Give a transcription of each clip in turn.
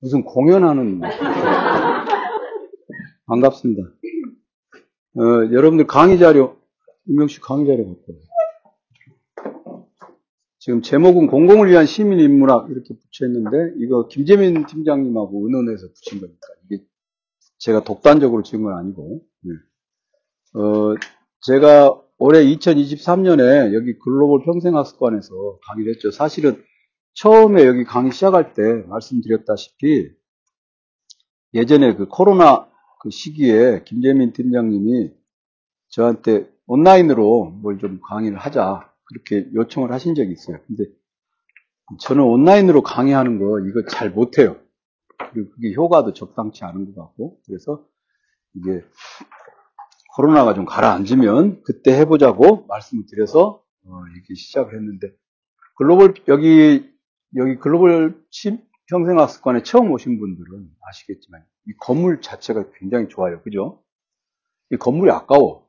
무슨 공연하는 반갑습니다. 어, 여러분들 강의 자료 임명식 강의 자료 갖고 지금 제목은 공공을 위한 시민 인문학 이렇게 붙여 있는데 이거 김재민 팀장님하고 의논해서 붙인 거니까 이게 제가 독단적으로 지은 건 아니고 네. 어, 제가 올해 2023년에 여기 글로벌 평생학습관에서 강의를 했죠. 사실은 처음에 여기 강의 시작할 때 말씀드렸다시피 예전에 그 코로나 그 시기에 김재민 팀장님이 저한테 온라인으로 뭘 좀 강의를 하자 그렇게 요청을 하신 적이 있어요. 근데 저는 온라인으로 강의하는 거 이거 잘 못해요. 그리고 그게 효과도 적당치 않은 것 같고 그래서 이게 코로나가 좀 가라앉으면 그때 해보자고 말씀을 드려서 어, 이렇게 시작을 했는데 글로벌 여기 여기 글로벌 평생학습관에 처음 오신 분들은 아시겠지만 이 건물 자체가 굉장히 좋아요, 그죠? 이 건물이 아까워.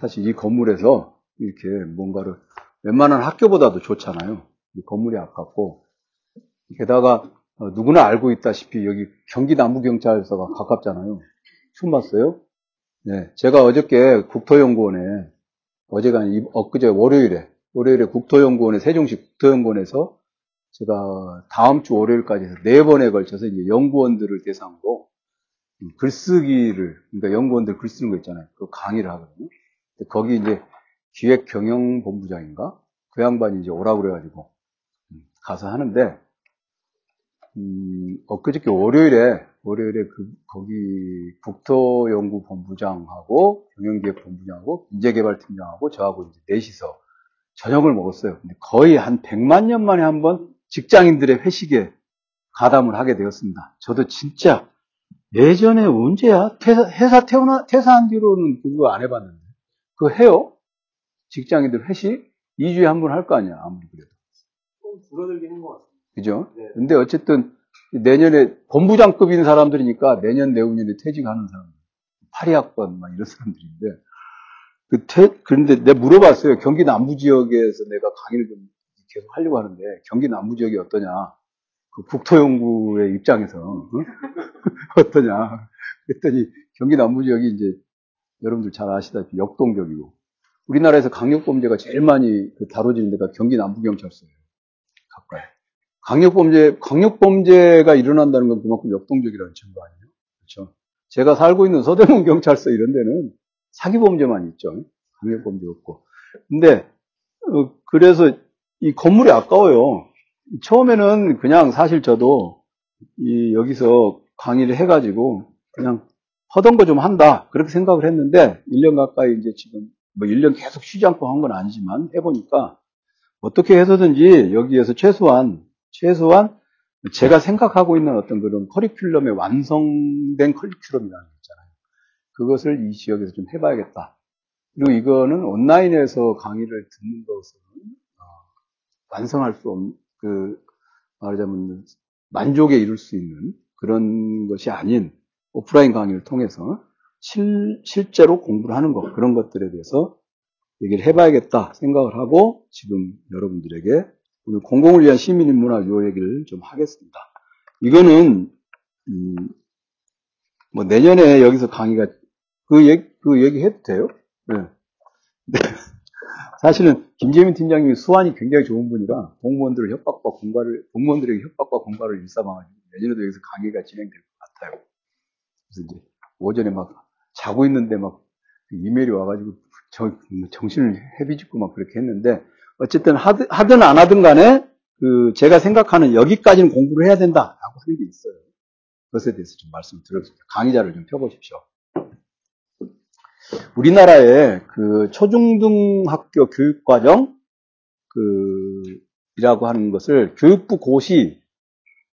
사실 이 건물에서 이렇게 뭔가를 웬만한 학교보다도 좋잖아요. 이 건물이 아깝고 게다가 어, 누구나 알고 있다시피 여기 경기 남부경찰서가 가깝잖아요. 처음 봤어요? 네, 제가 어저께 국토연구원에 어제가 엊그제 월요일에 월요일에 국토연구원에 세종시 국토연구원에서 제가 다음 주 월요일까지 네 번에 걸쳐서 이제 연구원들을 대상으로 글쓰기를 그러니까 연구원들 글 쓰는 거 있잖아요. 그 강의를 하거든요. 거기 이제 기획 경영 본부장인가 그 양반이 이제 오라고 그래가지고 가서 하는데 음, 엊그저께 월요일에 월요일에 그, 거기 국토연구본부장하고 경영기획본부장하고 인재개발팀장하고 저하고 이제 넷이서 저녁을 먹었어요. 근데 거의 한 100만 년 만에 한 번 직장인들의 회식에 가담을 하게 되었습니다. 저도 진짜 예전에 언제야? 퇴사, 회사 태어나, 퇴사한 뒤로는 그거 안 해봤는데. 그거 해요? 직장인들 회식? 2주에 한 번 할 거 아니야, 아무리 그래도. 좀 줄어들긴 한 것 같습니다. 그죠? 네. 근데 어쨌든 내년에 본부장급인 사람들이니까 내년 내후년에 퇴직하는 사람, 파리학번 막 이런 사람들인데 그 퇴, 그런데 내가 물어봤어요. 경기 남부 지역에서 내가 강의를 좀 계속 하려고 하는데 경기 남부 지역이 어떠냐? 그 국토연구의 입장에서 어? 어떠냐? 그랬더니 경기 남부 지역이 이제 여러분들 잘 아시다시피 역동적이고 우리나라에서 강력범죄가 제일 많이 그 다뤄지는 데가 경기 남부경찰서예요. 가까이. 강력범죄, 강력범죄가 일어난다는 건 그만큼 역동적이라는 증거 아니에요? 그렇죠. 제가 살고 있는 서대문 경찰서 이런 데는 사기범죄만 있죠. 강력범죄 없고. 근데, 어, 그래서 이 건물이 아까워요. 처음에는 그냥 사실 저도 이 여기서 강의를 해가지고 그냥 하던 거 좀 한다. 그렇게 생각을 했는데 1년 가까이 이제 지금 뭐 1년 계속 쉬지 않고 한 건 아니지만 해보니까 어떻게 해서든지 여기에서 최소한 최소한 제가 생각하고 있는 어떤 그런 커리큘럼의 완성된 커리큘럼이라는 거 있잖아요. 그것을 이 지역에서 좀 해봐야겠다. 그리고 이거는 온라인에서 강의를 듣는 것은 어, 완성할 수 없는 그 말하자면 만족에 이룰 수 있는 그런 것이 아닌 오프라인 강의를 통해서 실, 실제로 공부를 하는 것 그런 것들에 대해서 얘기를 해봐야겠다 생각을 하고 지금 여러분들에게 오늘 공공을 위한 시민인문학 요 얘기를 좀 하겠습니다. 이거는 음, 뭐 내년에 여기서 강의가 그 얘기 그 얘기 해도 돼요? 네. 네. 사실은 김재민 팀장님이 수완이 굉장히 좋은 분이라 공무원들을 협박과 공갈을 공무원들에게 협박과 공갈을 일삼아가지고 내년에도 여기서 강의가 진행될 것 같아요. 그래서 이제 오전에 막 자고 있는데 막 이메일이 와가지고 정, 정신을 헤비짓고 막 그렇게 했는데 어쨌든 하든, 하든 안 하든 간에 그 제가 생각하는 여기까지는 공부를 해야 된다라고 하는 게 있어요. 그것에 대해서 좀 말씀을 드렸습니다. 강의자를 좀 펴보십시오. 우리나라의 그 초중등학교 교육과정 그 이라고 하는 것을 교육부 고시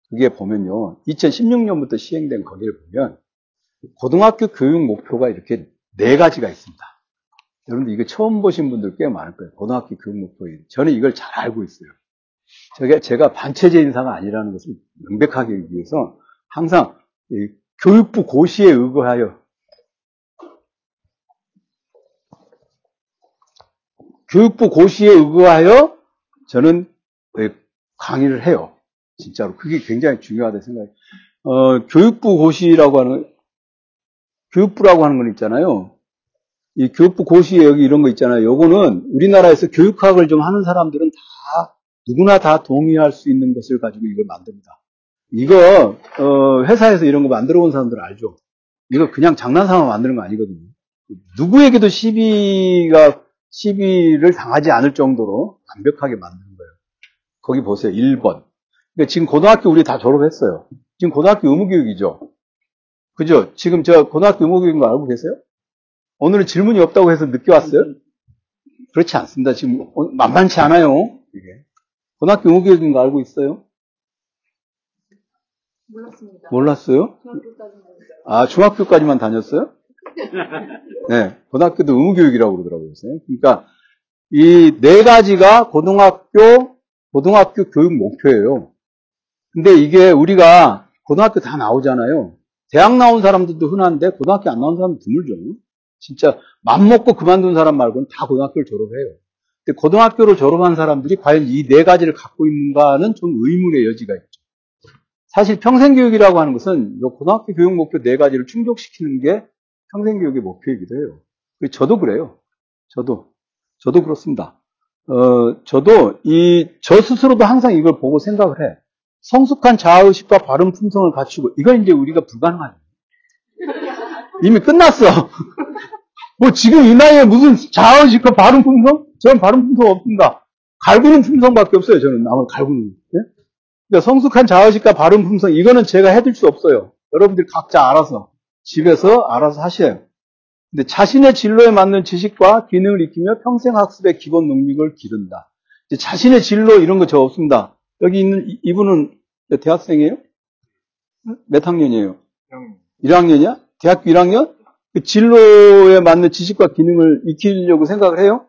그게 보면요. 2016년부터 시행된 거기를 보면 고등학교 교육 목표가 이렇게 네 가지가 있습니다. 여러분들 이거 처음 보신 분들 꽤 많을 거예요. 고등학교 교육 목표에. 저는 이걸 잘 알고 있어요. 제가, 제가 반체제 인사가 아니라는 것을 명백하게 하기 위해서 항상 교육부 고시에 의거하여 교육부 고시에 의거하여 저는 강의를 해요. 진짜로. 그게 굉장히 중요하다 생각해요. 어, 교육부 고시라고 하는, 교육부라고 하는 건 있잖아요. 이 교육부 고시에 여기 이런 거 있잖아요. 요거는 우리나라에서 교육학을 좀 하는 사람들은 다, 누구나 다 동의할 수 있는 것을 가지고 이걸 만듭니다. 이거, 어, 회사에서 이런 거 만들어 본 사람들 알죠? 이거 그냥 장난삼아 만드는 거 아니거든요. 누구에게도 시비가, 시비를 당하지 않을 정도로 완벽하게 만드는 거예요. 거기 보세요. 1번. 그러니까 지금 고등학교 우리 다 졸업했어요. 지금 고등학교 의무교육이죠. 그죠? 지금 저 고등학교 의무교육인 거 알고 계세요? 오늘은 질문이 없다고 해서 늦게 왔어요? 그렇지 않습니다. 지금 만만치 않아요. 이게. 고등학교 의무교육인 거 알고 있어요? 몰랐습니다. 몰랐어요? 중학교까지는 아, 중학교까지만 다녔어요? 네, 고등학교도 의무교육이라고 그러더라고요. 그러니까 이 네 가지가 고등학교 고등학교 교육 목표예요. 근데 이게 우리가 고등학교 다 나오잖아요. 대학 나온 사람들도 흔한데 고등학교 안 나온 사람 드물죠. 진짜 맘 먹고 그만둔 사람 말고는 다 고등학교를 졸업해요. 근데 고등학교를 졸업한 사람들이 과연 이 네 가지를 갖고 있는가는 좀 의문의 여지가 있죠. 사실 평생교육이라고 하는 것은 이 고등학교 교육 목표 네 가지를 충족시키는 게 평생교육의 목표이기도 해요. 저도 그래요. 저도. 저도 그렇습니다. 어, 저도 이, 저 스스로도 항상 이걸 보고 생각을 해. 성숙한 자아의식과 바른 품성을 갖추고, 이건 이제 우리가 불가능하죠. 이미 끝났어. 뭐 지금 이 나이에 무슨 자아의식과 바른 품성? 저는 바른 품성 없습니다. 갈구는 품성밖에 없어요. 저는 남을 갈구는. 네? 그러니까 성숙한 자아의식과 바른 품성, 이거는 제가 해줄 수 없어요. 여러분들 각자 알아서, 집에서 알아서 하셔요. 근데 자신의 진로에 맞는 지식과 기능을 익히며 평생 학습의 기본 능력을 기른다. 자신의 진로 이런 거 저 없습니다. 여기 있는 이분은 대학생이에요? 몇 학년이에요? 1학년 이야? 대학교 1학년? 그 진로에 맞는 지식과 기능을 익히려고 생각을 해요?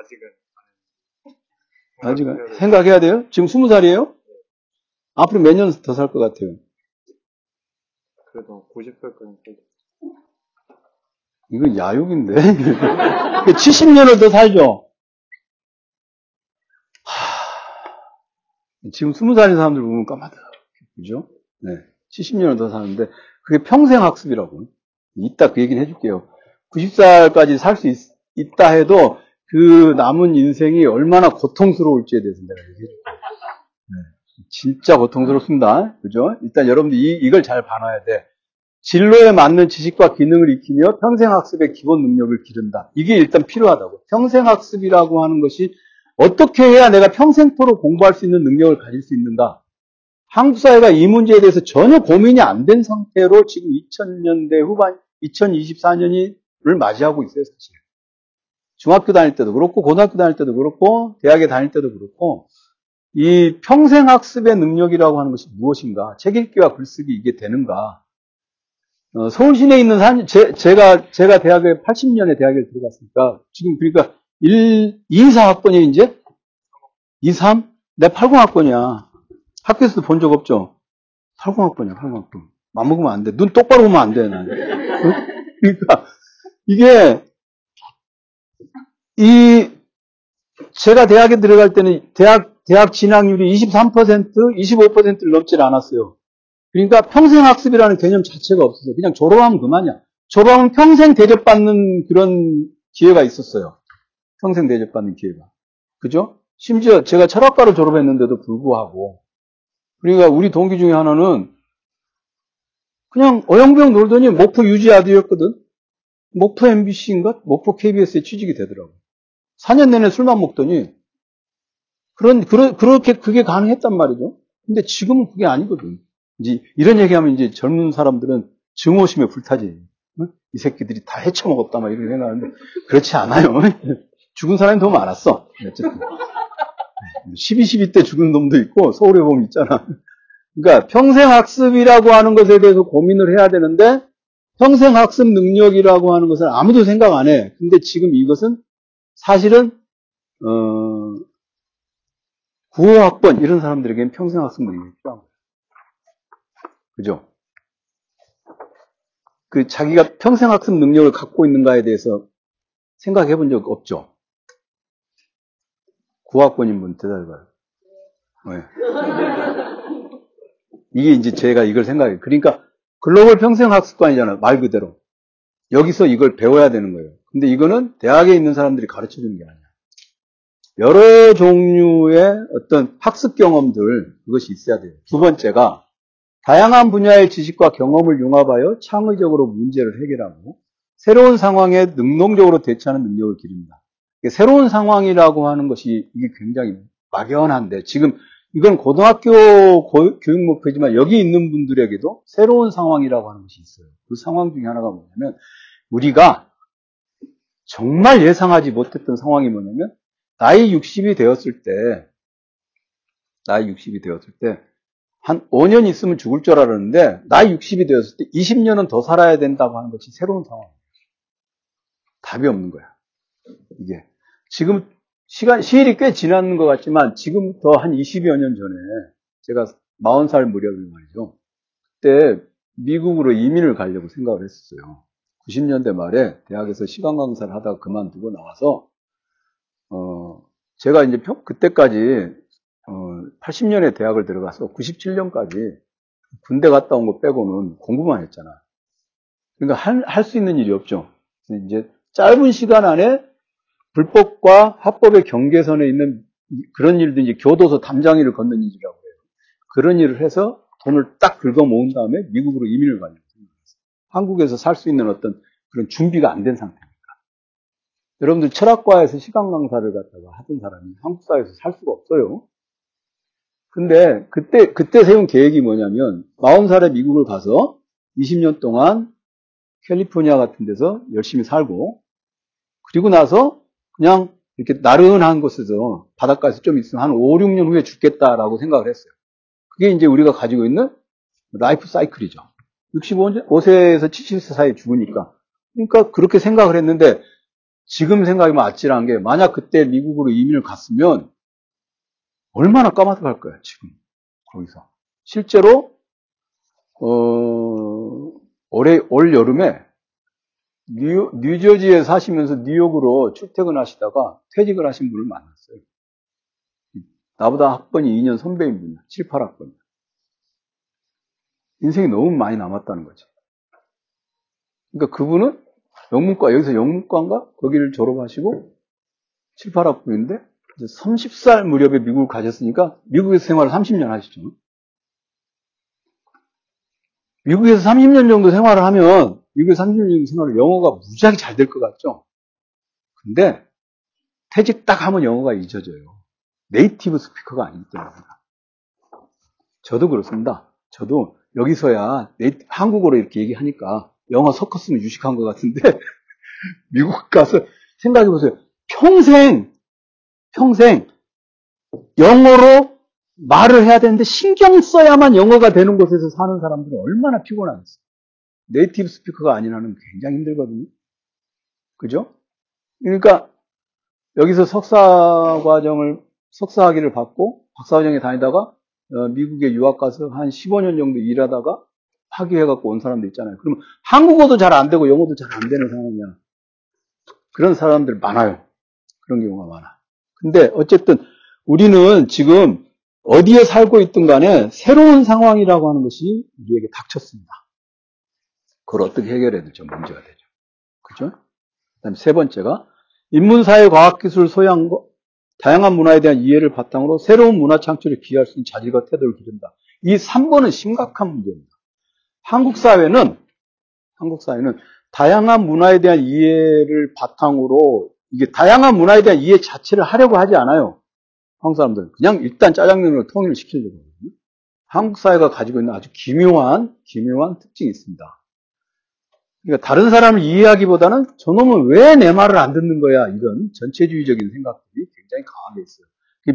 아직은. 아직은 생각해야 돼요? 지금 20살이에요? 앞으로 몇 년 더 살 것 같아요? 그래도 90살까지 살죠. 이거 야욕인데? 70년을 더 살죠? 하... 지금 20살인 사람들 보면 까마득, 그죠? 네. 70년을 더 사는데, 그게 평생 학습이라고. 이따 그 얘기는 해줄게요. 90살까지 살 수 있다 해도, 그 남은 인생이 얼마나 고통스러울지에 대해서 내가 얘기해줄게요. 네. 진짜 고통스럽습니다. 그죠? 일단 여러분들 이, 이걸 잘 봐놔야 돼. 진로에 맞는 지식과 기능을 익히며 평생학습의 기본 능력을 기른다. 이게 일단 필요하다고. 평생학습이라고 하는 것이 어떻게 해야 내가 평생토록 공부할 수 있는 능력을 가질 수 있는가? 한국 사회가 이 문제에 대해서 전혀 고민이 안 된 상태로 지금 2000년대 후반, 2024년을 맞이하고 있어요, 사실. 중학교 다닐 때도 그렇고, 고등학교 다닐 때도 그렇고, 대학에 다닐 때도 그렇고, 이 평생 학습의 능력이라고 하는 것이 무엇인가? 책 읽기와 글쓰기 이게 되는가? 어, 서울 시내에 있는 산, 제, 제가, 제가 대학에 80년에 대학에 들어갔으니까, 지금 그러니까 1, 2, 4학번이 이제? 2, 3? 내 80학번이야. 학교에서도 본 적 없죠? 80학번이야, 80학번. 맘먹으면 안 돼. 눈 똑바로 보면 안 돼, 난. 그러니까, 이게, 이, 제가 대학에 들어갈 때는 대학, 대학 진학률이 23%, 25%를 넘질 않았어요. 그러니까 평생 학습이라는 개념 자체가 없었어요. 그냥 졸업하면 그만이야. 졸업하면 평생 대접받는 그런 기회가 있었어요. 평생 대접받는 기회가. 그죠? 심지어 제가 철학과를 졸업했는데도 불구하고. 그러니까 우리 동기 중에 하나는 그냥 어영부영 놀더니 목포 유지 아들이었거든. 목포 MBC인가? 목포 KBS에 취직이 되더라고. 4년 내내 술만 먹더니 그런, 그런, 그렇게 그게 가능했단 말이죠. 근데 지금은 그게 아니거든. 이제 이런 얘기하면 이제 젊은 사람들은 증오심에 불타지. 이 새끼들이 다 헤쳐먹었다, 막 이런 생각하는데, 그렇지 않아요. 죽은 사람이 더 많았어. 어쨌든. 12, 12 때 죽은 놈도 있고, 서울에 보면 있잖아. 그러니까 평생학습이라고 하는 것에 대해서 고민을 해야 되는데, 평생학습 능력이라고 하는 것을 아무도 생각 안 해. 근데 지금 이것은 사실은, 어, 9호학번 이런 사람들에게는 평생 학습 능력이 필요한 거예요. 그죠? 그 자기가 평생 학습 능력을 갖고 있는가에 대해서 생각해 본 적 없죠? 9학번인 분 대답해 봐요. 네. 이게 이제 제가 이걸 생각해요. 그러니까 글로벌 평생 학습관이잖아요. 말 그대로. 여기서 이걸 배워야 되는 거예요. 근데 이거는 대학에 있는 사람들이 가르쳐 주는 게 아니야. 여러 종류의 어떤 학습 경험들, 그것이 있어야 돼요. 두 번째가 다양한 분야의 지식과 경험을 융합하여 창의적으로 문제를 해결하고 새로운 상황에 능동적으로 대처하는 능력을 기릅니다. 새로운 상황이라고 하는 것이 이게 굉장히 막연한데 지금 이건 고등학교 교육 목표지만 여기 있는 분들에게도 새로운 상황이라고 하는 것이 있어요. 그 상황 중에 하나가 뭐냐면 우리가 정말 예상하지 못했던 상황이 뭐냐면 나이 60이 되었을 때 나이 60이 되었을 때 한 5년 있으면 죽을 줄 알았는데 나이 60이 되었을 때 20년은 더 살아야 된다고 하는 것이 새로운 상황이에요. 답이 없는 거야. 이게 지금 시간, 시일이 꽤 지난 것 같지만 지금부터 한 20여 년 전에 제가 40살 무렵에 말이죠. 그때 미국으로 이민을 가려고 생각을 했었어요. 90년대 말에 대학에서 시간 강사를 하다가 그만두고 나와서, 어, 제가 이제 그때까지, 어, 80년에 대학을 들어가서 97년까지 군대 갔다 온 거 빼고는 공부만 했잖아. 그러니까 할, 할수 있는 일이 없죠. 이제 짧은 시간 안에 불법과 합법의 경계선에 있는 그런 일도 이제 교도소 담장일을 걷는 일이라고 해요. 그런 일을 해서 돈을 딱 긁어 모은 다음에 미국으로 이민을 가려고 생각했어요. 한국에서 살 수 있는 어떤 그런 준비가 안 된 상태니까. 여러분들 철학과에서 시간 강사를 갖다가 하던 사람이 한국 사회에서 살 수가 없어요. 근데 그때 그때 세운 계획이 뭐냐면 40살에 미국을 가서 20년 동안 캘리포니아 같은 데서 열심히 살고 그리고 나서 그냥 이렇게 나른한 곳에서 바닷가에서 좀 있으면 한 5, 6년 후에 죽겠다라고 생각을 했어요. 그게 이제 우리가 가지고 있는 라이프 사이클이죠. 65세에서 70세 사이에 죽으니까. 그러니까 그렇게 생각을 했는데 지금 생각이 아찔한 게 만약 그때 미국으로 이민을 갔으면 얼마나 까마득할 거야, 지금. 거기서. 실제로, 어, 올해, 올 여름에 뉴, 뉴저지에 사시면서 뉴욕으로 출퇴근하시다가 퇴직을 하신 분을 만났어요. 나보다 학번이 2년 선배인 분이야. 7, 8학번. 인생이 너무 많이 남았다는 거죠. 그러니까 그분은 영문과, 여기서 영문과인가? 거기를 졸업하시고 7, 8학번인데 30살 무렵에 미국을 가셨으니까 미국에서 생활을 30년 하시죠. 미국에서 30년 정도 생활을 하면 미국에 30년 생활을 영어가 무지하게 잘 될 것 같죠? 근데 퇴직 딱 하면 영어가 잊어져요. 네이티브 스피커가 아니기 때문에. 저도 그렇습니다. 저도 여기서야 네이티, 한국어로 이렇게 얘기하니까 영어 섞었으면 유식한 것 같은데 미국 가서 생각해 보세요. 평생 평생 영어로 말을 해야 되는데 신경 써야만 영어가 되는 곳에서 사는 사람들은 얼마나 피곤하겠어요. 네이티브 스피커가 한은 굉장히 힘들거든요. 그죠? 그러니까 여기서 석사 과정을 석사 학위를 받고 박사 과정에 다니다가 어, 미국에 유학 가서 한 15년 정도 일하다가 학위해갖고 온 사람도 있잖아요. 그러면 한국어도 잘 안 되고 영어도 잘 안 되는 상황이야. 그런 사람들 많아요. 그런 경우가 많아. 근데 어쨌든 우리는 지금 어디에 살고 있든 간에 새로운 상황이라고 하는 것이 우리에게 닥쳤습니다. 그걸 어떻게 해결해야 될지 문제가 되죠. 그죠? 그 다음에 세 번째가 인문사회 과학기술 소양과 다양한 문화에 대한 이해를 바탕으로 새로운 문화 창출에 기여할 수 있는 자질과 태도를 기른다. 이 3번은 심각한 문제입니다. 한국 사회는 한국 사회는 다양한 문화에 대한 이해를 바탕으로 이게 다양한 문화에 대한 이해 자체를 하려고 하지 않아요. 한국 사람들은 그냥 일단 짜장면으로 통일을 시키려고 하거든요. 한국 사회가 가지고 있는 아주 기묘한 기묘한 특징이 있습니다. 그러니까 다른 사람을 이해하기보다는 저놈은 왜 내 말을 안 듣는 거야 이런 전체주의적인 생각들이 굉장히 강하게 있어요.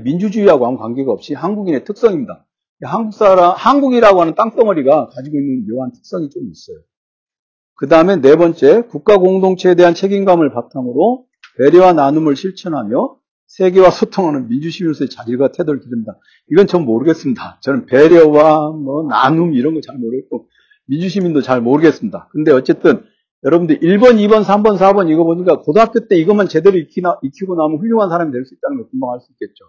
민주주의하고 아무 관계가 없이 한국인의 특성입니다. 한국 사람, 한국이라고 하는 땅덩어리가 가지고 있는 묘한 특성이 좀 있어요. 그 다음에 네 번째, 국가 공동체에 대한 책임감을 바탕으로 배려와 나눔을 실천하며 세계와 소통하는 민주시민으로서의 자질과 태도를 기른다. 이건 전 모르겠습니다. 저는 배려와 뭐 나눔 이런 거 잘 모르겠고 민주시민도 잘 모르겠습니다. 근데 어쨌든 여러분들 1번, 2번, 3번, 4번 이거 보니까 고등학교 때 이것만 제대로 익히나, 익히고 나면 훌륭한 사람이 될 수 있다는 걸 금방 알 수 있겠죠.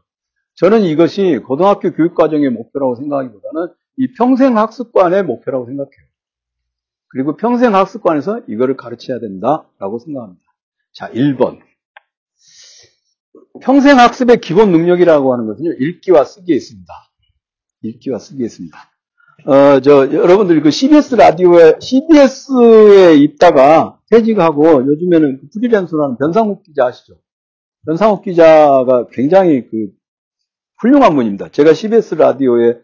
저는 이것이 고등학교 교육과정의 목표라고 생각하기보다는 이 평생학습관의 목표라고 생각해요. 그리고 평생학습관에서 이거를 가르쳐야 된다라고 생각합니다. 자, 1번. 평생학습의 기본 능력이라고 하는 것은요, 읽기와 쓰기에 있습니다. 읽기와 쓰기에 있습니다. 어, 저, 여러분들 그 CBS 라디오에, CBS에 있다가 퇴직하고 요즘에는 그 프리랜서로 하는 변상욱 기자 아시죠? 변상욱 기자가 굉장히 그 훌륭한 분입니다. 제가 CBS 라디오에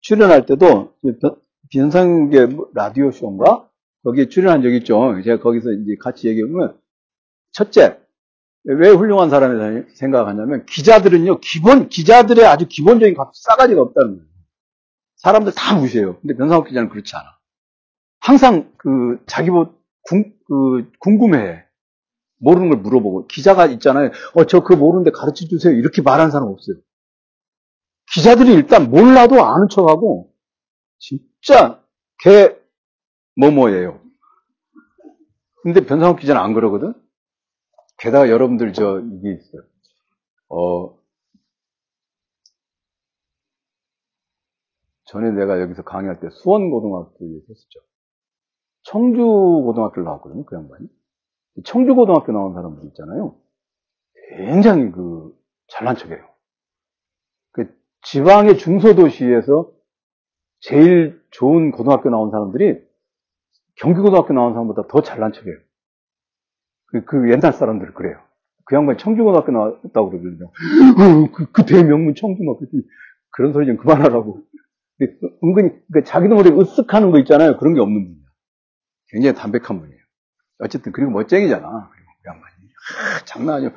출연할 때도 변상욱의 라디오 쇼인가? 거기에 출연한 적이 있죠. 제가 거기서 이제 같이 얘기하면 첫째, 왜 훌륭한 사람이라고 생각하냐면 기자들은요, 기본, 기자들의 아주 기본적인 값, 싸가지가 없다는 거예요. 사람들 다 무시해요. 근데 변상욱 기자는 그렇지 않아. 항상 그 자기 뭐 궁, 그 궁금해. 모르는 걸 물어보고 기자가 있잖아요. 어 저 그거 모르는데 가르쳐 주세요. 이렇게 말하는 사람 없어요. 기자들이 일단 몰라도 아는 척하고 진짜 개 뭐뭐예요. 근데 변상욱 기자는 안 그러거든. 게다가 여러분들 저 이게 있어요. 어 전에 내가 여기서 강의할 때 수원고등학교에 있었죠. 청주고등학교를 나왔거든요, 그 양반이. 청주고등학교 나온 사람들 있잖아요. 굉장히 그, 잘난 척해요. 그 지방의 중소도시에서 제일 좋은 고등학교 나온 사람들이 경기고등학교 나온 사람보다 더 잘난 척해요. 그, 그 옛날 사람들 그래요. 그 양반이 청주고등학교 나왔다고 그러거든요. 어, 그, 그 대명문 청주 막, 그런 소리 좀 그만하라고. 은근히, 그러니까 자기도 모르게 으쓱하는 거 있잖아요. 그런 게 없는 분이야. 굉장히 담백한 분이에요. 어쨌든, 그리고 멋쟁이잖아. 그리고 그 양반이. 하, 장난 아니야.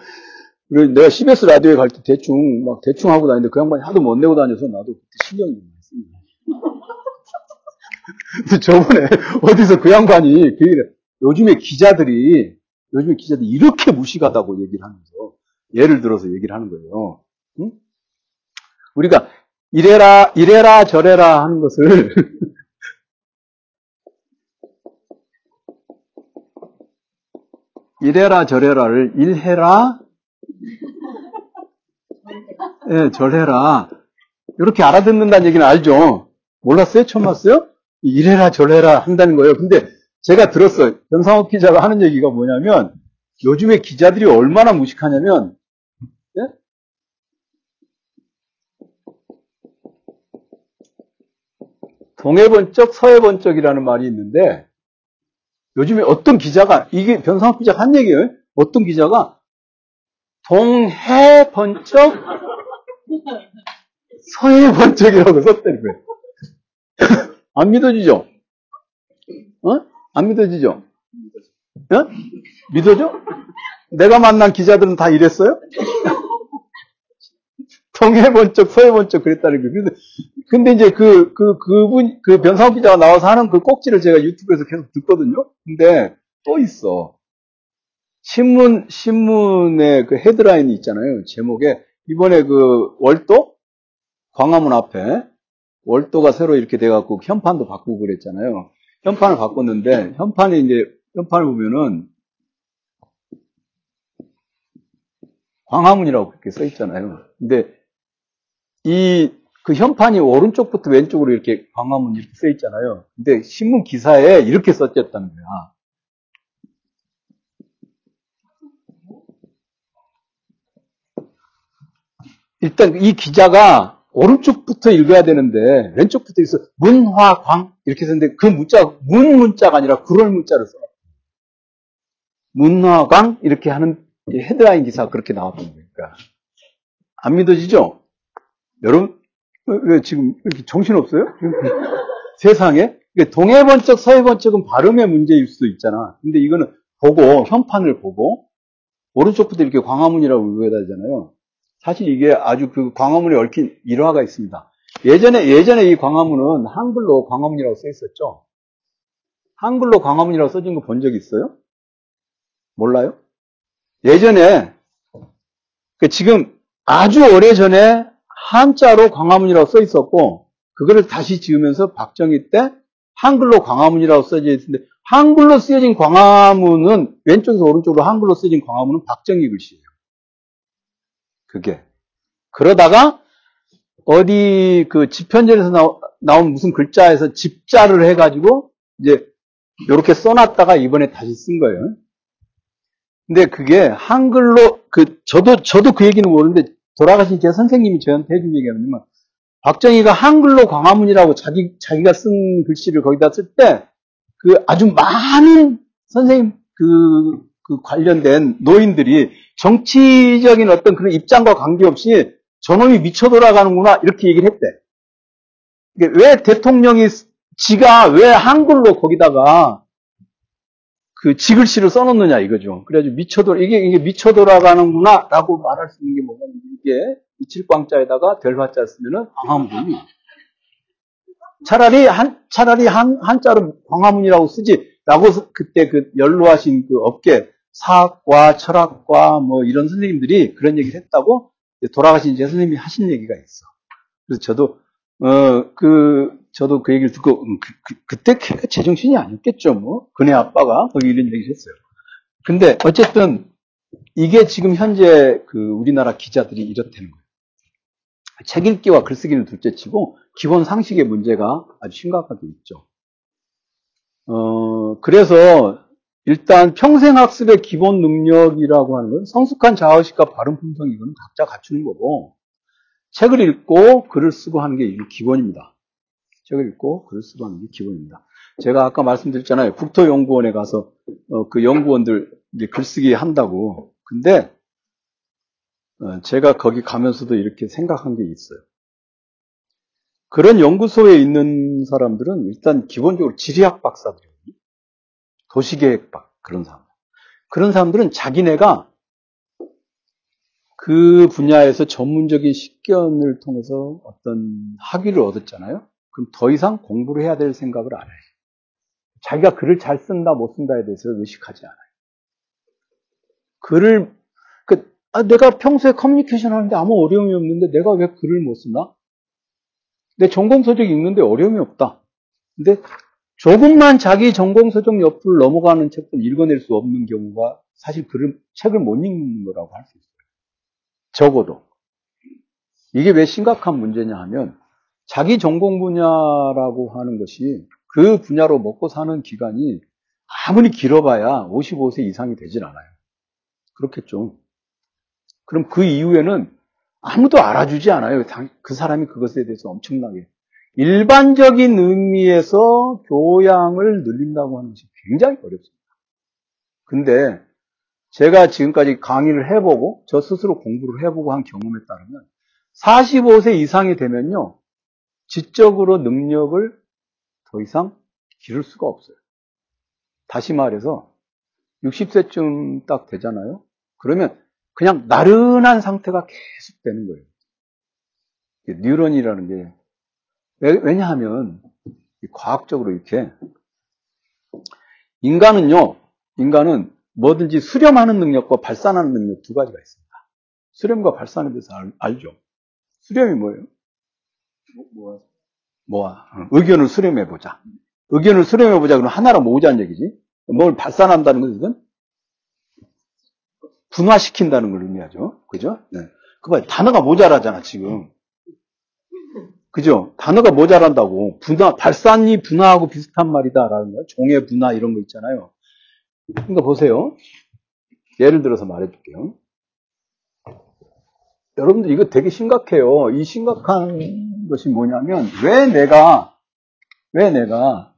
내가 CBS 라디오에 갈 때 대충, 막 대충 하고 다니는데 그 양반이 하도 못 내고 다녀서 나도 그때 신경이 좀 많습니다. 근데 저번에 어디서 그 양반이 그 얘기를, 요즘에 기자들이, 요즘에 기자들이 이렇게 무식하다고 얘기를 하면서, 예를 들어서 얘기를 하는 거예요. 응? 우리가 이래라, 이래라, 저래라 하는 것을 이래라, 저래라를 일해라, 예, 네, 절해라. 이렇게 알아듣는다는 얘기는 알죠? 몰랐어요? 처음 봤어요? 이래라, 저래라 한다는 거예요. 근데 제가 들었어요. 변상욱 기자가 하는 얘기가 뭐냐면, 요즘에 기자들이 얼마나 무식하냐면, 예? 동해번쩍, 서해번쩍이라는 말이 있는데, 요즘에 어떤 기자가, 이게 변상욱 기자가 한 얘기예요. 어떤 기자가, 동해 번쩍, 서해 번쩍이라고 썼다는 거예요. 안 믿어지죠? 어? 안 믿어지죠? 어? 믿어져? 내가 만난 기자들은 다 이랬어요? 동해 번쩍, 서해 번쩍 그랬다는 거예요. 근데, 근데 이제 그, 그, 그분, 그 변상욱 기자가 나와서 하는 그 꼭지를 제가 유튜브에서 계속 듣거든요? 근데 또 있어. 신문, 신문의 그 헤드라인이 있잖아요. 제목에. 이번에 그 월도? 광화문 앞에 월도가 새로 이렇게 돼 갖고 현판도 바꾸고 그랬잖아요. 현판을 바꿨는데, 현판이 이제, 현판을 보면은 광화문이라고 그렇게 써 있잖아요. 근데 이 그 현판이 오른쪽부터 왼쪽으로 이렇게 광화문 이렇게 써 있잖아요. 근데 신문 기사에 이렇게 써졌다는 거야. 일단 이 기자가 오른쪽부터 읽어야 되는데 왼쪽부터 있어 문화광 이렇게 썼는데 그 문자 문 문자가 아니라 그럴 문자를 써. 문화광 이렇게 하는 헤드라인 기사가 그렇게 나왔던 거니까 안 믿어지죠? 여러분 왜 지금 이렇게 정신 없어요? 세상에 동해 번쩍 서해 번쩍은 발음의 문제일 수도 있잖아. 근데 이거는 보고 현판을 보고 오른쪽부터 이렇게 광화문이라고 읽어야 되잖아요. 사실 이게 아주 그 광화문에 얽힌 일화가 있습니다. 예전에, 예전에 이 광화문은 한글로 광화문이라고 써 있었죠? 한글로 광화문이라고 써진 거 본 적 있어요? 몰라요? 예전에, 그 지금 아주 오래 전에 한자로 광화문이라고 써 있었고, 그거를 다시 지으면서 박정희 때 한글로 광화문이라고 써져 있는데, 한글로 쓰여진 광화문은, 왼쪽에서 오른쪽으로 한글로 쓰여진 광화문은 박정희 글씨예요. 그게. 그러다가 어디 그 집현전에서 나온 무슨 글자에서 집자를 해가지고 이제 이렇게 써놨다가 이번에 다시 쓴 거예요. 근데 그게 한글로 그 저도 저도 그 얘기는 모르는데 돌아가신 제 선생님이 저한테 해준 얘기가 뭐냐면 박정희가 한글로 광화문이라고 자기 자기가 쓴 글씨를 거기다 쓸 때 그 아주 많은 선생님 그, 그 관련된 노인들이 정치적인 어떤 그런 입장과 관계없이 저놈이 미쳐 돌아가는구나 이렇게 얘기를 했대. 왜 대통령이 지가 왜 한글로 거기다가 그 지글씨를 써놓느냐 이거죠. 그래가지고 미쳐 돌 이게 이게 미쳐 돌아가는구나라고 말할 수 있는 게 뭐냐면 이게 이칠광자에다가 별화자 쓰면은 광화문이 차라리 한 차라리 한 한자로 광화문이라고 쓰지라고 그때 그 연로하신 그 업계 사학과 철학과 뭐 이런 선생님들이 그런 얘기를 했다고 돌아가신 제 선생님이 하신 얘기가 있어. 그래서 저도 어 그 저도 그 얘기를 듣고 음, 그, 때 걔가 제정신이 아니었겠죠 뭐 그네 아빠가 거기 이런 얘기를 했어요. 근데 어쨌든 이게 지금 현재 그 우리나라 기자들이 이렇다는 거예요. 책 읽기와 글쓰기는 둘째치고 기본 상식의 문제가 아주 심각하게 있죠. 어, 그래서 일단 평생학습의 기본 능력이라고 하는 건 성숙한 자의식과 발음 품성 이거는 각자 갖추는 거고 책을 읽고 글을 쓰고 하는 게 기본입니다. 책을 읽고 글을 쓰고 하는 게 기본입니다. 제가 아까 말씀드렸잖아요. 국토연구원에 가서 어, 그 연구원들 글쓰기 한다고. 근데 어, 제가 거기 가면서도 이렇게 생각한 게 있어요. 그런 연구소에 있는 사람들은 일단 기본적으로 지리학 박사들이에요. 도시계획박 그런 사람. 그런 사람들은 자기네가 그 분야에서 전문적인 식견을 통해서 어떤 학위를 얻었잖아요. 그럼 더 이상 공부를 해야 될 생각을 안 해요. 자기가 글을 잘 쓴다 못 쓴다에 대해서 의식하지 않아요. 글을 그, 아, 내가 평소에 커뮤니케이션 하는데 아무 어려움이 없는데 내가 왜 글을 못 쓰나? 내 전공 서적 읽는데 어려움이 없다. 근데 조금만 자기 전공 서적 옆을 넘어가는 책도 읽어낼 수 없는 경우가 사실 글을 책을 못 읽는 거라고 할 수 있어요. 적어도. 이게 왜 심각한 문제냐 하면 자기 전공 분야라고 하는 것이 그 분야로 먹고 사는 기간이 아무리 길어봐야 55세 이상이 되질 않아요. 그렇겠죠. 그럼 그 이후에는 아무도 알아주지 않아요. 그 사람이 그것에 대해서 엄청나게. 일반적인 의미에서 교양을 늘린다고 하는 것이 굉장히 어렵습니다. 근데 제가 지금까지 강의를 해보고 저 스스로 공부를 해보고 한 경험에 따르면 45세 이상이 되면요. 지적으로 능력을 더 이상 기를 수가 없어요. 다시 말해서 60세쯤 딱 되잖아요. 그러면 그냥 나른한 상태가 계속 되는 거예요. 뉴런이라는 게 왜냐하면 과학적으로 이렇게 인간은요, 인간은 뭐든지 수렴하는 능력과 발산하는 능력 두 가지가 있습니다. 수렴과 발산에 대해서 알, 죠 수렴이 뭐예요? 모아. 모아. 의견을 수렴해보자. 의견을 수렴해보자. 그러면 하나로 모으자는 얘기지. 뭘 발산한다는 것은 분화시킨다는 걸 의미하죠. 그죠? 네. 그 봐, 단어가 모자라잖아, 지금. 그죠? 단어가 모자란다고. 분화, 발산이 분화하고 비슷한 말이다라는 거야. 종의 분화 이런 거 있잖아요. 그러니까 보세요. 예를 들어서 말해줄게요. 여러분들 이거 되게 심각해요. 이 심각한 것이 뭐냐면 왜 내가 왜 내가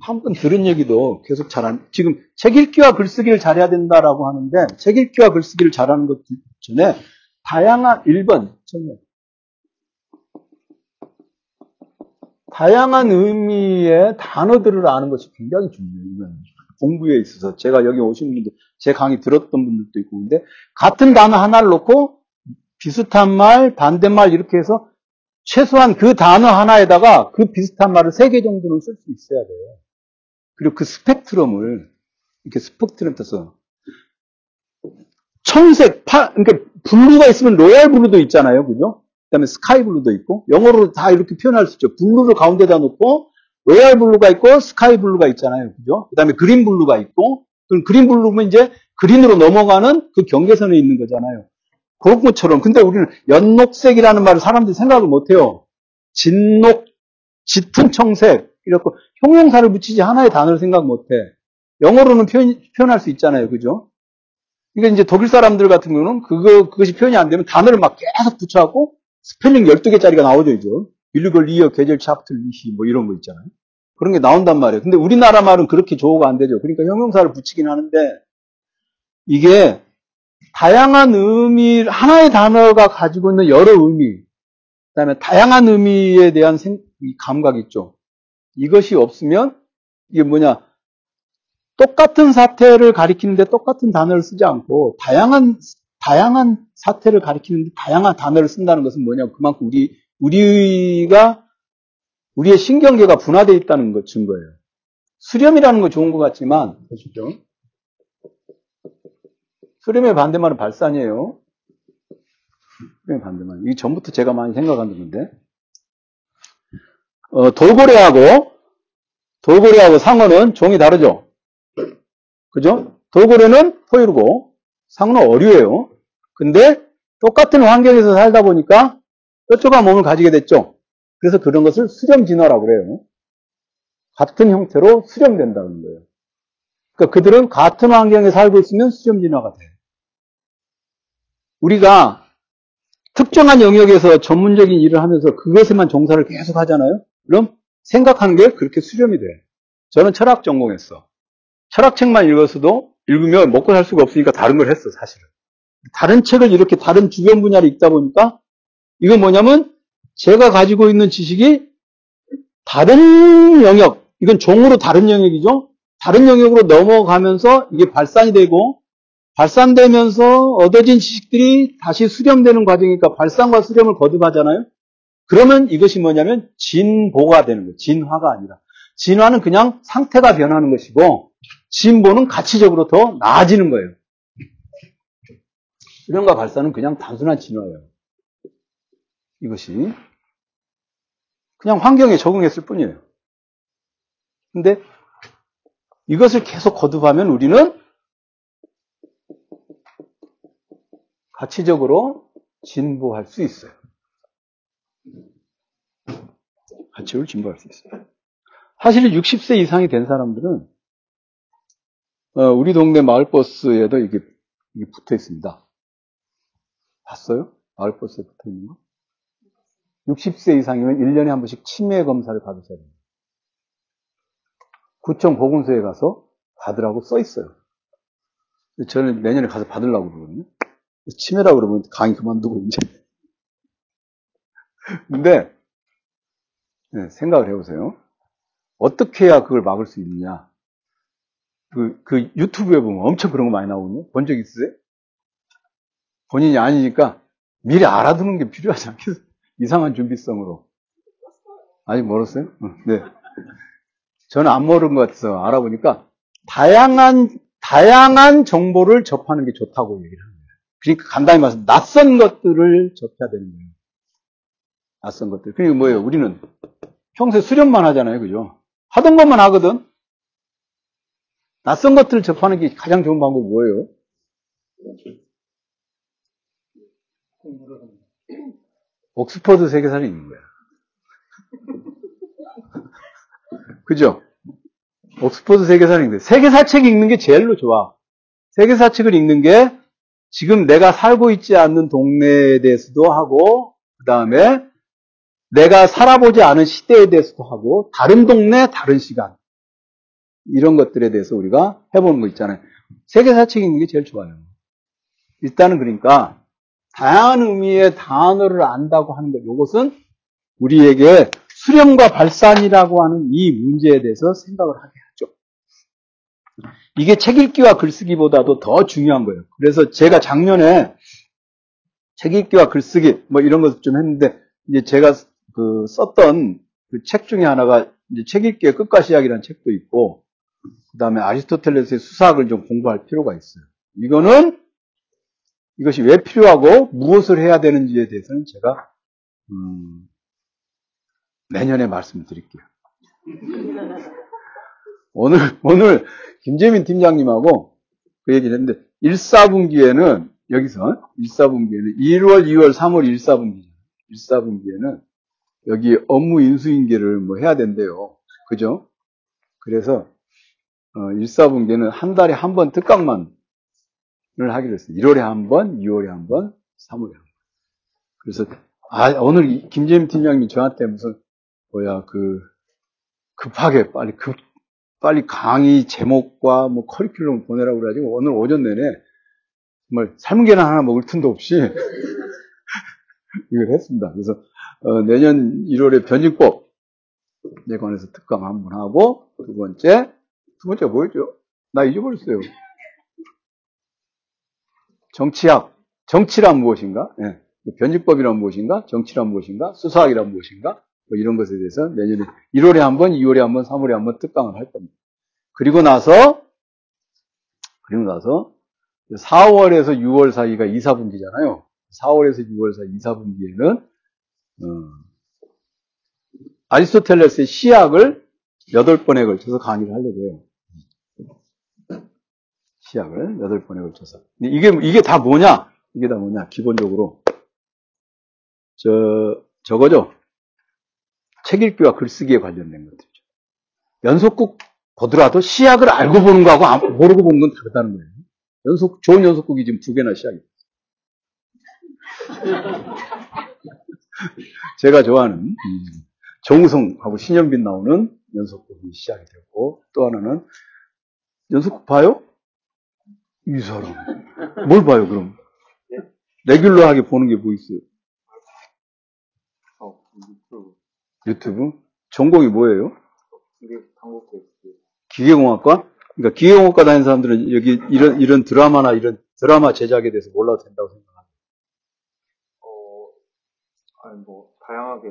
한 번 들은 얘기도 계속 잘한 지금 책 읽기와 글쓰기를 잘해야 된다라고 하는데 책 읽기와 글쓰기를 잘하는 것 전에 다양한 1번 처음에 다양한 의미의 단어들을 아는 것이 굉장히 중요해요. 공부에 있어서 제가 여기 오신 분들, 제 강의 들었던 분들도 있고 근데 같은 단어 하나를 놓고 비슷한 말, 반대말 이렇게 해서 최소한 그 단어 하나에다가 그 비슷한 말을 세 개 정도는 쓸 수 있어야 돼요. 그리고 그 스펙트럼을 이렇게 스펙트럼 떠서 청색, 파, 그러니까 blue가 있으면 royal blue도 있잖아요. 그죠? 그 다음에 sky blue도 있고, 영어로 다 이렇게 표현할 수 있죠. blue를 가운데다 놓고, royal blue가 있고 sky blue가 있잖아요. 그죠? 그 다음에 green blue가 있고 그럼 green blue면 이제 green으로 넘어가는 그 경계선에 있는 거잖아요. 그런 것처럼. 근데 우리는 연녹색이라는 말을 사람들이 생각을 못 해요. 진녹, 짙은 청색, 이렇게 형용사를 붙이지 하나의 단어를 생각 못 해. 영어로는 표현, 표현할 수 있잖아요. 그죠? 그러니까 이제 독일 사람들 같은 경우는 그거, 그것이 표현이 안 되면 단어를 막 계속 붙여갖고 스펠링 12개짜리가 나오죠, 이제. bürgerlicher gesellschaftlich 뭐 이런 거 있잖아요. 그런 게 나온단 말이에요. 근데 우리나라 말은 그렇게 조어가 안 되죠. 그러니까 형용사를 붙이긴 하는데 이게 다양한 의미, 하나의 단어가 가지고 있는 여러 의미, 그 다음에 다양한 의미에 대한 생, 감각 있죠. 이것이 없으면 이게 뭐냐 똑같은 사태를 가리키는데 똑같은 단어를 쓰지 않고 다양한 다양한 사태를 가리키는데 다양한 단어를 쓴다는 것은 뭐냐 그만큼 우리 우리가 우리의 신경계가 분화되어 있다는 것 증거예요. 수렴이라는 거 좋은 것 같지만 보시죠. 수렴의 반대말은 발산이에요. 수렴의 반대말. 이게 전부터 제가 많이 생각하는 건데. 어, 돌고래하고 돌고래하고 상어는 종이 다르죠. 그죠? 돌고래는 포유류고 상어는 어류예요. 근데 똑같은 환경에서 살다 보니까 뾰족한 몸을 가지게 됐죠. 그래서 그런 것을 수렴 진화라고 그래요. 같은 형태로 수렴된다는 거예요. 그러니까 그들은 같은 환경에 살고 있으면 수렴 진화가 돼요. 우리가 특정한 영역에서 전문적인 일을 하면서 그것에만 종사를 계속 하잖아요. 그럼 생각하는 게 그렇게 수렴이 돼. 저는 철학 전공했어. 철학책만 읽었어도 읽으면 먹고 살 수가 없으니까 다른 걸 했어, 사실은. 다른 책을 이렇게 다른 주변 분야를 읽다 보니까 이건 뭐냐면 제가 가지고 있는 지식이 다른 영역, 이건 종으로 다른 영역이죠. 다른 영역으로 넘어가면서 이게 발산이 되고 발산되면서 얻어진 지식들이 다시 수렴되는 과정이니까 발산과 수렴을 거듭하잖아요. 그러면 이것이 뭐냐면 진보가 되는 거예요. 진화가 아니라. 진화는 그냥 상태가 변하는 것이고 진보는 가치적으로 더 나아지는 거예요. 수렴과 발산은 그냥 단순한 진화예요. 이것이 그냥 환경에 적응했을 뿐이에요. 근데 이것을 계속 거듭하면 우리는 가치적으로 진보할 수 있어요. 가치를 진보할 수 있어요. 사실 60세 이상이 된 사람들은 어, 우리 동네 마을버스에도 이게, 이게 붙어 있습니다. 봤어요? 마을버스에 붙어 있는 거? 60세 이상이면 1년에 한 번씩 치매 검사를 받으셔야 됩니다. 구청 보건소에 가서 받으라고 써 있어요. 저는 내년에 가서 받으려고 그러거든요. 치매라고 그러면 강의 그만두고 이제. 근데 네, 생각을 해보세요. 어떻게 해야 그걸 막을 수 있느냐? 그, 그 유튜브에 보면 엄청 그런 거 많이 나오거든요. 본 적 있으세요? 본인이 아니니까 미리 알아두는 게 필요하지 않겠어요? 이상한 준비성으로. 아직 멀었어요? 네. 저는 안 모르는 것 같아서 알아보니까 다양한, 다양한 정보를 접하는 게 좋다고 얘기를 합니다. 그러니까 간단히 말해서 낯선 것들을 접해야 되는 거예요. 낯선 것들. 그러니까 뭐예요? 우리는 평소에 수련만 하잖아요. 그죠? 하던 것만 하거든? 낯선 것들을 접하는 게 가장 좋은 방법이 뭐예요? 옥스퍼드 세계사를 읽는 거야. 그죠? 옥스퍼드 세계사를 읽는 거야. 세계사 책 읽는 게 제일로 좋아. 세계사 책을 읽는 게 지금 내가 살고 있지 않는 동네에 대해서도 하고, 그 다음에 내가 살아보지 않은 시대에 대해서도 하고, 다른 동네, 다른 시간. 이런 것들에 대해서 우리가 해보는 거 있잖아요. 세계사 책 읽는 게 제일 좋아요. 일단은 그러니까, 다양한 의미의 단어를 안다고 하는 것, 이것은 우리에게 수렴과 발산이라고 하는 이 문제에 대해서 생각을 하게 하죠. 이게 책 읽기와 글쓰기보다도 더 중요한 거예요. 그래서 제가 작년에 책 읽기와 글쓰기 뭐 이런 것을 좀 했는데 이제 제가 그 썼던 그 책 중에 하나가 이제 책 읽기의 끝과 시작이라는 책도 있고 그 다음에 아리스토텔레스의 수사학을 좀 공부할 필요가 있어요. 이거는 이것이 왜 필요하고 무엇을 해야 되는지에 대해서는 제가 음, 내년에 말씀드릴게요. 오늘 오늘 김재민 팀장님하고 그 얘기를 했는데 1, 4분기에는 여기서 1사분기에는 1월, 2월, 3월 1사분기. 1사분기에는 여기 업무 인수인계를 뭐 해야 된대요. 그죠? 그래서 어, 1사분기에는 한 달에 한 번 특강만을 하기로 했어요. 1월에 한 번, 2월에 한 번, 3월에 한 번. 그래서 아, 오늘 김재민 팀장님이 저한테 무슨 뭐야 그 급하게 빨리 급 빨리 강의 제목과 뭐 커리큘럼 보내라고 그래가지고 오늘 오전 내내 정말 삶은 계란 하나 먹을 틈도 없이 이걸 했습니다. 그래서 어, 내년 1월에 변증법 내 관해서 특강 한 번 하고 두 번째 두 번째 뭐였죠? 나 잊어버렸어요. 정치학 정치란 무엇인가? 네. 변증법이란 무엇인가? 정치란 무엇인가? 수사학이란 무엇인가? 뭐 이런 것에 대해서 내년에 1월에 한 번, 2월에 한 번, 3월에 한 번 특강을 할 겁니다. 그리고 나서 그리고 나서 4월에서 6월 사이가 2, 4분기잖아요. 4월에서 6월 사이 2, 4분기에는 어, 아리스토텔레스의 시약을 8번에 걸쳐서 강의를 하려고 해요. 시약을 8번에 걸쳐서. 이게, 이게 다 뭐냐? 이게 다 뭐냐? 기본적으로. 저, 저거죠? 책 읽기와 글쓰기에 관련된 것들이죠. 연속극 보더라도 시약을 알고 보는 거하고 모르고 보는 건 다르다는 거예요. 연속, 좋은 연속극이 지금 두 개나 시작이 제가 좋아하는 정우성하고 신현빈 나오는 연속극이 시작이 됐고 또 하나는 연속극 봐요? 이 사람 뭘 봐요 그럼? 레귤러하게 보는 게 뭐 있어요? 어, 유튜브. 유튜브? 전공이 뭐예요? 기계공학과? 그러니까 기계공학과 다니는 사람들은 여기 이런 이런 드라마나 이런 드라마 제작에 대해서 몰라도 된다고 생각합니다. 어, 아니 뭐 다양하게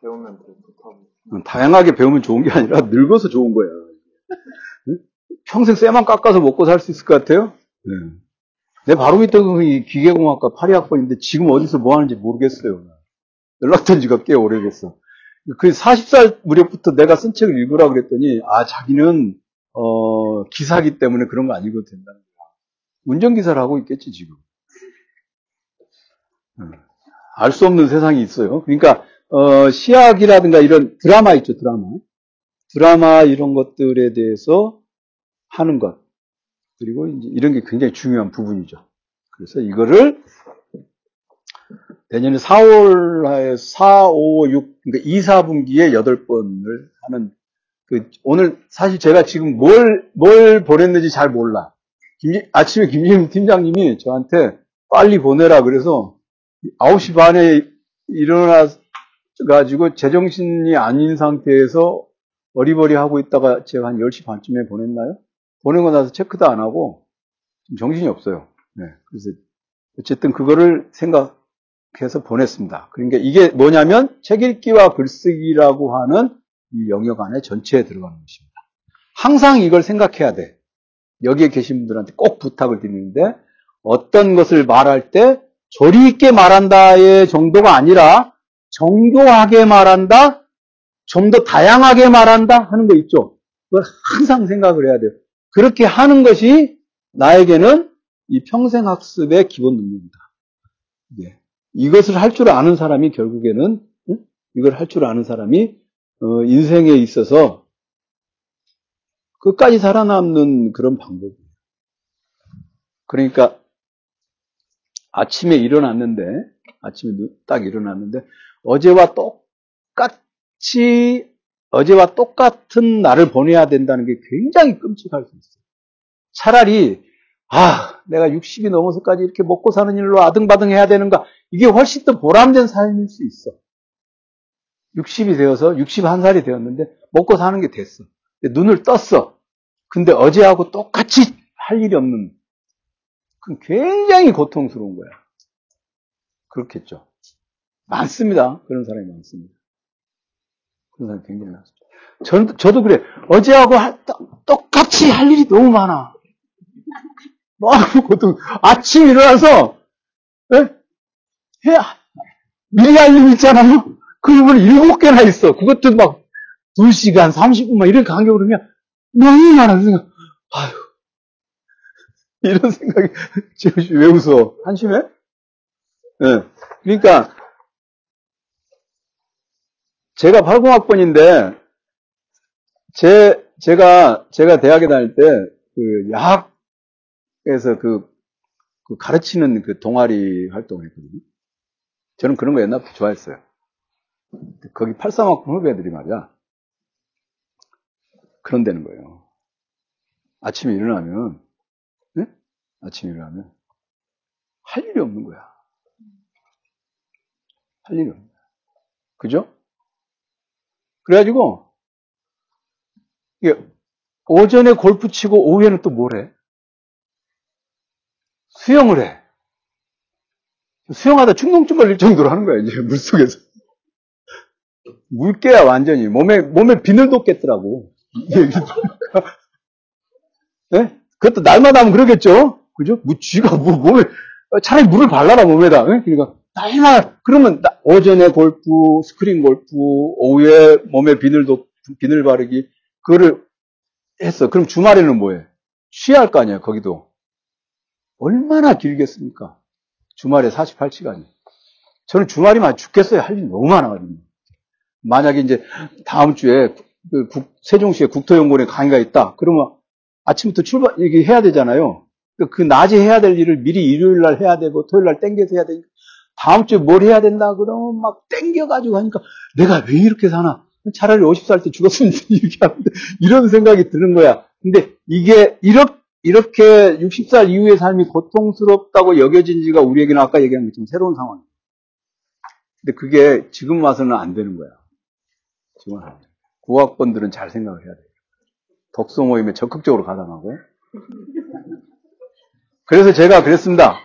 배우면 좋다고. 음, 다양하게 배우면 좋은 게 아니라 늙어서 좋은 거야. 응? 평생 쇠만 깎아서 먹고 살 수 있을 것 같아요? 네. 내 바로 밑에 동생이 기계공학과 8위학번인데 지금 어디서 뭐 하는지 모르겠어요. 연락된 지가 꽤 오래됐어. 그 40살 무렵부터 내가 쓴 책을 읽으라 그랬더니, 아, 자기는, 어, 기사기 때문에 그런 거 아니고 된다는 거야. 운전기사를 하고 있겠지, 지금. 알수 없는 세상이 있어요. 그러니까, 어, 시약이라든가 이런 드라마 있죠, 드라마. 드라마 이런 것들에 대해서 하는 것. 그리고 이제 이런 게 굉장히 중요한 부분이죠. 그래서 이거를 내년에 4월, 4, 5, 6, 그러니까 2, 4분기에 8번을 하는, 그, 오늘 사실 제가 지금 뭘, 뭘 보냈는지 잘 몰라. 김, 아침에 김진 팀장님이 저한테 빨리 보내라 그래서 9시 반에 일어나가지고 제정신이 아닌 상태에서 어리버리 하고 있다가 제가 한 10시 반쯤에 보냈나요? 보내고 나서 체크도 안 하고 정신이 없어요. 네. 그래서 어쨌든 그거를 생각해서 보냈습니다. 그러니까 이게 뭐냐면 책 읽기와 글쓰기라고 하는 이 영역 안에 전체에 들어가는 것입니다. 항상 이걸 생각해야 돼. 여기에 계신 분들한테 꼭 부탁을 드리는데 어떤 것을 말할 때 조리 있게 말한다의 정도가 아니라 정교하게 말한다, 좀 더 다양하게 말한다 하는 거 있죠. 그걸 항상 생각을 해야 돼요. 그렇게 하는 것이 나에게는 이 평생 학습의 기본 능력이다. 네. 이것을 할 줄 아는 사람이 결국에는 응? 이걸 할 줄 아는 사람이 어, 인생에 있어서 끝까지 살아남는 그런 방법이에요. 그러니까 아침에 일어났는데 아침에 딱 일어났는데 어제와 똑같이 어제와 똑같은 날을 보내야 된다는 게 굉장히 끔찍할 수 있어요. 차라리 아 내가 60이 넘어서까지 이렇게 먹고 사는 일로 아등바등 해야 되는가 이게 훨씬 더 보람된 삶일 수 있어. 60이 되어서 61살이 되었는데 먹고 사는 게 됐어. 눈을 떴어. 근데 어제하고 똑같이 할 일이 없는 그건 굉장히 고통스러운 거야. 그렇겠죠. 많습니다. 그런 사람이 많습니다. 그런 사람이 굉장히 많습니다. 저는, 저도 그래. 어제하고 하, 똑같이 할 일이 너무 많아. 너무 고통. 아침 일어나서, 에? 해, 미리 할 일 있잖아요? 그 일을 일곱 개나 있어. 그것도 막, 2시간, 30분, 막 이런 간격으로 그냥 너무 많아. 그래서, 아휴. 이런 생각이, 지금 왜 웃어? 한심해? 예. 네. 그러니까, 제가 80학번인데, 제, 제가, 제가 대학에 다닐 때, 그, 야학에서 그, 그 가르치는 그 동아리 활동을 했거든요. 저는 그런 거 옛날부터 좋아했어요. 거기 83학번 후배들이 말이야. 그런 되는 거예요. 아침에 일어나면, 네? 아침에 일어나면, 할 일이 없는 거야. 할 일이 없는 거야. 그죠? 그래가지고, 오전에 골프 치고 오후에는 또 뭘 해? 수영을 해. 수영하다 중독증 걸릴 정도로 하는 거야, 이제, 물 속에서. 물개야, 완전히. 몸에, 몸에 비늘 돋겠더라고. 네? 그것도 날마다 하면 그러겠죠? 그죠? 뭐, 쥐가 뭐, 몸에, 차라리 물을 발라라, 몸에다. 네? 그러니까, 날마다, 그러면, 오전에 골프, 스크린 골프, 오후에 몸에 비늘 돋, 비늘 바르기, 그거를 했어. 그럼 주말에는 뭐해? 쉬어야 할거 아니야, 거기도. 얼마나 길겠습니까? 주말에 48시간이. 저는 주말이면 죽겠어요. 할 일이 너무 많아가지고. 만약에 이제 다음 주에 그 국, 세종시에 국토연구원에 강의가 있다. 그러면 아침부터 출발, 이게 해야 되잖아요. 그, 그 낮에 해야 될 일을 미리 일요일 날 해야 되고 토요일 날 땡겨서 해야 되니까 다음 주에 뭘 해야 된다 그러면 막 땡겨가지고 하니까 내가 왜 이렇게 사나? 차라리 50살 때 죽었으면 이렇게 하는데 이런 생각이 드는 거야. 근데 이게 이렇게 이렇게 60살 이후의 삶이 고통스럽다고 여겨진 지가 우리에게는 아까 얘기한 것처럼 새로운 상황이에요. 근데 그게 지금 와서는 안 되는 거야. 지금 안 돼. 고학번들은 잘 생각을 해야 돼요. 독서 모임에 적극적으로 가담하고. 그래서 제가 그랬습니다.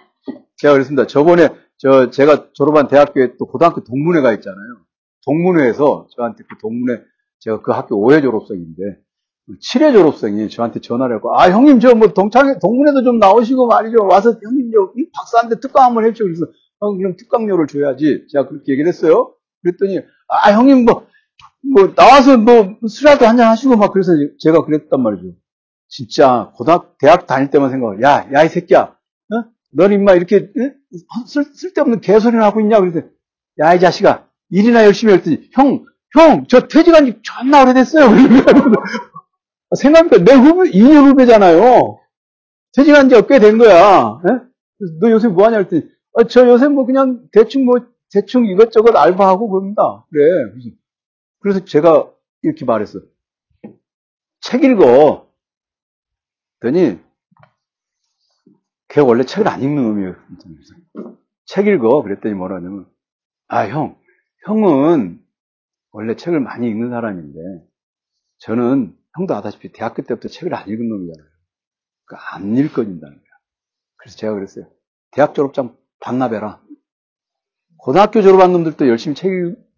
제가 그랬습니다. 저번에 저 제가 졸업한 대학교에 또 고등학교 동문회가 있잖아요. 동문회에서 저한테 그 동문회 제가 그 학교 5회 졸업생인데 7회 졸업생이 저한테 전화를 하고 아 형님 저 뭐 동창회 동문회도 좀 나오시고 말이죠 와서 형님 저 박사한테 특강 한번 해줘 그래서 형 그럼 특강료를 줘야지 제가 그렇게 얘기를 했어요. 그랬더니 아 형님 뭐 뭐 나와서 뭐 술이라도 한잔 하시고 막 그래서 제가 그랬단 말이죠. 진짜 고등학 대학 다닐 때만 생각을 야, 야 이 새끼야. 어? 넌 임마 이렇게 쓸, 쓸데없는 개소리를 하고 있냐 그래서 야 이 자식아 일이나 열심히 했더니 형, 형, 저 퇴직한 지 존나 오래됐어요. 생각해보니까 내 후배, 2년 후배잖아요. 퇴직한 지가 꽤 된 거야. 에? 너 요새 뭐 하냐 했더니 아, 저 요새 뭐 그냥 대충 뭐 대충 이것저것 알바하고 그럽니다. 그래. 그래서 제가 이렇게 말했어. 책 읽어. 더니 걔 원래 책을 안 읽는 놈이에요. 책 읽어. 그랬더니 뭐라냐면 아, 형. 형은 원래 책을 많이 읽는 사람인데 저는 형도 아다시피 대학교 때부터 책을 안 읽은 놈이잖아요. 그러니까 안 읽어진다는 거야. 그래서 제가 그랬어요. 대학 졸업장 반납해라. 고등학교 졸업한 놈들도 열심히 책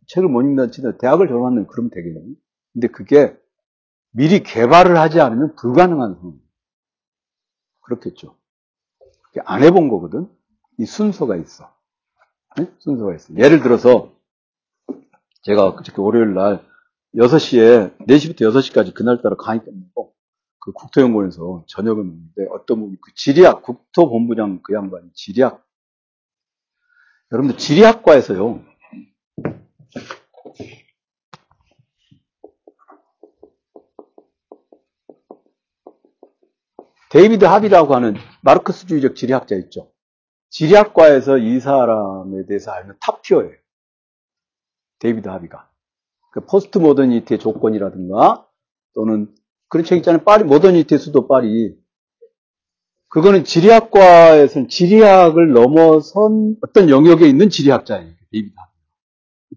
책을 못 읽는다 치더라도 대학을 졸업하면 그러면 되겠네요. 근데 그게 미리 개발을 하지 않으면 불가능한 상황. 그렇겠죠. 안 해본 거거든. 이 순서가 있어. 네? 순서가 있어. 예를 들어서 제가 그저께 월요일 날 6시에 4시부터 6시까지 그날따라 강의 끝내고 그 국토연구원에서 저녁을 먹는데 어떤 분이 그 지리학 국토본부장 그 양반이 지리학 여러분들 지리학과에서요 데이비드 하비라고 하는 마르크스주의적 지리학자 있죠. 지리학과에서 이 사람에 대해서 알면 top tier예요. 데이비드 하비가. 그 postmodernity의 조건이라든가 또는 그런 책 있잖아요. 파리 modernity의 수도 파리. 그거는 지리학과에서는 지리학을 넘어선 어떤 영역에 있는 지리학자예요. 데이비드 하비.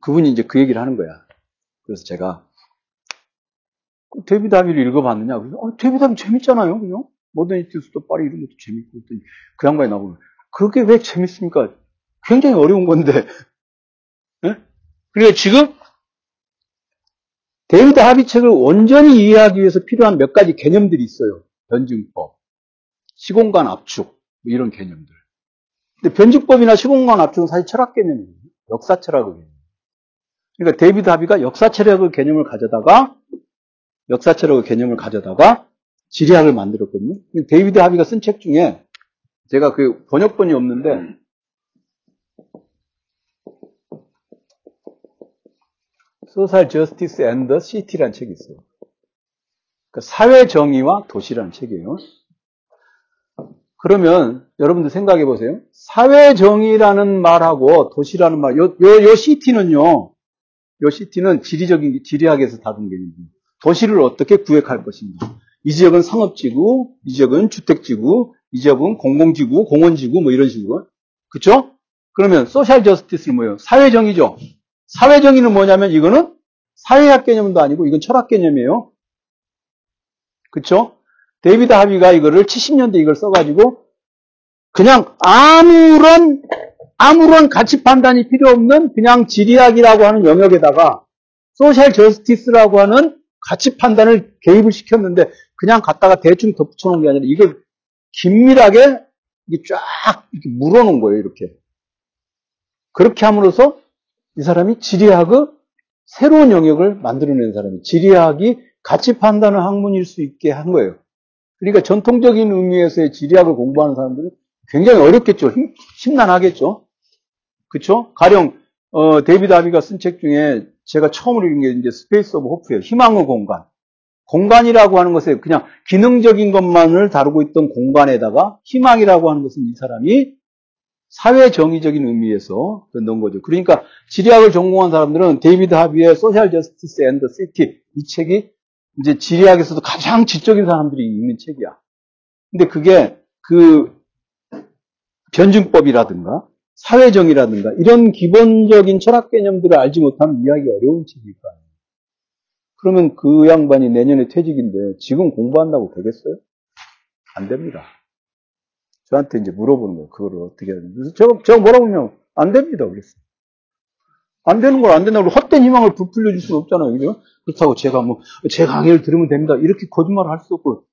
그분이 이제 그 얘기를 하는 거야. 그래서 제가 데이비드 하비를 읽어봤느냐? 그래서 어, 데이비드 하비 재밌잖아요. 그죠? 모더니티의 수도 파리 이런 것도 재밌고 그 양반이 나오면 그게 왜 재밌습니까? 굉장히 어려운 건데. 네? 그러니까 지금 데이비드 하비 책을 온전히 이해하기 위해서 필요한 몇 가지 개념들이 있어요. 변증법, 시공간 압축, 뭐 이런 개념들. 근데 변증법이나 시공간 압축은 사실 철학 개념이에요. 역사 철학의 개념. 그러니까 데이비드 하비가 역사 철학의 개념을 가져다가 역사 철학의 개념을 가져다가 지리학을 만들었거든요. 데이비드 하비가 쓴 책 중에 제가 그 번역본이 없는데 Social Justice and the City라는 책이 있어요. 그 사회 정의와 도시라는 책이에요. 그러면 여러분들 생각해 보세요. 사회 정의라는 말하고 도시라는 말, 요, 요, 요 시티는요, 요 시티는 지리적인, 지리학에서 다룬 개념입니다. 도시를 어떻게 구획할 것인가. 이 지역은 상업지구, 이 지역은 주택지구, 이 지역은 공공지구, 공원지구, 뭐 이런 식으로. 그쵸? 그러면 소셜 저스티스는 뭐예요? 사회정의죠. 사회정의는 뭐냐면 이거는 사회학 개념도 아니고 이건 철학 개념이에요. 그쵸? 데이비드 하비가 이거를 70년대 이걸 써가지고 그냥 아무런 아무런 가치 판단이 필요 없는 그냥 지리학이라고 하는 영역에다가 social justice라고 하는 가치 판단을 개입을 시켰는데 그냥 갖다가 대충 덧붙여 놓은 게 아니라 이걸 긴밀하게 쫙 이렇게 묶어놓은 거예요, 이렇게. 그렇게 함으로써 이 사람이 지리학의 새로운 영역을 만들어낸 사람이 지리학이 가치 판단의 학문일 수 있게 한 거예요. 그러니까 전통적인 의미에서의 지리학을 공부하는 사람들은 굉장히 어렵겠죠. 힘, 심란하겠죠. 그쵸? 가령, 어, 데이비드 하비가 쓴 책 중에 제가 처음으로 읽은 게 이제 Space of Hope예요. 희망의 공간. 공간이라고 하는 것에 그냥 기능적인 것만을 다루고 있던 공간에다가 희망이라고 하는 것은 이 사람이 사회 정의적인 의미에서 넣은 거죠. 그러니까 지리학을 전공한 사람들은 데이비드 하비의 Social Justice and the City 이 책이 이제 지리학에서도 가장 지적인 사람들이 읽는 책이야. 근데 그게 그 변증법이라든가 사회정의라든가 이런 기본적인 철학 개념들을 알지 못하면 이해하기 어려운 책일 거 아니에요. 그러면 그 양반이 내년에 퇴직인데 지금 공부한다고 되겠어요? 안 됩니다. 저한테 이제 물어보는 거예요. 그거를 어떻게 해야 되는지. 제가, 제가 뭐라고 하면 안 됩니다. 그랬어요. 안 되는 걸 안 된다고 헛된 희망을 부풀려 줄 수는 없잖아요. 그죠? 그렇다고 제가 뭐, 제 강의를 들으면 됩니다. 이렇게 거짓말을 할 수 없고,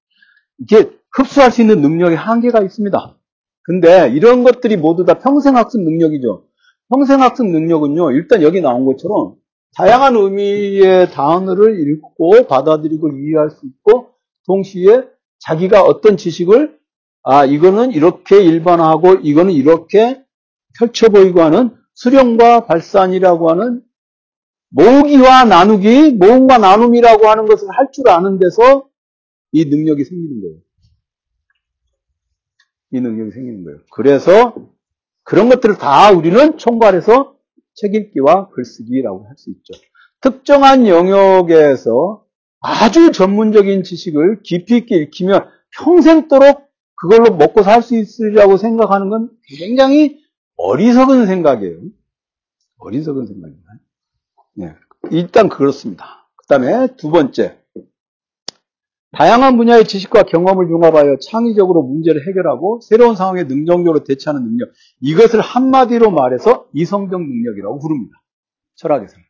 이게 흡수할 수 있는 능력에 한계가 있습니다. 근데 이런 것들이 모두 다 평생학습 능력이죠. 평생학습 능력은요, 일단 여기 나온 것처럼 다양한 의미의 단어를 읽고 받아들이고 이해할 수 있고, 동시에 자기가 어떤 지식을, 아, 이거는 이렇게 일반화하고, 이거는 이렇게 펼쳐 보이고 하는 수령과 발산이라고 하는 모으기와 나누기, 모음과 나눔이라고 하는 것을 할 줄 아는 데서 이 능력이 생기는 거예요. 이 능력이 생기는 거예요. 그래서 그런 것들을 다 우리는 총괄해서 책 읽기와 글쓰기라고 할 수 있죠. 특정한 영역에서 아주 전문적인 지식을 깊이 있게 읽히면 평생도록 그걸로 먹고 살 수 있으리라고 생각하는 건 굉장히 어리석은 생각이에요. 어리석은 생각입니다. 네. 일단 그렇습니다. 그 다음에 두 번째. 다양한 분야의 지식과 경험을 융합하여 창의적으로 문제를 해결하고 새로운 상황에 능동적으로 대처하는 능력. 이것을 한마디로 말해서 이성적 능력이라고 부릅니다. 철학에서는.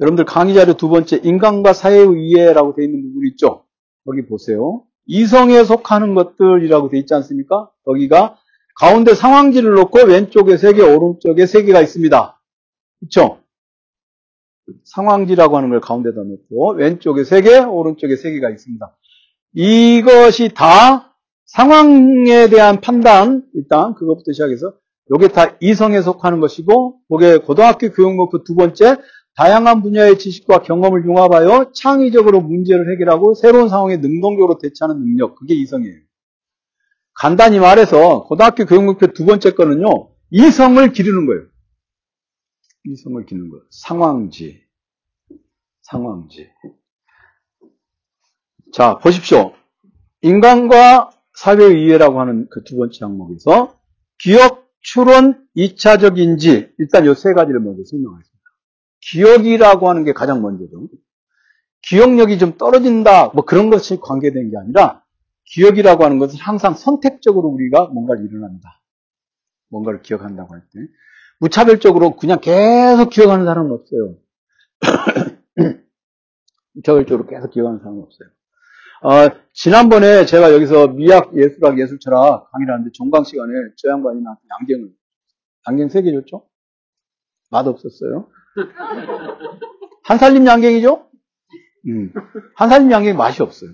여러분들 강의 자료 두 번째, 인간과 사회의 이해라고 되어 있는 부분 있죠? 여기 보세요. 이성에 속하는 것들이라고 되어 있지 않습니까? 여기가 가운데 상황지를 놓고 왼쪽에 세 개, 오른쪽에 세 개가 있습니다. 그렇죠? 상황지라고 하는 걸 가운데다 놓고 왼쪽에 세 개, 오른쪽에 세 개가 있습니다. 이것이 다 상황에 대한 판단, 일단 그것부터 시작해서 이게 다 이성에 속하는 것이고, 그게 고등학교 교육 목표 두 번째, 다양한 분야의 지식과 경험을 융합하여 창의적으로 문제를 해결하고 새로운 상황에 능동적으로 대처하는 능력, 그게 이성이에요. 간단히 말해서 고등학교 교육 목표 두 번째 거는요, 이성을 기르는 거예요. 이성을 기르는 거예요. 상황지. 상황지. 자, 보십시오. 인간과 사회의 이해라고 하는 그 두 번째 항목에서 기억, 추론, 2차적 인지 일단 이 세 가지를 먼저 설명하겠습니다. 기억이라고 하는 게 가장 먼저죠. 기억력이 좀 떨어진다, 뭐 그런 것이 관계된 게 아니라 기억이라고 하는 것은 항상 선택적으로 우리가 뭔가를 일어난다. 뭔가를 기억한다고 할 때. 무차별적으로 그냥 계속 기억하는 사람은 없어요. 무차별적으로 계속 기억하는 사람은 없어요. 어, 지난번에 제가 여기서 미학 예술학 예술철학 강의를 하는데 종강 시간에 저 양반이 나한테 양갱을, 양갱 세 개 줬죠? 맛없었어요. 한살림 양갱이죠? 음. 한살림 양갱이 맛이 없어요.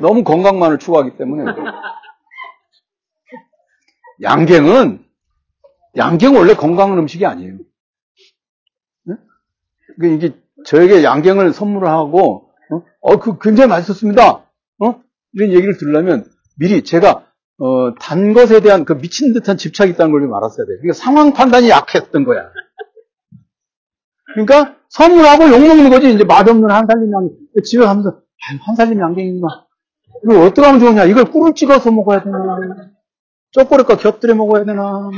너무 건강만을 추구하기 때문에. 양갱은, 양갱은 원래 건강한 음식이 아니에요. 네? 이게 저에게 양갱을 선물을 하고, 어, 어, 그 굉장히 맛있었습니다. 어? 이런 얘기를 들으려면 미리 제가, 어, 단 것에 대한 그 미친 듯한 집착이 있다는 걸 좀 알았어야 돼요. 그러니까 상황 판단이 약했던 거야. 그러니까 선물하고 욕먹는 거지. 이제 맛없는 한살림 양갱. 집에 가면서, 한살림 양갱이구나. 이거 어떻게 하면 좋으냐? 이걸 꿀을 찍어서 먹어야 되나? 초콜릿과 곁들여 먹어야 되나?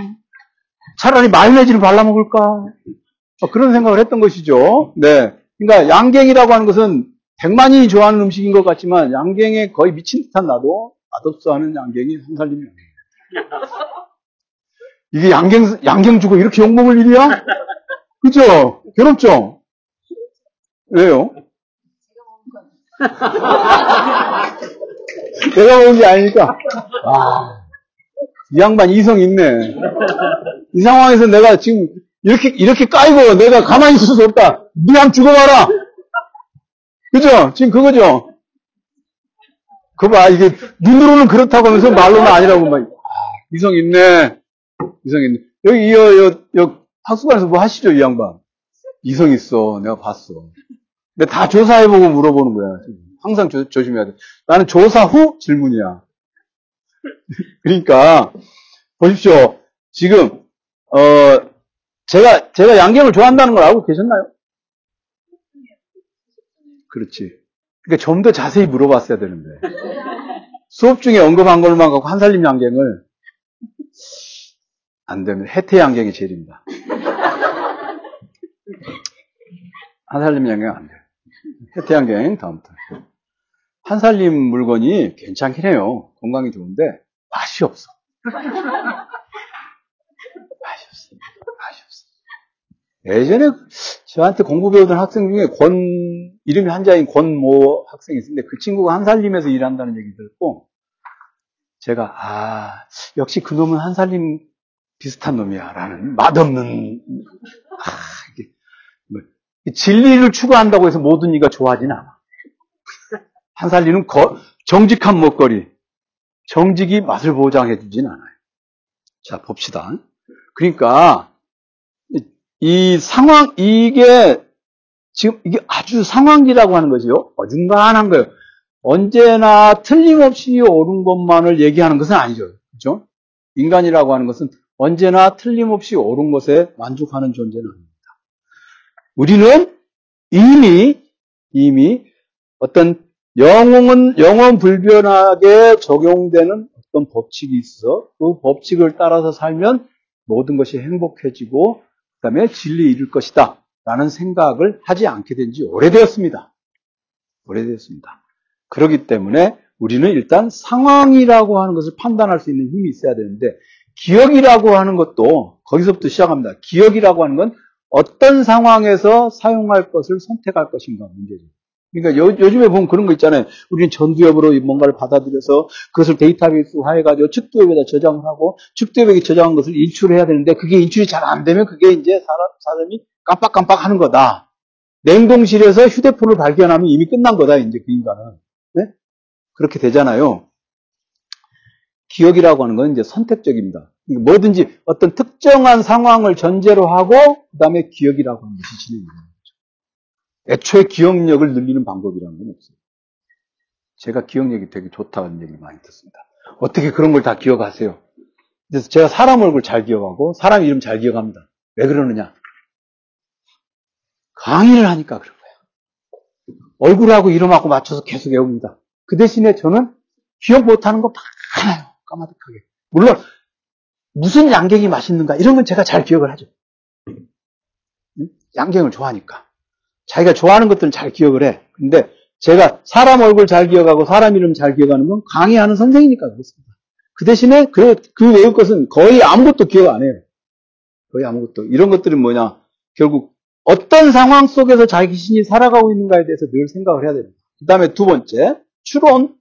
차라리 마요네즈를 발라 먹을까? 어, 그런 생각을 했던 것이죠. 네. 그러니까 양갱이라고 하는 것은 백만인이 좋아하는 음식인 것 같지만 양갱에 거의 미친 듯한 나도 맛없어 하는 양갱이 한살림 양갱. 이게 양갱, 양갱 주고 이렇게 욕먹을 일이야? 그죠? 괴롭죠? 왜요? 내가 먹은 게 아니니까. 와, 이 양반 이성 있네. 이 상황에서 내가 지금 이렇게, 이렇게 까이고 내가 가만히 있을 수 없다. 니함 죽어봐라. 그죠? 지금 그거죠? 그거 봐, 이게 눈으로는 그렇다고 하면서 말로는 아니라고 막. 아, 이성 있네. 이성 있네. 여기, 여, 여, 여, 학습관에서 뭐 하시죠, 이 양반? 이성 있어. 내가 봤어. 근데 다 조사해보고 물어보는 거야. 항상 조, 조심해야 돼. 나는 조사 후 질문이야. 그러니까, 보십시오. 지금, 어, 제가, 제가 양갱을 좋아한다는 걸 알고 계셨나요? 그렇지. 그러니까 좀 더 자세히 물어봤어야 되는데. 수업 중에 언급한 걸만 갖고 한살림 양갱을 안 되면 해태 양갱이 제일입니다. 한살림 양갱 안 돼요. 해태 양갱 다음부터. 한살림 물건이 괜찮긴 해요. 건강이 좋은데 맛이 없어. 맛이 없어. 맛이 없어. 예전에 저한테 공부 배우던 학생 중에 권 이름이 한자인 권모 학생이 있었는데 그 친구가 한살림에서 일한다는 얘기 듣고 제가 아 역시 그 놈은 한살림 비슷한 놈이야 라는 맛없는 아, 이게 뭐, 진리를 추구한다고 해서 모든 이가 좋아하지는 않아. 한살림은 거, 정직한 먹거리, 정직이 맛을 보장해주진 않아요. 자 봅시다. 그러니까 이 상황 이게 지금 이게 아주 상황기라고 하는 거죠. 어중간한 거예요. 언제나 틀림없이 옳은 것만을 얘기하는 것은 아니죠. 그죠? 인간이라고 하는 것은 언제나 틀림없이 옳은 것에 만족하는 존재는 아닙니다. 우리는 이미, 이미 어떤 영웅은, 영원 불변하게 적용되는 어떤 법칙이 있어. 그 법칙을 따라서 살면 모든 것이 행복해지고, 그 다음에 진리 이룰 것이다. 라는 생각을 하지 않게 된 지 오래되었습니다. 오래되었습니다. 그렇기 때문에 우리는 일단 상황이라고 하는 것을 판단할 수 있는 힘이 있어야 되는데, 기억이라고 하는 것도 거기서부터 시작합니다. 기억이라고 하는 건 어떤 상황에서 사용할 것을 선택할 것인가 문제죠. 그러니까 요, 즘에 보면 그런 거 있잖아요. 우리는 전두엽으로 뭔가를 받아들여서 그것을 데이터베이스화 해가지고 측두엽에다 저장을 하고 측두엽에 저장한 것을 인출해야 되는데 그게 인출이 잘 안 되면 그게 이제 사람, 사람이 깜빡깜빡 하는 거다. 냉동실에서 휴대폰을 발견하면 이미 끝난 거다, 이제 그 인간은. 네? 그렇게 되잖아요. 기억이라고 하는 건 이제 선택적입니다. 그러니까 뭐든지 어떤 특정한 상황을 전제로 하고, 그 다음에 기억이라고 하는 것이 거죠. 애초에 기억력을 늘리는 방법이라는 건 없어요. 제가 기억력이 되게 좋다는 얘기 많이 듣습니다. 어떻게 그런 걸 다 기억하세요? 그래서 제가 사람 얼굴 잘 기억하고, 사람 이름 잘 기억합니다. 왜 그러느냐? 강의를 하니까 그런 거예요. 얼굴하고 이름하고 맞춰서 계속 외웁니다. 그 대신에 저는 기억 못하는 거 많아요. 까마득하게. 물론 무슨 양갱이 맛있는가 이런 건 제가 잘 기억을 하죠. 양갱을 좋아하니까. 자기가 좋아하는 것들은 잘 기억을 해. 근데 제가 사람 얼굴 잘 기억하고 사람 이름 잘 기억하는 건 강의하는 선생이니까 그렇습니다. 그 대신에 그, 그 외울 것은 거의 아무것도 기억 안 해요. 거의 아무것도. 이런 것들은 뭐냐. 결국 어떤 상황 속에서 자기 자신이 살아가고 있는가에 대해서 늘 생각을 해야 됩니다. 그 다음에 두 번째, 추론,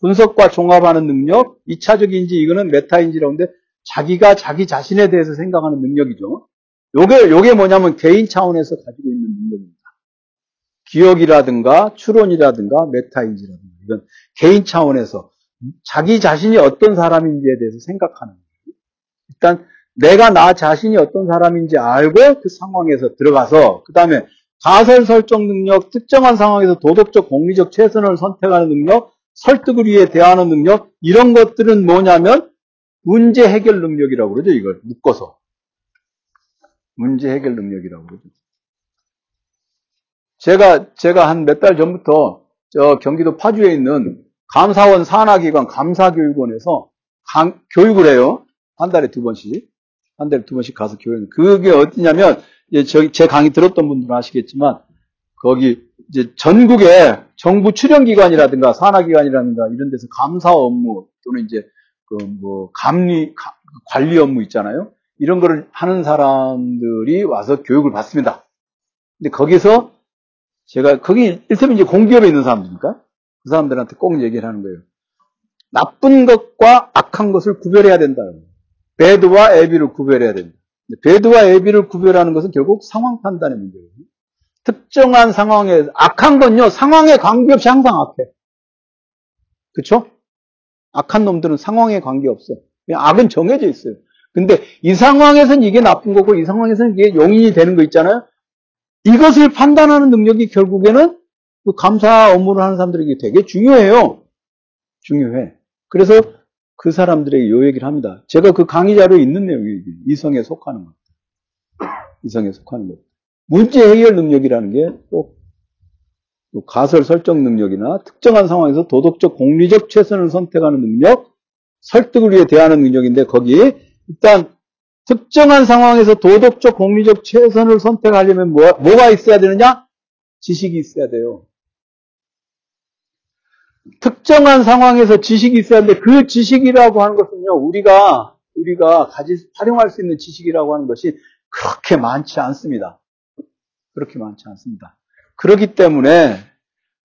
분석과 종합하는 능력, 2차적 인지 이거는 메타인지라고 하는데 자기가 자기 자신에 대해서 생각하는 능력이죠. 요게, 요게 뭐냐면 개인 차원에서 가지고 있는 능력입니다. 기억이라든가 추론이라든가 메타인지라든가 이건 개인 차원에서 자기 자신이 어떤 사람인지에 대해서 생각하는 거예요. 일단 내가 나 자신이 어떤 사람인지 알고 그 상황에서 들어가서 그 다음에 가설 설정 능력, 특정한 상황에서 도덕적, 공리적 최선을 선택하는 능력, 설득을 위해 대하는 능력 이런 것들은 뭐냐면 문제 해결 능력이라고 그러죠. 이걸 묶어서 문제 해결 능력이라고 그러죠. 제가 제가 한 몇 달 전부터 저 경기도 파주에 있는 감사원 산하기관 감사교육원에서 강, 교육을 해요. 한 달에 두 번씩. 한 달에 두 번씩 가서 교육. 그게 어디냐면, 저, 제 강의 들었던 분들은 아시겠지만, 거기, 이제 전국에 정부 출연기관이라든가 산하기관이라든가 이런 데서 감사 업무 또는 이제 그 뭐 감리, 관리 업무 있잖아요. 이런 거를 하는 사람들이 와서 교육을 받습니다. 근데 거기서 제가, 거기, 일테면 이제 공기업에 있는 사람들입니까? 그 사람들한테 꼭 얘기를 하는 거예요. 나쁜 것과 악한 것을 구별해야 된다. 배드와 애비를 구별해야 된다. 배드와 애비를 구별하는 것은 결국 상황 판단의 문제예요. 특정한 상황에 악한 건요 상황에 관계없이 항상 악해. 그렇죠? 악한 놈들은 상황에 관계없어. 그냥 악은 정해져 있어요. 근데 이 상황에서는 이게 나쁜 거고 이 상황에서는 이게 용인이 되는 거 있잖아요. 이것을 판단하는 능력이 결국에는 그 감사 업무를 하는 사람들에게 되게 중요해요. 중요해. 그래서 그 사람들에게 요 얘기를 합니다. 제가 그 강의 자료에 있는 내용이 이성에 속하는 것. 이성에 속하는 것. 문제 해결 능력이라는 게꼭 가설 설정 능력이나 특정한 상황에서 도덕적 공리적 최선을 선택하는 능력, 설득을 위해 대하는 능력인데 거기에 일단 특정한 상황에서 도덕적 공리적 최선을 선택하려면 뭐, 뭐가 있어야 되느냐? 지식이 있어야 돼요. 특정한 상황에서 지식이 있어야 하는데 그 지식이라고 하는 것은요, 우리가, 우리가 가지, 활용할 수 있는 지식이라고 하는 것이 그렇게 많지 않습니다. 그렇게 많지 않습니다. 그렇기 때문에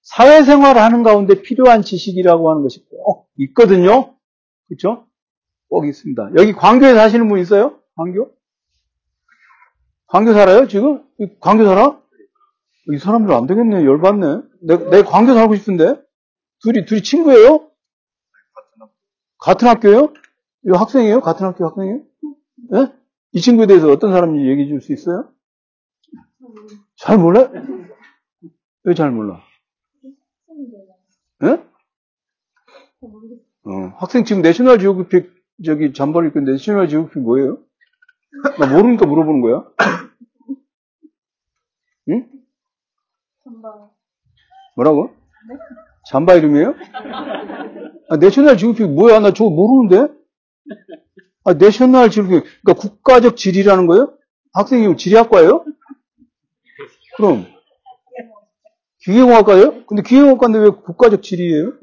사회생활을 하는 가운데 필요한 지식이라고 하는 것이 꼭 있거든요. 그렇죠? 꼭 있습니다. 여기 광교에 사시는 분 있어요? 광교? 광교 살아요, 지금? 광교 살아? 이 사람들 안 되겠네. 열받네. 내, 내 광교 살고 싶은데? 둘이, 둘이 친구예요? 같은 학교예요? 이 학생이에요? 같은 학교 학생이에요? 네? 이 친구에 대해서 어떤 사람인지 얘기해 줄 수 있어요? 잘 몰라? 왜 잘 몰라? 예? 어, 학생 지금 National Geographic 저기 잠바를 입고 National Geographic 뭐예요? 나 모르니까 물어보는 거야. 응? 뭐라고? 잠바 이름이에요? 아, National Geographic 뭐야? 나 저거 모르는데? 아, National Geographic 그러니까 국가적 지리라는 거예요? 학생이 지리학과예요? 그럼 기계공학과예요? 근데 기계공학과인데 왜 국가적 지리예요?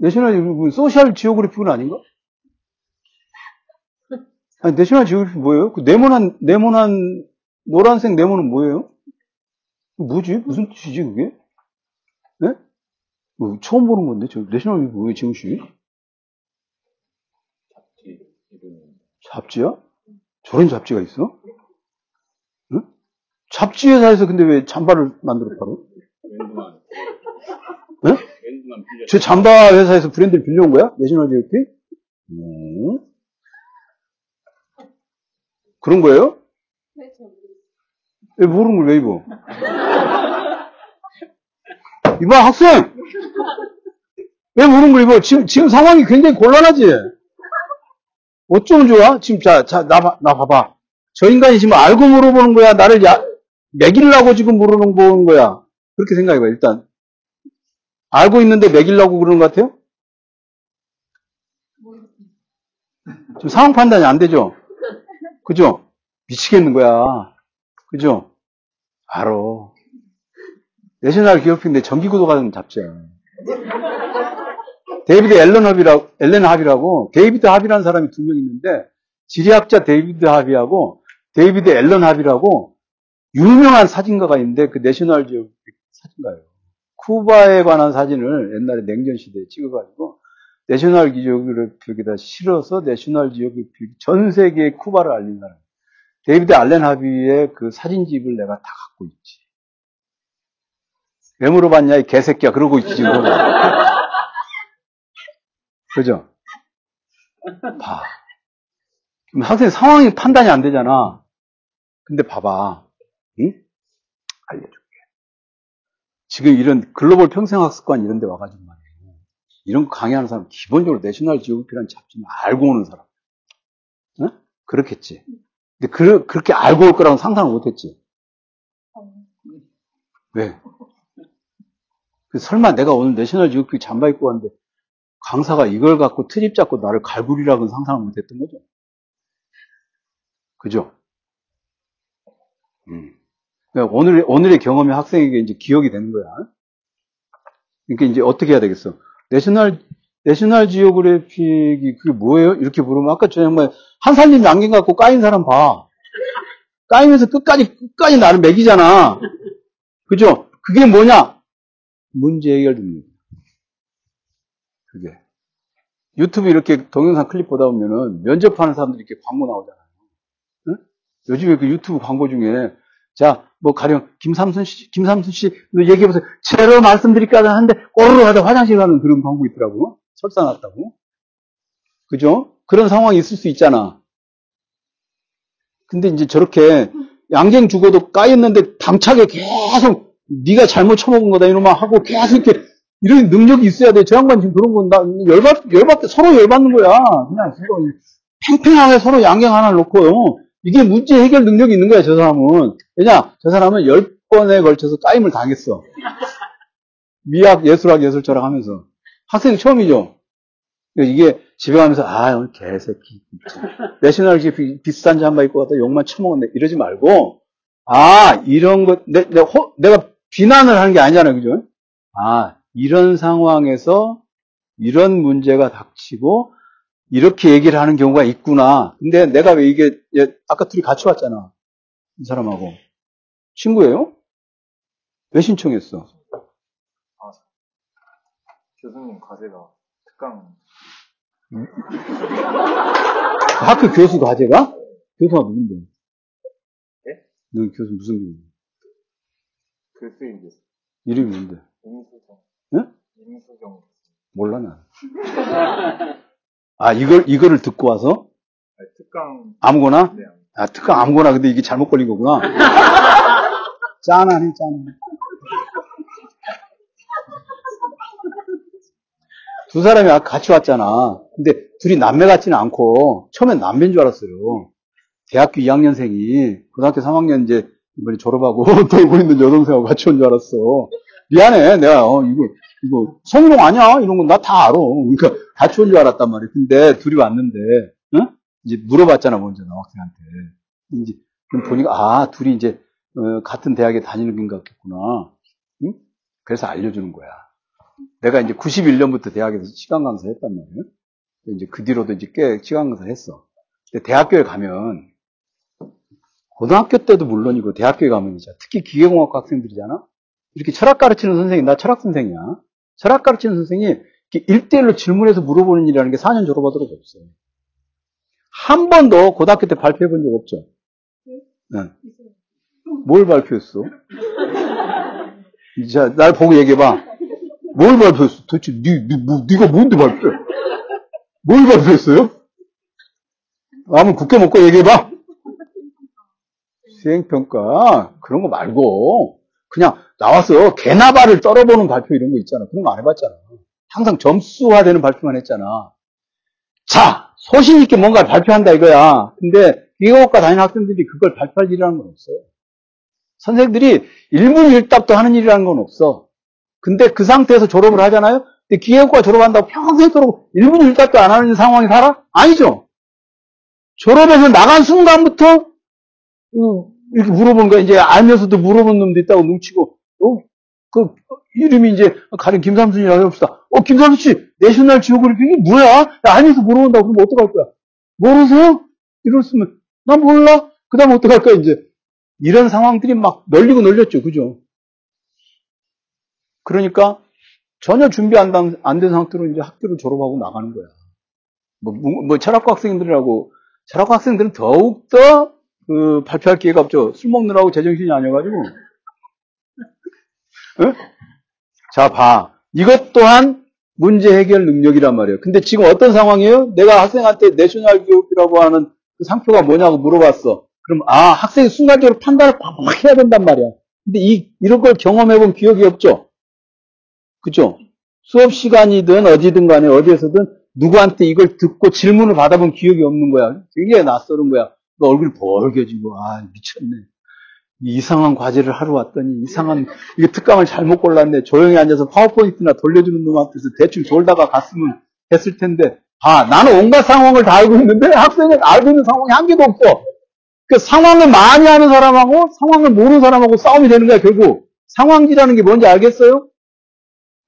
National Social Geographic은 아닌가? 아니, National Geographic 뭐예요? 그 네모난 네모난 노란색 네모는 뭐예요? 뭐지? 무슨 뜻이지 그게? 네? 뭐, 처음 보는 건데 저 National 왜 지금 씨? 잡지 잡지야? 저런 잡지가 있어? 응? 잡지 회사에서 근데 왜 잠바를 만들어 팔어? 네? 저 잠바 회사에서 브랜드를 빌려온 거야? 내셔널 지오그래픽? 음. 그런 거예요? 왜 모르는 걸 왜 입어? 이봐, 학생! 왜 모르는 걸 입어? 지금, 지금 상황이 굉장히 곤란하지? 어쩌면 좋아? 지금, 자, 자, 나, 나 봐봐. 저 인간이 지금 알고 물어보는 거야? 나를 야, 매길라고 지금 물어보는 거야? 그렇게 생각해봐, 일단. 알고 있는데 매길라고 그러는 것 같아요? 지금 상황 판단이 안 되죠? 그죠? 미치겠는 거야. 그죠? 알아. National 기업인데 정기구독하는 잡지야. 데이비드 앨런 하비라고, 앨런 하비라고, 데이비드 하비라는 사람이 두 명 있는데, 지리학자 데이비드 하비하고, 데이비드 앨런 하비라고, 유명한 사진가가 있는데, 그 National Geographic 사진가예요. 쿠바에 관한 사진을 옛날에 냉전 시대에 찍어가지고, National Geographic에다 실어서 National Geographic 전 세계에 쿠바를 알린 사람. 데이비드 앨런 하비의 그 사진집을 내가 다 갖고 있지. 왜 물어봤냐, 이 개새끼야. 그러고 있지, 지금. 그죠? 봐. 학생 상황이 판단이 안 되잖아. 근데 봐봐. 응? 알려줄게. 지금 이런 글로벌 평생학습관 이런 데 와가지고 말 이런 거 강의하는 사람 기본적으로 내셔널 지오그피라는 잡지는 알고 오는 사람. 응? 그렇겠지. 근데 그, 그렇게 알고 올 거라고 상상을 못 했지. 왜? 그 설마 내가 오늘 내셔널 지오그피 잠바 입고 왔는데 강사가 이걸 갖고 트립 잡고 나를 갈구리라고는 상상을 못 했던 거죠. 그죠? 음. 그러니까 오늘, 오늘의 경험이 학생에게 이제 기억이 되는 거야. 그러니까 이제 어떻게 해야 되겠어? National, National Geographic이 그게 뭐예요? 이렇게 물으면 아까 저 양반 한 살림 남긴 갖고 까인 사람 봐. 까이면서 끝까지, 끝까지 나를 먹이잖아. 그죠? 그게 뭐냐? 문제 해결 능력. 그게. 유튜브 이렇게 동영상 클립 보다 보면은 면접하는 사람들이 이렇게 광고 나오잖아요. 응? 요즘에 그 유튜브 광고 중에 자, 뭐 가령 김삼순 씨, 김삼순 씨 얘기해 보세요. 제로 말씀드릴까 하는데 꼬르르 하다 화장실 가는 그런 광고 있더라고. 설사 났다고. 그죠? 그런 상황이 있을 수 있잖아. 근데 이제 저렇게 양갱 죽어도 까였는데 당차게 계속 네가 잘못 처먹은 거다 이놈아 하고 계속 이렇게 이런 능력이 있어야 돼. 저 양반 지금 그런 건나 열받 열받 서로 열받는 거야. 그냥 서로 팽팽하게 서로 양갱 하나를 놓고요. 이게 문제 해결 능력이 있는 거야, 저 사람은. 왜냐? 저 사람은 열 번에 걸쳐서 까임을 당했어. 미학, 예술학, 예술철학 하면서. 학생 처음이죠? 이게 집에 가면서, 아, 오늘 개새끼. 내셔널 지 비싼 잠바 입고 갔다 욕만 처먹었네. 이러지 말고, 아, 이런 것, 내, 내, 호, 내가 비난을 하는 게 아니잖아요. 그죠? 아, 이런 상황에서 이런 문제가 닥치고, 이렇게 얘기를 하는 경우가 있구나. 근데 내가 왜 이게, 아까 둘이 같이 왔잖아. 이 사람하고. 친구예요? 왜 신청했어? 아, 교수님 과제가 특강. 응? 학교 교수 과제가? 교수가 누군데? 예? 너 교수 무슨 교수? 교수인 교수. 이름이 뭔데? 임수정. 응? 임수정. 몰라, 난. 아, 이걸, 이거를 듣고 와서? 아니, 특강. 아무거나? 네. 아, 특강 아무거나. 근데 이게 잘못 걸린 거구나. 짠하네, 짠하네. 두 사람이 아까 같이 왔잖아. 근데 둘이 남매 같지는 않고, 처음엔 남매인 줄 알았어요. 대학교 2학년생이 고등학교 3학년 이제 이번에 졸업하고 돌고 있는 여동생하고 같이 온 줄 알았어. 미안해. 내가, 어, 이거, 이거, 성희롱 아니야? 이런 건 나 다 알아. 그러니까 같이 온줄 알았단 말이야. 근데 둘이 왔는데, 응? 이제 물어봤잖아, 먼저 남학생한테. 이제, 보니까, 아, 둘이 이제, 어, 같은 대학에 다니는 것 같겠구나. 응? 그래서 알려주는 거야. 내가 이제 91년부터 대학에서 시간 강사 했단 말이에요. 이제 그 뒤로도 이제 꽤 시간 강사 했어. 근데 대학교에 가면, 고등학교 때도 물론이고, 대학교에 가면 이제, 특히 기계공학과 학생들이잖아? 이렇게 철학 가르치는 선생님, 나 철학 선생이야. 철학 가르치는 선생이 일대일로 질문해서 물어보는 일이라는 게 4년 졸업하도록 없어요. 한 번도 고등학교 때 발표해 본 적 없죠? 네. 뭘 발표했어? 자, 날 보고 얘기해봐. 뭘 발표했어? 도대체 니, 니, 뭐, 니가 뭔데 발표해? 뭘 발표했어요? 아무 국회 먹고 얘기해봐. 수행평가 그런 거 말고 그냥 나와서 개나발을 떨어보는 발표 이런 거 있잖아. 그런 거 안 해봤잖아. 항상 점수화되는 발표만 했잖아. 자, 소신 있게 뭔가를 발표한다 이거야. 근데 기계학과 다니는 학생들이 그걸 발표할 일이라는 건 없어요. 선생들이 일문일답도 하는 일이라는 건 없어. 근데 그 상태에서 졸업을 하잖아요. 근데 기계학과 졸업한다고 평생도록 일문일답도 안 하는 상황이 살아? 아니죠. 졸업해서 나간 순간부터 이렇게 물어본 거야. 이제 알면서도 물어본 놈도 있다고 뭉치고, 어, 그, 이름이 이제, 가령 김삼순이라고 해봅시다. 어, 김삼순 씨, 내셔널 지오그래픽이 뭐야? 야, 알면서 물어본다고 그러면 어떡할 거야? 모르세요? 이랬으면, 난 몰라? 그 다음에 어떡할 거야, 이제. 이런 상황들이 막 널리고 널렸죠. 그죠? 그러니까, 전혀 준비 안 된 상태로 이제 학교를 졸업하고 나가는 거야. 뭐, 뭐, 철학과 학생들이라고, 철학과 학생들은 더욱더 그, 발표할 기회가 없죠. 술 먹느라고 제정신이 아니어가지고. 응? 자, 봐. 이것 또한 문제 해결 능력이란 말이에요. 근데 지금 어떤 상황이에요? 내가 학생한테 내셔널 교육이라고 하는 그 상표가 뭐냐고 물어봤어. 그럼 아 학생이 순간적으로 판단을 팍팍 해야 된단 말이야. 근데 이 이런 걸 경험해본 기억이 없죠. 그죠? 수업 시간이든 어디든 간에 어디에서든 누구한테 이걸 듣고 질문을 받아본 기억이 없는 거야. 굉장히 낯설은 거야. 너 얼굴이 벌개지고 아 미쳤네. 이상한 과제를 하러 왔더니 이상한 이게 특강을 잘못 골랐네. 조용히 앉아서 파워포인트나 돌려주는 놈한테서 대충 돌다가 갔으면 했을 텐데 아 나는 온갖 상황을 다 알고 있는데 학생은 알고 있는 상황이 한 개도 없어. 그 상황을 많이 아는 사람하고 상황을 모르는 사람하고 싸움이 되는 거야 결국. 상황지라는 게 뭔지 알겠어요?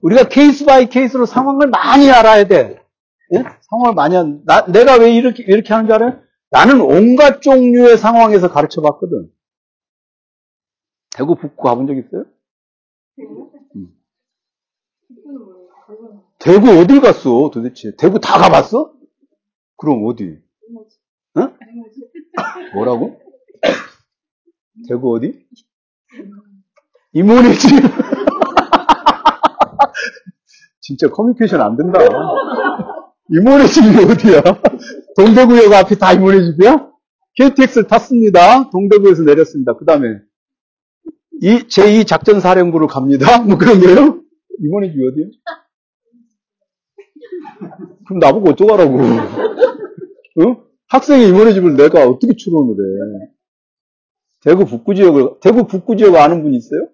우리가 case by case로 상황을 많이 알아야 돼. 예? 상황을 많이 한, 나, 내가 왜 이렇게, 이렇게 하는 줄 알아요? 나는 온갖 종류의 상황에서 가르쳐 봤거든. 대구 북구 가본 적 있어요? 응. 대구 어딜 갔어, 도대체? 대구 다 가봤어? 그럼 어디? 응? 뭐라고? 대구 어디? 이모네 집. 진짜 커뮤니케이션 안 된다. 이모네 집이 어디야? 동대구역 앞이 다 이모네 집이야? KTX를 탔습니다. 동대구에서 내렸습니다. 그 다음에 이 제2 작전 사령부로 갑니다. 뭐 그런 거예요? 이모네 집이 어디야? 그럼 나보고 어쩌라고? 어? 학생의 이모네 집을 내가 어떻게 추론을 해? 대구 북구 지역을 대구 북구 지역 아는 분 있어요?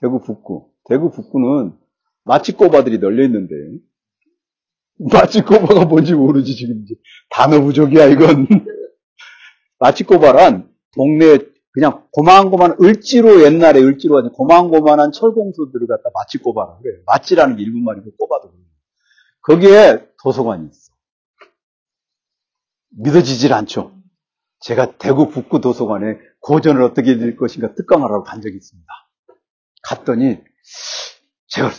대구 북구. 대구 북구는 마치꼬바들이 널려 있는데 마치꼬바가 뭔지 모르지 지금 이제 단어 부족이야 이건. 마치꼬바란 동네 그냥 고만고만 을지로 옛날에 을지로 아니 고만고만한 철공소들을 갖다 마치꼬바라 그래. 마치라는 게 일본 말이고 꼬바도 그래. 거기에 도서관이 있어. 믿어지질 않죠. 제가 대구 북구 도서관에 고전을 어떻게 읽을 것인가 특강을 하러 간 적이 있습니다. 갔더니 제가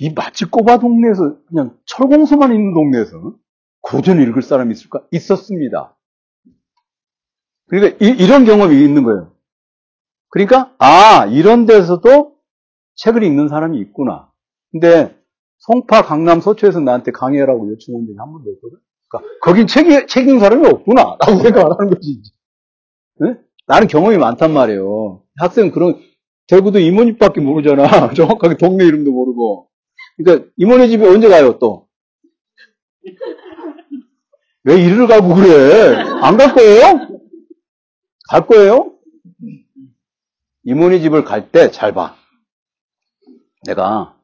이 마치 꼬바 동네에서 그냥 철공소만 있는 동네에서 고전을 읽을 사람이 있을까? 있었습니다. 그러니까 이, 런 경험이 있는 거예요. 그러니까 아 이런 데서도 책을 읽는 사람이 있구나. 근데 송파 강남 서초에서 나한테 강의하라고 요청한 적이 한 번도 없거든. 그러니까 거긴 책, 책 읽는 사람이 없구나 라고 생각을 하는 거지. 네? 나는 경험이 많단 말이에요. 학생은 그런 대구도 이모집밖에 모르잖아. 정확하게 동네 이름도 모르고. 그러니까 이모네 집에 언제 가요 또? 왜 이리를 가고 그래? 안 갈 거예요? 갈 거예요? 이모네 집을 갈 때 잘 봐. 내가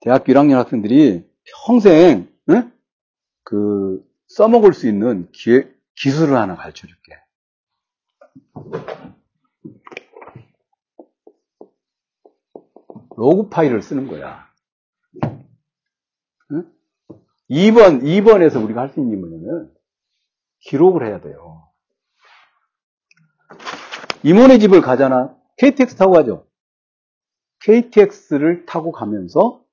대학교 1학년 학생들이 평생 응? 그 써먹을 수 있는 기, 기술을 하나 가르쳐 줄게. 로그 파일을 쓰는 거야. 응? 2번, 2번에서 우리가 할 수 있는 게 뭐냐면, 기록을 해야 돼요. 이모네 집을 가잖아. KTX 타고 가죠. KTX를 타고 가면서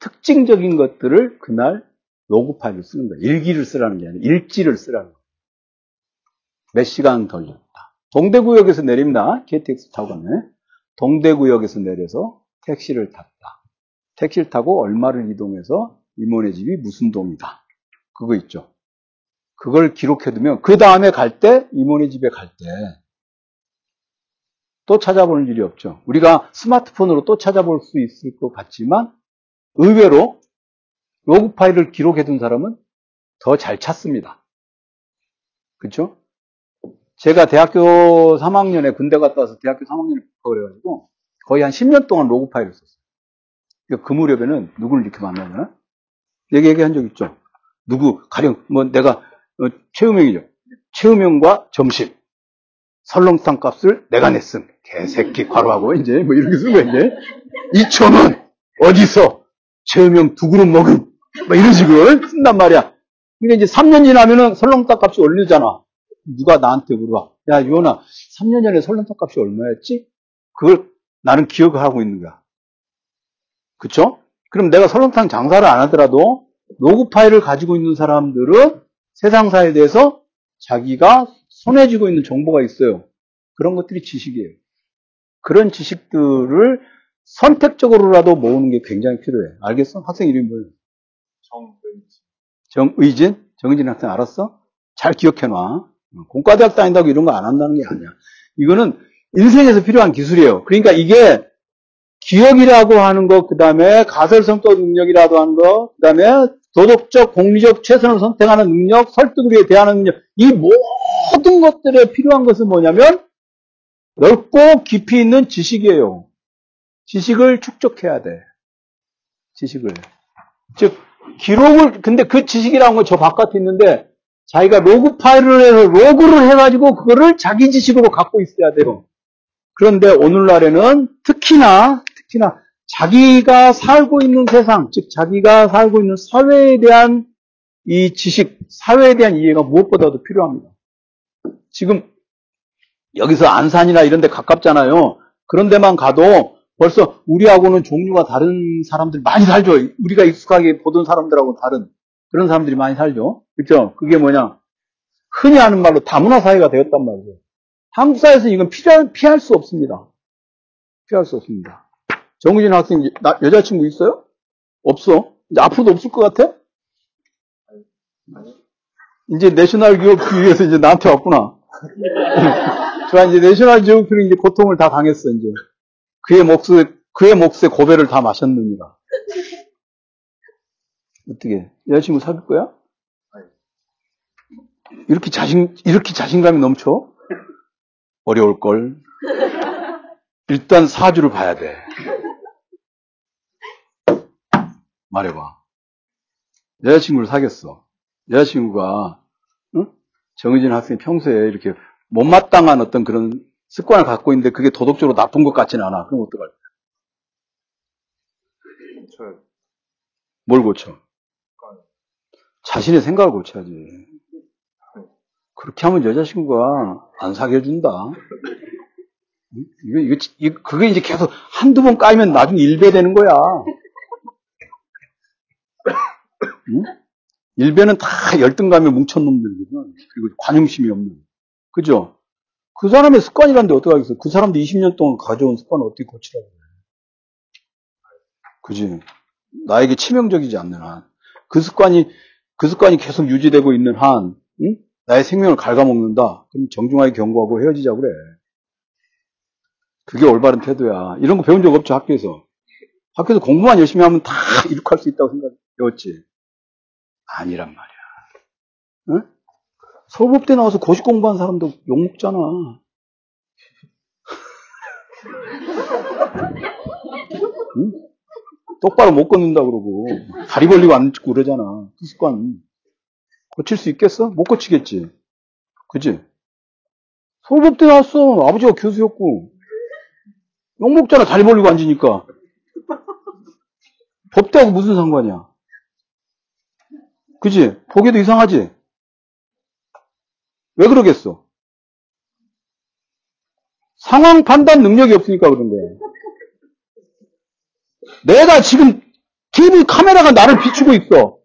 특징적인 것들을 그날 로그 파일을 쓰는 거야. 일기를 쓰라는 게 아니라 일지를 쓰라는 거야. 몇 시간 걸렸다. 동대구역에서 내립니다. KTX 타고 가면. 동대구역에서 내려서 택시를 탔다. 택시를 타고 얼마를 이동해서 이모네 집이 무슨 동이다. 그거 있죠. 그걸 기록해두면 그 다음에 갈 때 이모네 집에 갈 때 또 찾아보는 일이 없죠. 우리가 스마트폰으로 또 찾아볼 수 있을 것 같지만 의외로 log file을 기록해둔 사람은 더 잘 찾습니다. 그렇죠? 제가 대학교 3학년에 군대 갔다 와서 대학교 3학년에 그래가지고 거의 한 10년 동안 log file을 썼어요. 그 무렵에는 누구를 이렇게 만나냐? 얘기 얘기한 적 있죠. 누구 가령 뭐 내가 어, 최우명이죠. 최우명과 점심 설렁탕 값을 내가 냈음. 개새끼 과로하고 이제 뭐 이렇게 쓴 거야 이제 2천 원 어디서 최우명 두 그릇 먹음 뭐 이런 식으로 쓴단 말이야. 근데 이제 3년 지나면은 설렁탕 값이 올리잖아. 누가 나한테 물어봐. 야, 유원아, 3년 전에 설렁탕 값이 얼마였지? 그걸 나는 기억을 하고 있는 거야. 그쵸? 그럼 내가 설렁탕 장사를 안 하더라도 로그 파일을 가지고 있는 사람들은 세상사에 대해서 자기가 손에 쥐고 있는 정보가 있어요. 그런 것들이 지식이에요. 그런 지식들을 선택적으로라도 모으는 게 굉장히 필요해. 알겠어? 학생 이름이 뭐예요? 정의진. 정의진? 정은진 학생 알았어? 잘 기억해놔. 공과대학 다닌다고 이런 거 안 한다는 게 아니야. 이거는 인생에서 필요한 기술이에요. 그러니까 이게 기억이라고 하는 것, 그 다음에 가설성격 능력이라고 하는 것, 그 다음에 도덕적, 공리적 최선을 선택하는 능력, 설득을 위해 대하는 능력, 이 모든 것들에 필요한 것은 뭐냐면 넓고 깊이 있는 지식이에요. 지식을 축적해야 돼. 지식을. 즉, 기록을, 근데 그 지식이라는 건 저 바깥에 있는데 자기가 로그 파일을 해서 로그를 해가지고 그거를 자기 지식으로 갖고 있어야 돼요. 그런데 오늘날에는 특히나, 특히나 자기가 살고 있는 세상, 즉 자기가 살고 있는 사회에 대한 이 지식, 사회에 대한 이해가 무엇보다도 필요합니다. 지금 여기서 안산이나 이런 데 가깝잖아요. 그런 데만 가도 벌써 우리하고는 종류가 다른 사람들이 많이 살죠. 우리가 익숙하게 보던 사람들하고 다른 그런 사람들이 많이 살죠. 그렇죠? 그게 뭐냐? 흔히 하는 말로 다문화 사회가 되었단 말이에요. 한국 사회에서 이건 피할, 피할 수 없습니다. 피할 수 없습니다. 정우진 학생 나, 여자친구 있어요? 없어. 이제 앞으로도 없을 것 같아? 이제 내셔널 기업주의에서 이제 나한테 왔구나. 좋아, 이제 내셔널 지오그이 이제 고통을 다 당했어, 이제. 그의 몫에, 그의 몫에 고배를 다 마셨느니라. 어떻게? 여자친구 사귈 거야? 이렇게 자신, 이렇게 자신감이 넘쳐? 어려울 걸. 일단 사주를 봐야 돼. 말해봐. 여자친구를 사귀었어. 여자친구가, 응? 정의진 학생이 평소에 이렇게 못마땅한 어떤 그런 습관을 갖고 있는데 그게 도덕적으로 나쁜 것 같지는 않아. 그럼 어떡할 거야? 뭘 고쳐? 자신의 생각을 고쳐야지. 그렇게 하면 여자친구가 안 사귀어준다. 이거, 이거, 이거, 그게 이제 계속 한두 번 까이면 나중에 일배 되는 거야. 응? 일배는 다 열등감에 뭉친 놈들이거든. 그리고 관용심이 없는. 그죠? 그 사람의 습관이란데 어떡하겠어. 그 사람도 20년 동안 가져온 습관을 어떻게 고치라고 그래. 그지? 나에게 치명적이지 않는 한. 그 습관이, 그 습관이 계속 유지되고 있는 한, 응? 나의 생명을 갉아먹는다. 그럼 정중하게 경고하고 헤어지자 그래. 그게 올바른 태도야. 이런 거 배운 적 없죠, 학교에서. 학교에서 공부만 열심히 하면 다 이룩할 수 있다고 생각, 배웠지. 아니란 말이야. 응? 서울법대 나와서 고시 공부한 사람도 욕 먹잖아. 응? 똑바로 못 걷는다 그러고 다리 벌리고 앉고 그러잖아. 그 습관 고칠 수 있겠어? 못 고치겠지. 그지? 서울법대 나왔어. 아버지가 교수였고 욕 먹잖아. 다리 벌리고 앉으니까. 법대하고 무슨 상관이야? 그지? 보기도 이상하지? 왜 그러겠어? 상황 판단 능력이 없으니까 그런 거야. 내가 지금 TV 카메라가 나를 비추고 있어.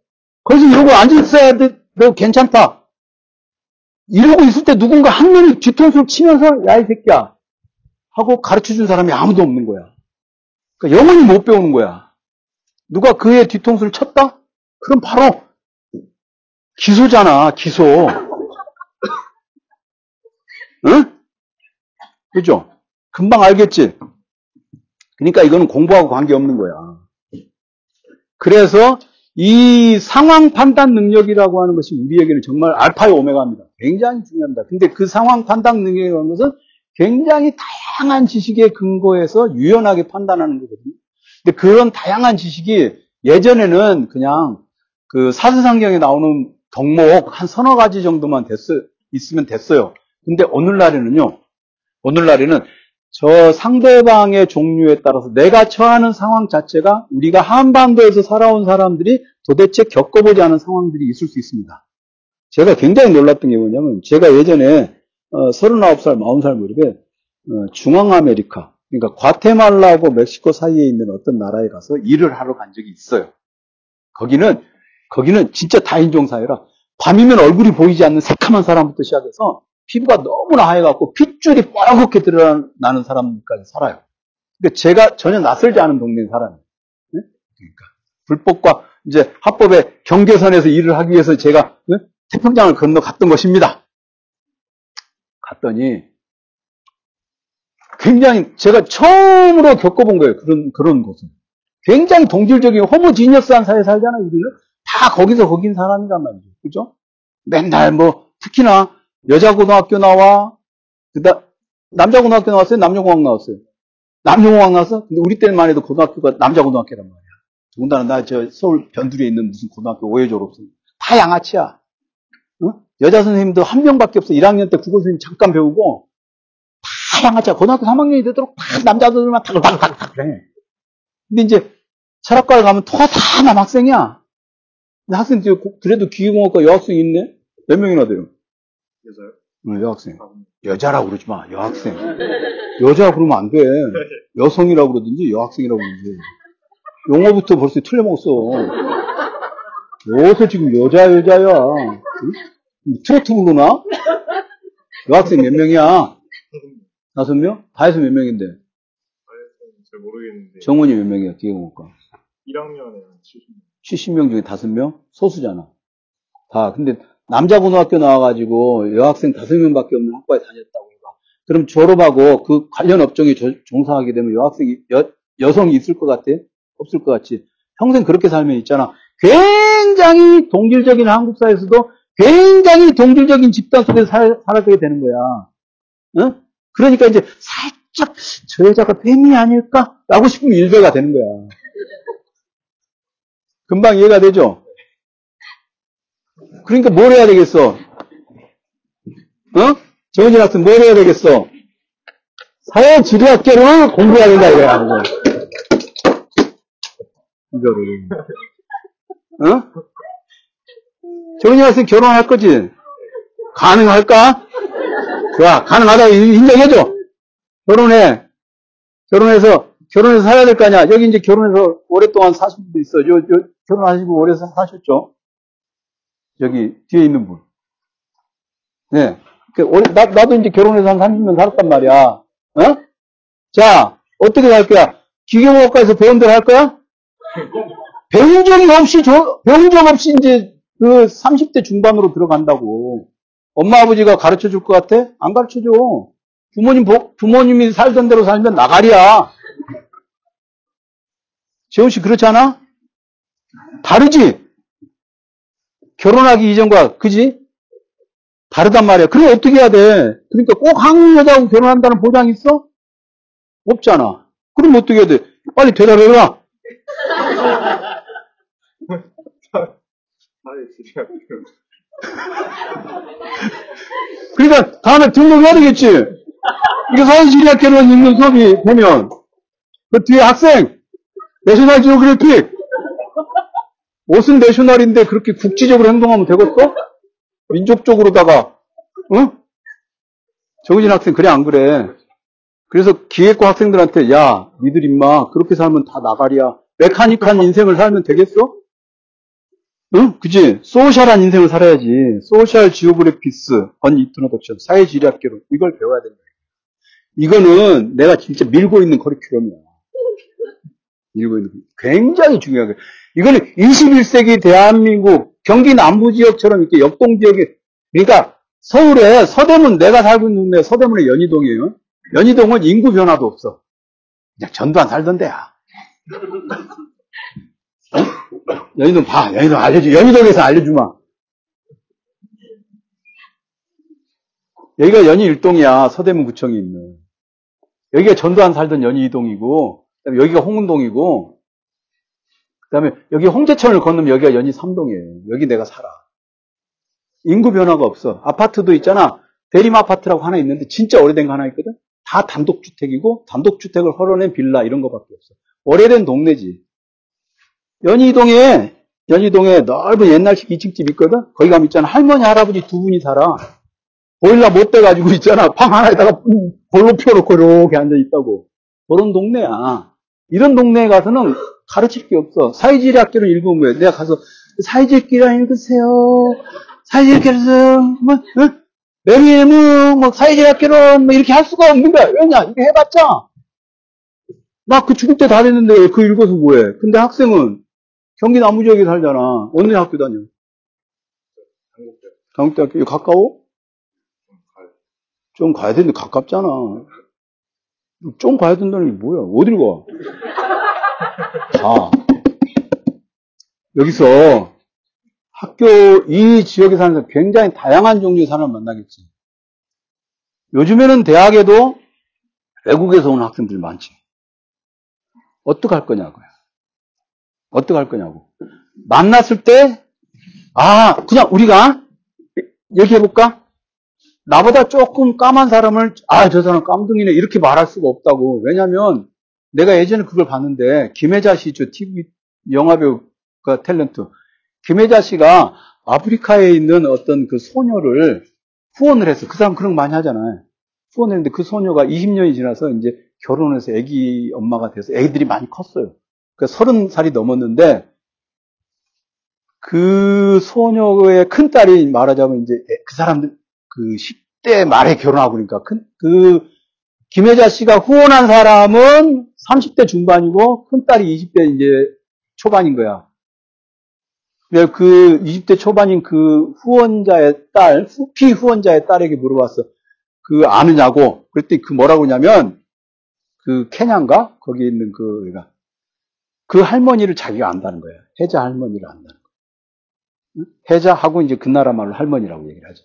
그래서 이러고 앉아있어야 돼. 너 괜찮다. 이러고 있을 때 누군가 한 명이 뒤통수를 치면서 야 이 새끼야 하고 가르쳐준 사람이 아무도 없는 거야. 그러니까 영원히 못 배우는 거야. 누가 그의 뒤통수를 쳤다? 그럼 바로 기소잖아, 기소. 응? 그죠? 금방 알겠지? 그러니까 이거는 공부하고 관계없는 거야. 그래서 이 상황 판단 능력이라고 하는 것이 우리에게는 정말 알파의 오메가입니다. 굉장히 중요합니다. 근데 그 상황 판단 능력이라는 것은 굉장히 다양한 지식에 근거해서 유연하게 판단하는 거거든요. 근데 그런 다양한 지식이 예전에는 그냥 그 사스상경에 나오는 덕목 한 서너 가지 정도만 됐, 있으면 됐어요. 근데 오늘날에는요, 오늘날에는 저 상대방의 종류에 따라서 내가 처하는 상황 자체가 우리가 한반도에서 살아온 사람들이 도대체 겪어보지 않은 상황들이 있을 수 있습니다. 제가 굉장히 놀랐던 게 뭐냐면, 제가 예전에 어, 39살, 40살 무렵에 어, 중앙아메리카, 그러니까 과테말라하고 멕시코 사이에 있는 어떤 나라에 가서 일을 하러 간 적이 있어요. 거기는, 거기는 진짜 다인종 사회라 밤이면 얼굴이 보이지 않는 새카만 사람부터 시작해서 피부가 너무나 하얘갖고 핏줄이 뻘겋게 드러나는 사람까지 살아요. 근데 제가 전혀 낯설지 않은 동네에 살아요. 네? 그러니까 불법과 이제 합법의 경계선에서 일을 하기 위해서 제가 응? 태평양을 건너 갔던 것입니다. 갔더니 굉장히 제가 처음으로 겪어본 거예요. 그런 그런 곳은 굉장히 동질적인 호모지니어스한 사회에 살잖아요. 우리는 다 거기서 거긴 사람이란 말이죠. 그죠? 맨날 뭐 특히나 여자 고등학교 나와 그다 남자 고등학교 나왔어요. 남녀 공학 나왔어요. 남녀 공학 나왔어? 근데 우리 때만 해도 고등학교가 남자 고등학교란 말이야. 더군다나 나 저 서울 변두리에 있는 무슨 고등학교 5회 졸업생 다 양아치야. 어? 여자 선생님도 한 명밖에 없어. 1학년 때 국어 선생님 잠깐 배우고 다 양아치야. 고등학교 3학년이 되도록 다 남자들만 다글다글다글 그래. 근데 이제 철학과를 가면 더다 남학생이야. 근데 학생 중에 그래도 기계공학과 여학생이 있네? 몇 명이나 돼요? 여자요? 응, 여학생. 아, 여자라고 그러지 마. 여학생. 여자 그러면 안 돼. 여성이라고 그러든지 여학생이라고 그러든지. 용어부터 벌써 틀려먹었어. 어디서 지금 여자 여자야. 응? 트로트 부르나? 여학생 몇 명이야? 다섯 명? 다 해서 몇 명인데? 잘 모르겠는데. 정원이 몇 명이야? 기계공학과. 1학년에 한 70명. 70명 중에 다섯 명? 소수잖아. 다. 근데 남자 고등학교 나와가지고 여학생 다섯 명밖에 없는 학과에 다녔다고 해봐. 그럼 졸업하고 그 관련 업종에 조- 종사하게 되면 여학생이, 여, 여성이 있을 것 같아? 없을 것 같지? 평생 그렇게 살면 있잖아. 굉장히 동질적인 한국 사회에서도 굉장히 동질적인 집단 속에서 살, 살아가게 되는 거야. 응? 그러니까 이제 살짝 저 여자가 뱀이 아닐까? 라고 싶으면 일배가 되는 거야. 금방 이해가 되죠? 그러니까 뭘 해야 되겠어? 어? 정은진 학생 뭘 해야 되겠어? 사회지리학계를 공부해야 된다 이거야. 이거. 이거를. 어? 정은진 학생 결혼할 거지? 가능할까? 좋아. 가능하다 인정해줘. 결혼해. 결혼해서 결혼해서 살아야 될 거 아니야. 여기 이제 결혼해서 오랫동안 사신 분도 있어. 요, 요, 결혼하시고 오래 사- 사셨죠? 여기 뒤에 있는 분. 네. 그 오래- 나, 나도 이제 결혼해서 한 30년 살았단 말이야. 어? 자, 어떻게 할 거야? 기계공학과에서 배운 대로 할 거야? 배운 적이 없이, 저, 배운 적 없이 이제 그 30대 중반으로 들어간다고. 엄마 아버지가 가르쳐 줄 것 같아? 안 가르쳐 줘. 부모님, 보- 부모님이 살던 대로 살면 나가리야. 재훈 씨 그렇지 않아? 다르지? 결혼하기 이전과, 그지? 다르단 말이야. 그럼 어떻게 해야 돼? 그러니까 꼭 한국 여자하고 결혼한다는 보장이 있어? 없잖아. 그럼 어떻게 해야 돼? 빨리 대답해봐. 그러니까 다음에 등록해야 되겠지? 이게 사회지리학계론 있는 수업이 되면, 그 뒤에 학생, 내셔널 지오그래픽, 옷은 내셔널인데 그렇게 국지적으로 행동하면 되겠어? 민족적으로다가, 응? 정진 학생, 그래, 안 그래? 그래서 기획과 학생들한테, 야, 니들 임마, 그렇게 살면 다 나가리야. 메카닉한 인생을 살면 되겠어? 응? 그지? social한 인생을 살아야지. Social Geographies, An Introduction, 사회지리학개론, 이걸 배워야 된다. 이거는 내가 진짜 밀고 있는 커리큘럼이야. 밀고 있는, 굉장히 중요하게. 이거는 21세기 대한민국 경기 남부 지역처럼 이렇게 역동 지역에, 그러니까 서울에 서대문, 내가 살고 있는 데 서대문의 연희동이에요. 연희동은 인구 변화도 없어. 그냥 전두환 살던 데야. 연희동 봐. 연희동 알려주. 연희동에서 알려주마. 여기가 연희 일동이야. 서대문 구청이 있는. 여기가 전두환 살던 연희 이동이고, 여기가 홍은동이고, 그 다음에 여기 홍제천을 건너면 여기가 연희 삼동이에요. 여기 내가 살아. 인구 변화가 없어. 아파트도 있잖아. 대림 아파트라고 하나 있는데 진짜 오래된 거 하나 있거든. 다 단독주택이고 단독주택을 헐어낸 빌라 이런 거밖에 없어. 오래된 동네지. 연희동에 연희동에 넓은 옛날식 2층 집 있거든. 거기 가면 있잖아. 할머니 할아버지 두 분이 살아. 보일러 못 돼가지고 있잖아. 방 하나에다가 볼로 펴놓고 이렇게 앉아 있다고. 그런 동네야. 이런 동네에 가서는 가르칠 게 없어. 사회지리학교를 읽으면 왜? 내가 가서 사회지리학교 읽으세요. 사회지리학교에서 뭐 응? 매일무 뭐 사회지리학교론 뭐 이렇게 할 수가 없는 거야. 왜냐? 이거 해봤자 나 그 죽을 때 다 됐는데 그 읽어서 뭐해? 근데 학생은 경기 남부 지역에 살잖아. 어느 학교 다녀? 강북대학교 이거 가까워? 좀 가야 되는데 가깝잖아. 좀 가야 된다는 게 뭐야? 어딜 가? 자, 여기서 학교 이 지역에 사는 사람 굉장히 다양한 종류의 사람을 만나겠지. 요즘에는 대학에도 외국에서 오는 학생들이 많지. 어떡할 거냐고요. 어떡할 거냐고. 만났을 때, 아, 그냥 우리가 얘기해볼까? 나보다 조금 까만 사람을, 아, 저 사람 깜둥이네. 이렇게 말할 수가 없다고. 왜냐면, 내가 예전에 그걸 봤는데, 김혜자 씨, 저 TV 영화배우가 탤런트. 김혜자 씨가 아프리카에 있는 어떤 그 소녀를 후원을 했어. 그 사람 그런 거 많이 하잖아요. 후원을 했는데 그 소녀가 20년이 지나서 이제 결혼해서 아기 엄마가 돼서 애기들이 많이 컸어요. 그러니까 30살이 넘었는데, 그 소녀의 큰 딸이 말하자면 이제 그 사람들, 그 10대 말에 결혼하고 그러니까 큰, 그 김혜자 씨가 후원한 사람은 30대 중반이고 큰 딸이 20대 이제 초반인 거야. 그래서 그 20대 초반인 그 후원자의 딸, 피 후원자의 딸에게 물어봤어. 그 아느냐고. 그랬더니 그 뭐라고 하냐면 그 케냐인가? 거기 있는 그, 그그 할머니를 자기가 안다는 거예요. 해자 할머니를 안다는 거예요. 해자하고 이제 그 나라 말로 할머니라고 얘기를 하죠.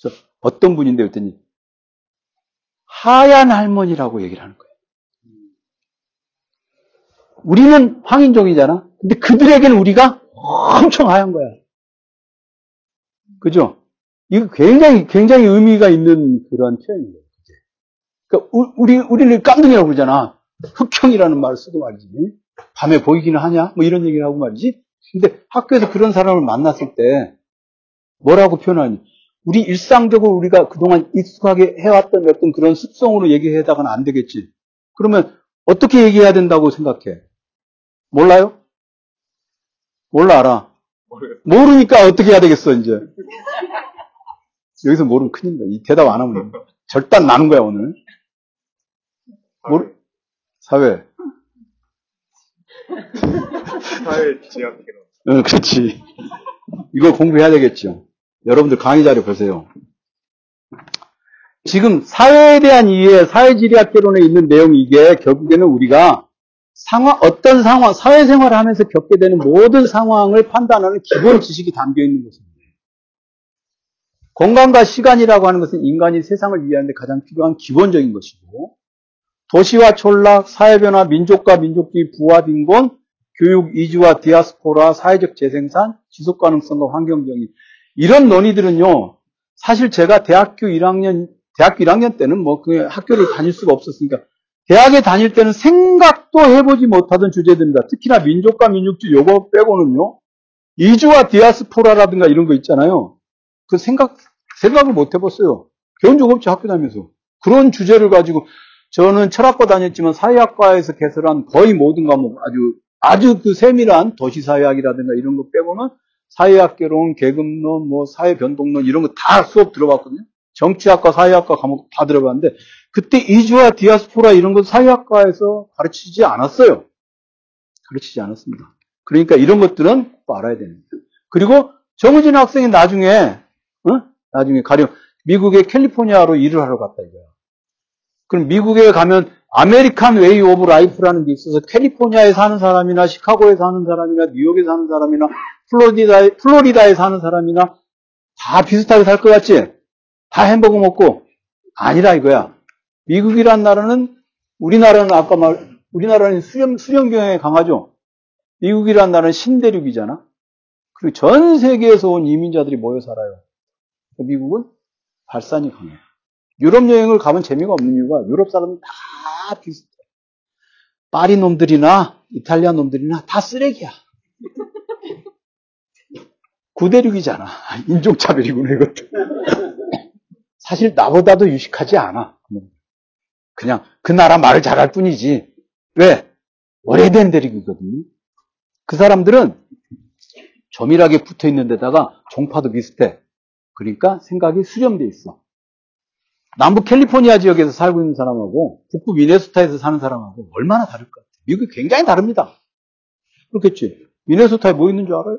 그래서 어떤 분인데 그랬더니 하얀 할머니라고 얘기를 하는 거예요. 우리는 황인종이잖아. 근데 그들에게는 우리가 엄청 하얀 거야. 그죠? 이거 굉장히 굉장히 의미가 있는 그런 표현이에요. 그러니까 우리 우리는 깜둥이라고 그러잖아. 흑형이라는 말을 쓰고 말이지. 밤에 보이기는 하냐? 뭐 이런 얘기를 하고 말이지. 근데 학교에서 그런 사람을 만났을 때 뭐라고 표현하니? 우리 일상적으로 우리가 그동안 익숙하게 해왔던 어떤 그런 습성으로 얘기해다가는 안 되겠지. 그러면 어떻게 얘기해야 된다고 생각해? 몰라요? 몰라 알아. 모르겠어요. 모르니까 어떻게 해야 되겠어 이제. 여기서 모르면 큰일이다. 이 대답 안 하면 절단 나는 거야 오늘. 모르 사회. 사회 지향기로 응, 그렇지. 이걸 공부해야 되겠죠. 여러분들 강의 자료 보세요. 지금 사회에 대한 이해, 사회지리학 개론에 있는 내용이 이게 결국에는 우리가 상황, 어떤 상황, 사회생활을 하면서 겪게 되는 모든 상황을 판단하는 기본 지식이 담겨 있는 것입니다. 공간과 시간이라고 하는 것은 인간이 세상을 이해하는데 가장 필요한 기본적인 것이고, 도시와 촌락, 사회변화, 민족과 민족주의, 부와 빈곤, 교육 이주와 디아스포라, 사회적 재생산, 지속 가능성과 환경 정의. 이런 논의들은요, 사실 제가 대학교 1학년, 대학교 1학년 때는 뭐 그 학교를 다닐 수가 없었으니까, 대학에 다닐 때는 생각도 해보지 못하던 주제들입니다. 특히나 민족과 민족주의 요거 빼고는요, 이주와 디아스포라라든가 이런 거 있잖아요. 그 생각, 생각을 못 해봤어요. 배운 적 없죠, 학교 다니면서. 그런 주제를 가지고, 저는 철학과 다녔지만 사회학과에서 개설한 거의 모든 과목, 아주, 아주 그 세밀한 도시사회학이라든가 이런 거 빼고는 사회학개론, 계급론, 뭐 사회변동론 이런 거 다 수업 들어봤거든요. 정치학과, 사회학과 과목 다 들어봤는데, 그때 이주와 디아스포라 이런 거 사회학과에서 가르치지 않았어요. 가르치지 않았습니다. 그러니까 이런 것들은 꼭 알아야 됩니다. 그리고 정우진 학생이 나중에, 어? 나중에 가령 미국의 캘리포니아로 일을 하러 갔다 이거야. 그럼 미국에 가면 American way of life라는 게 있어서 캘리포니아에 사는 사람이나 시카고에 사는 사람이나 뉴욕에 사는 사람이나 플로리다에, 플로리다에 사는 사람이나 다 비슷하게 살 것 같지? 다 햄버거 먹고 아니라 이거야. 미국이란 나라는 우리나라는 아까 말 우리나라는 수렴 수렴 경향이 강하죠. 미국이란 나라는 신대륙이잖아. 그리고 전 세계에서 온 이민자들이 모여 살아요. 미국은 발산이 강해요. 유럽 여행을 가면 재미가 없는 이유가 유럽 사람은 다 비슷해. 파리 놈들이나 이탈리아 놈들이나 다 쓰레기야. 구대륙이잖아. 인종차별이구나, 이것도. 사실 나보다도 유식하지 않아. 그냥 그 나라 말을 잘할 뿐이지. 왜? 오래된 대륙이거든요. 그 사람들은 조밀하게 붙어 있는 데다가 종파도 비슷해. 그러니까 생각이 수렴돼 있어. 남부 캘리포니아 지역에서 살고 있는 사람하고 북부 미네소타에서 사는 사람하고 얼마나 다를까? 미국이 굉장히 다릅니다. 그렇겠지? 미네소타에 뭐 있는 줄 알아요?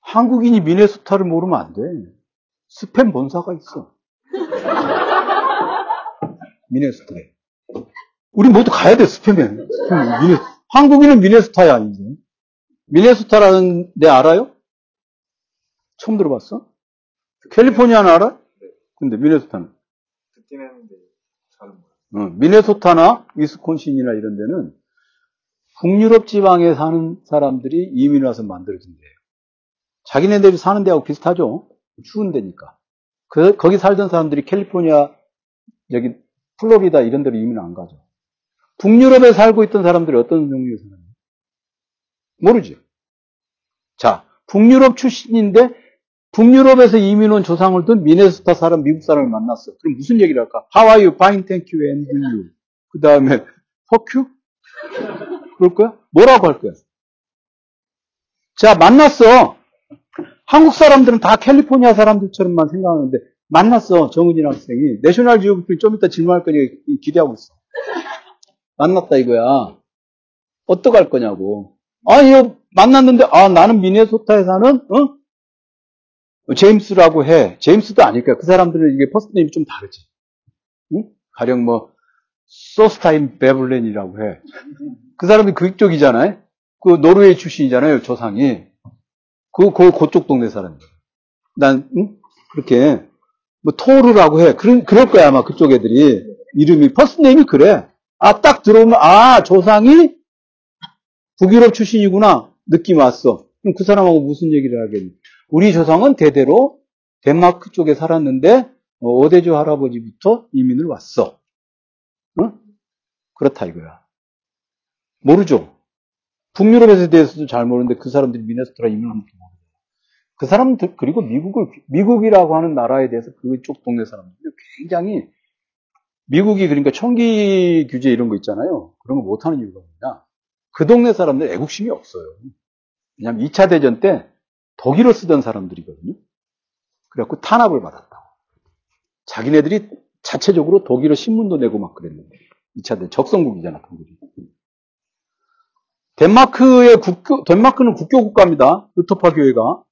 한국인이 미네소타를 모르면 안 돼. 스팸 본사가 있어. 미네소타에. 우리 모두 가야 돼, 스팸에. 미네, 한국인은 미네소타야, 이제. 미네소타라는 데 알아요? 처음 들어봤어? 캘리포니아는 알아? 근데 미네소타는? 듣긴 했는데 잘은 몰라요. 어, 미네소타나 위스콘신이나 이런 데는 북유럽 지방에 사는 사람들이 이민 와서 만들어진 데예요. 자기네들이 사는 데하고 비슷하죠. 추운 데니까. 그, 거기 살던 사람들이 캘리포니아, 여기 플로리다 이런 데로 이민 안 가죠. 북유럽에 살고 있던 사람들이 어떤 종류의 사람이에요? 모르죠. 자, 북유럽 출신인데 북유럽에서 이민 온 조상을 둔 미네소타 사람, 미국 사람을 만났어. 그럼 무슨 얘기를 할까? How are you? Fine, thank you, and you. 그 다음에, fuck you? 그럴 거야? 뭐라고 할 거야? 자, 만났어. 한국 사람들은 다 캘리포니아 사람들처럼만 생각하는데, 만났어. 정은진 학생이. National Geography 좀 이따 질문할 거니 기대하고 있어. 만났다 이거야. 어떡할 거냐고. 아니, 만났는데, 아, 나는 미네소타에 사는, 어? 제임스라고 해. 제임스도 아닐까. 그 사람들은 이게 first name이 좀 다르지. 응? 가령 뭐, 소스타인 베블렌이라고 해. 그 사람이 그쪽이잖아요. 그 노르웨이 출신이잖아요, 조상이. 그, 그, 그쪽 동네 사람들. 난, 응? 그렇게, 뭐, 토르라고 해. 그런, 그럴 거야, 아마 그쪽 애들이. 이름이, first name이 그래. 아, 딱 들어오면, 아, 조상이 북유럽 출신이구나. 느낌 왔어. 그럼 그 사람하고 무슨 얘기를 하겠니? 우리 조상은 대대로 덴마크 쪽에 살았는데 어, 오대조 할아버지부터 이민을 왔어. 어? 그렇다 이거야. 모르죠. 북유럽에 대해서도 잘 모르는데 그 사람들이 미네소타라 이민을 모르죠. 그 사람들 그리고 미국을 미국이라고 하는 나라에 대해서 그쪽 동네 사람들이 굉장히 미국이 그러니까 청기 규제 이런 거 있잖아요. 그런 거 못하는 이유가 뭐냐? 그 동네 사람들 애국심이 없어요. 왜냐하면 2차 대전 때 독일어 쓰던 사람들이거든요. 그래갖고 탄압을 받았다고. 자기네들이 자체적으로 독일어 신문도 내고 막 그랬는데. 2차 대전 적성국이잖아, 독일이. 덴마크의 국교, 덴마크는 국교 국가입니다. 루터파 교회가.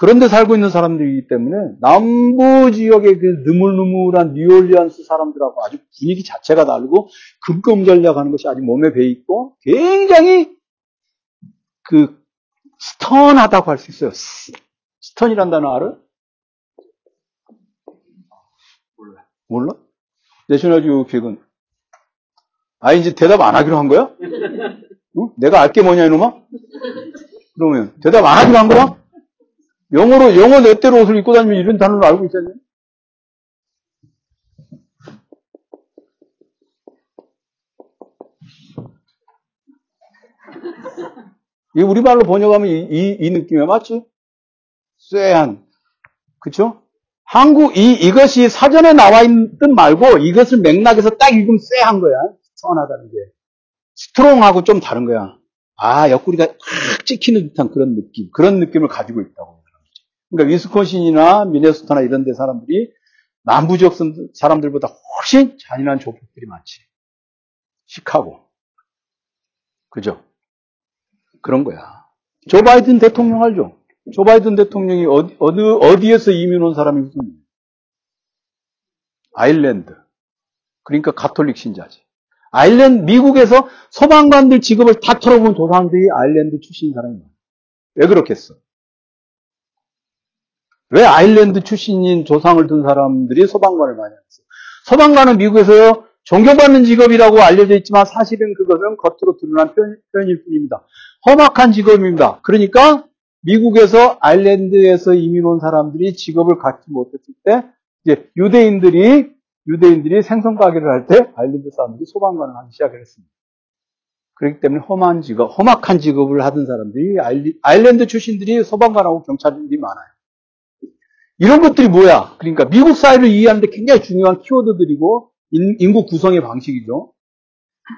그런데 살고 있는 사람들이기 때문에 남부 지역의 그 느물느물한 뉴올리안스 사람들하고 아주 분위기 자체가 다르고 급검 전략하는 것이 아주 몸에 배 있고 굉장히 그 스턴하다고 할 수 있어요. 스턴이란 단어 알아? 몰라. 몰라? 내셔널 지오픽은 아 이제 대답 안 하기로 한 거야? 응? 내가 알게 뭐냐 이놈아? 그러면 대답 안 하기로 한 거야? 영어로 영어 내 대로 옷을 입고 다니면 이런 단어를 알고 있잖아요. 이 우리말로 번역하면 이, 이, 이 느낌이야. 맞지? 쇠한. 그쵸? 한국, 이, 이것이 사전에 나와 있는 뜻 말고 이것을 맥락에서 딱 읽으면 쇠한 거야. 선하다는 게. 스트롱하고 좀 다른 거야. 아, 옆구리가 탁 찍히는 듯한 그런 느낌. 그런 느낌을 가지고 있다고. 그러니까 위스콘신이나 미네소타나 이런 데 사람들이 남부 지역 사람들보다 훨씬 잔인한 조폭들이 많지. 시카고. 그죠? 그런 거야. 조 바이든 대통령 알죠? 조 바이든 대통령이 어디, 어디, 어디에서 이민 온 사람이 무슨, 아일랜드. 그러니까 가톨릭 신자지. 아일랜드, 미국에서 서방관들 직업을 다 털어본 조상들이 아일랜드 출신 사람이야. 왜 그렇겠어? 왜 아일랜드 출신인 조상을 둔 사람들이 서방관을 많이 했어? 서방관은 미국에서 존경받는 직업이라고 알려져 있지만 사실은 그것은 겉으로 드러난 표현, 일 뿐입니다. 험악한 직업입니다. 그러니까 미국에서 아일랜드에서 이민 온 사람들이 직업을 갖지 못했을 때 이제 유대인들이 유대인들이 생선 가게를 할 때 아일랜드 사람들이 소방관을 하기 시작을 했습니다. 그렇기 때문에 험한 직업, 험악한 직업을 하던 사람들이 아일랜드 출신들이 소방관하고 경찰들이 많아요. 이런 것들이 뭐야? 그러니까 미국 사회를 이해하는데 굉장히 중요한 키워드들이고 인구 구성의 방식이죠.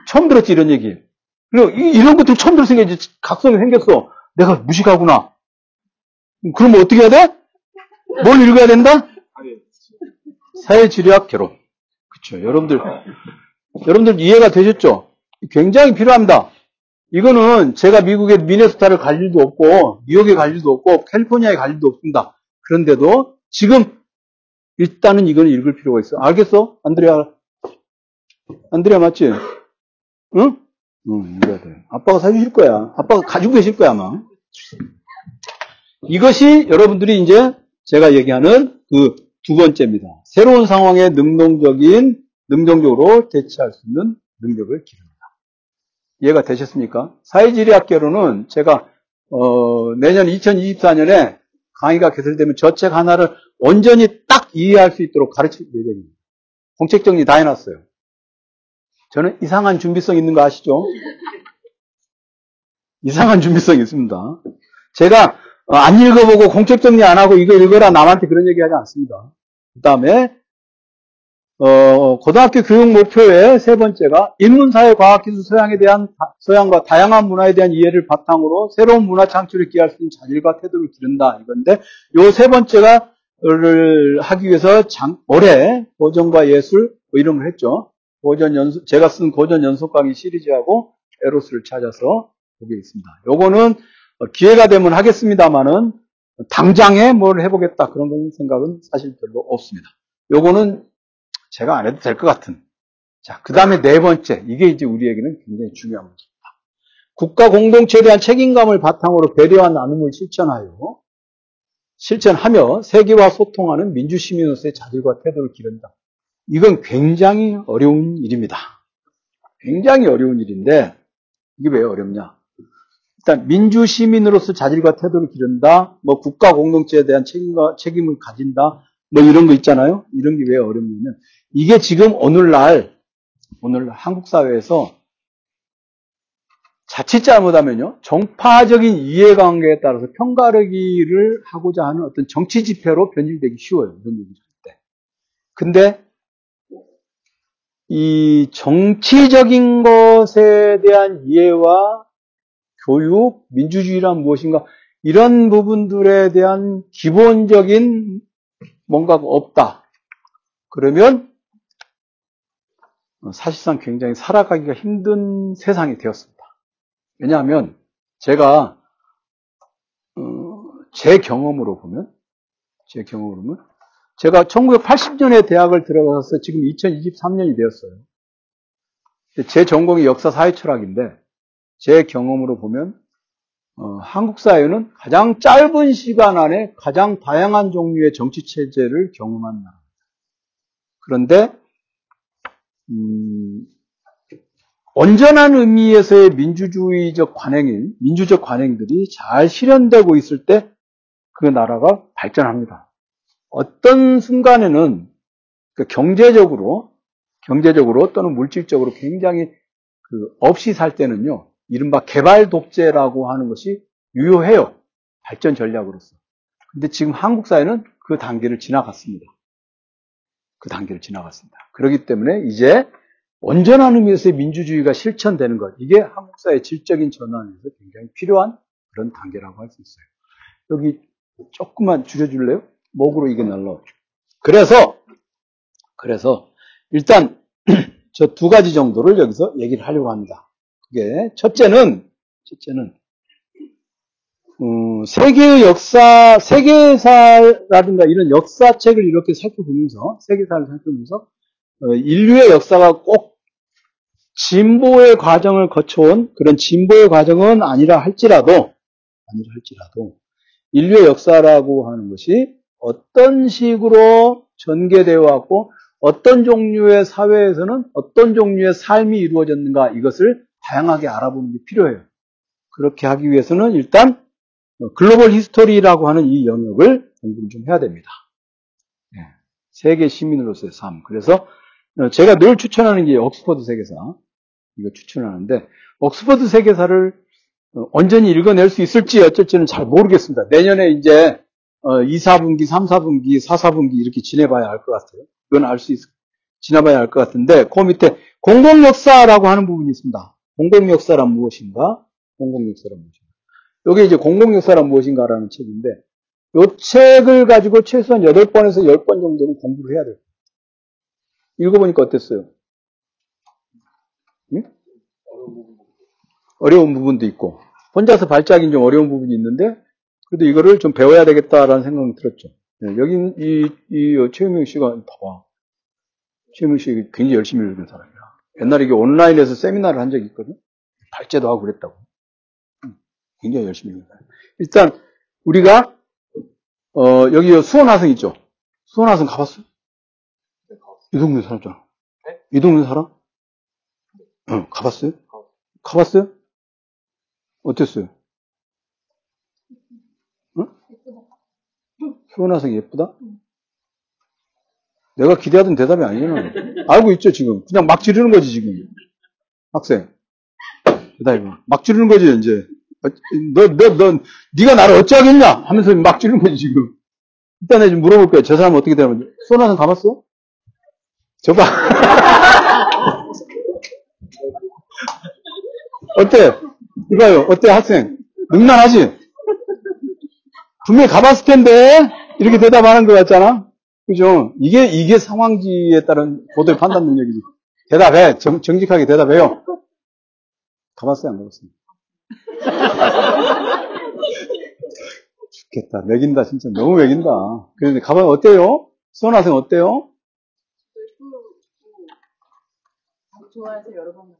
처음 들었지 이런 얘기. 그리고 이런 것들 처음 들었으니까 이제 각성이 생겼어. 내가 무식하구나. 그럼 어떻게 해야 돼? 뭘 읽어야 된다? 사회지리학 개론. 그렇죠. 여러분들 여러분들 이해가 되셨죠? 굉장히 필요합니다. 이거는 제가 미국의 미네소타를 갈 일도 없고 뉴욕에 갈 일도 없고 캘리포니아에 갈 일도 없습니다. 그런데도 지금 일단은 이거는 읽을 필요가 있어. 알겠어? 안드레아. 안드레아 맞지? 응? 응, 읽어야 돼. 아빠가 사주실 거야. 아빠가 가지고 계실 거야, 아마. 이것이 여러분들이 이제 제가 얘기하는 그 두 번째입니다. 새로운 상황에 능동적인, 능동적으로 대처할 수 있는 능력을 기릅니다. 이해가 되셨습니까? 사회지리학계로는 제가, 어, 내년 2024년에 강의가 개설되면 저 책 하나를 온전히 딱 이해할 수 있도록 가르칠 예정입니다. 공책 정리 다 해놨어요. 저는 이상한 준비성 있는 거 아시죠? 이상한 준비성이 있습니다. 제가 어, 안 읽어보고 공책 정리 안 하고 이거 읽어라 남한테 그런 얘기 하지 않습니다. 그 다음에 어, 고등학교 교육 목표의 세 번째가 인문사회 과학기술 소양에 대한 소양과 다양한 문화에 대한 이해를 바탕으로 새로운 문화 창출을 기할 수 있는 자질과 태도를 기른다 이건데 요 세 번째가 를 하기 위해서 장, 올해 고전과 예술 뭐 이런 걸 했죠. 고전 연속 제가 쓴 고전 연속 강의 시리즈하고 에로스를 찾아서 보게 있습니다. 요거는 기회가 되면 하겠습니다만은 당장에 뭘 해보겠다 그런 생각은 사실 별로 없습니다. 요거는 제가 안 해도 될 것 같은. 자, 그 다음에 네 번째. 이게 이제 우리에게는 굉장히 중요한 문제입니다. 국가 공동체에 대한 책임감을 바탕으로 배려와 나눔을 실천하여, 실천하며 세계와 소통하는 민주시민으로서의 자질과 태도를 기른다. 이건 굉장히 어려운 일입니다. 굉장히 어려운 일인데, 이게 왜 어렵냐? 일단 민주시민으로서 자질과 태도를 기른다, 뭐 국가 공동체에 대한 책임과 책임을 가진다, 뭐 이런 거 있잖아요. 이런 게 왜 어렵냐면 이게 지금 오늘날 오늘 한국 사회에서 자칫 잘못하면요 정파적인 이해관계에 따라서 평가르기를 하고자 하는 어떤 정치 집회로 변질되기 쉬워요. 이런 얘기를 할 때. 근데 이 정치적인 것에 대한 이해와 교육, 민주주의란 무엇인가 이런 부분들에 대한 기본적인 뭔가가 없다. 그러면 사실상 굉장히 살아가기가 힘든 세상이 되었습니다. 왜냐하면 제가 어, 제 경험으로 보면 제 경험으로 보면 제가 1980년에 대학을 들어가서 지금 2023년이 되었어요. 제 전공이 역사 사회 철학인데 제 경험으로 보면 어, 한국 사회는 가장 짧은 시간 안에 가장 다양한 종류의 정치 체제를 경험한 나라입니다. 그런데 음, 온전한 의미에서의 민주주의적 관행인 민주적 관행들이 잘 실현되고 있을 때 그 나라가 발전합니다. 어떤 순간에는 그 경제적으로 경제적으로 또는 물질적으로 굉장히 그 없이 살 때는요 이른바 개발 독재라고 하는 것이 유효해요. 발전 전략으로서. 근데 지금 한국 사회는 그 단계를 지나갔습니다. 그 단계를 지나갔습니다. 그렇기 때문에 이제 온전한 의미에서의 민주주의가 실천되는 것. 이게 한국 사회의 질적인 전환에서 굉장히 필요한 그런 단계라고 할 수 있어요. 여기 조금만 줄여줄래요? 목으로 이게 날라오죠. 그래서, 그래서 일단 저 두 가지 정도를 여기서 얘기를 하려고 합니다. 그게 첫째는 첫째는 음, 세계의 역사, 세계사라든가 이런 역사책을 이렇게 살펴보면서 세계사를 살펴보면서 어, 인류의 역사가 꼭 진보의 과정을 거쳐온 그런 진보의 과정은 아니라 할지라도 아니라 할지라도 인류의 역사라고 하는 것이 어떤 식으로 전개되어 왔고 어떤 종류의 사회에서는 어떤 종류의 삶이 이루어졌는가 이것을 다양하게 알아보는 게 필요해요. 그렇게 하기 위해서는 일단 글로벌 히스토리라고 하는 이 영역을 공부를 좀 해야 됩니다. 네. 세계 시민으로서의 삶. 그래서 제가 늘 추천하는 게 옥스퍼드 세계사. 이거 추천하는데 옥스퍼드 세계사를 온전히 읽어낼 수 있을지 어쩔지는 잘 모르겠습니다. 내년에 이제 2, 4분기, 3, 4분기, 4, 4분기 이렇게 지내봐야 알 것 같아요. 그건 알 수 있, 지나봐야 알 것 같은데 그 밑에 공공역사라고 하는 부분이 있습니다. 공공역사란 무엇인가? 공공역사란 무엇인가? 여기 이제 공공역사란 무엇인가라는 책인데, 이 책을 가지고 최소한 8번에서 10번 정도는 공부를 해야 돼요. 읽어보니까 어땠어요? 응? 어려운 부분도 있고, 혼자서 발작이 좀 어려운 부분이 있는데, 그래도 이거를 좀 배워야 되겠다라는 생각이 들었죠. 네, 여기 이, 이 최유명 씨가 봐봐. 최유명 씨가 굉장히 열심히 읽은 사람이야. 옛날에 이게 온라인에서 세미나를 한 적이 있거든. 발제도 하고 그랬다고. 굉장히 열심히 사람. 일단 우리가 어, 여기 수원화성 있죠. 수원화성 가봤어? 이 동네 살았잖아. 네? 이 동네 살아? 응, 가봤어요? 가봤어요? 어땠어요? 응? 수원화성 예쁘다? 내가 기대하던 대답이 아니잖아. 알고 있죠, 지금. 그냥 막 지르는 거지, 지금. 학생. 대답이 막 지르는 거지, 이제. 너, 너, 너, 네가 나를 어찌하겠냐? 하면서 막 지르는 거지, 지금. 일단 좀 물어볼 거야. 저 사람 어떻게 되는 수원화성 가봤어? 저 봐. 어때? 이봐요. 어때, 학생? 능란하지? 분명히 가봤을 텐데, 이렇게 대답하는 것 같잖아? 그죠? 이게, 이게 상황지에 따른 고도의 판단 능력이지. 대답해. 정, 정직하게 대답해요. 가봤어요? 안 가봤어요? 죽겠다. 매긴다. 진짜 너무 매긴다. 그런데 가봐 어때요? 수원학생 어때요? 좋아해서 여러 번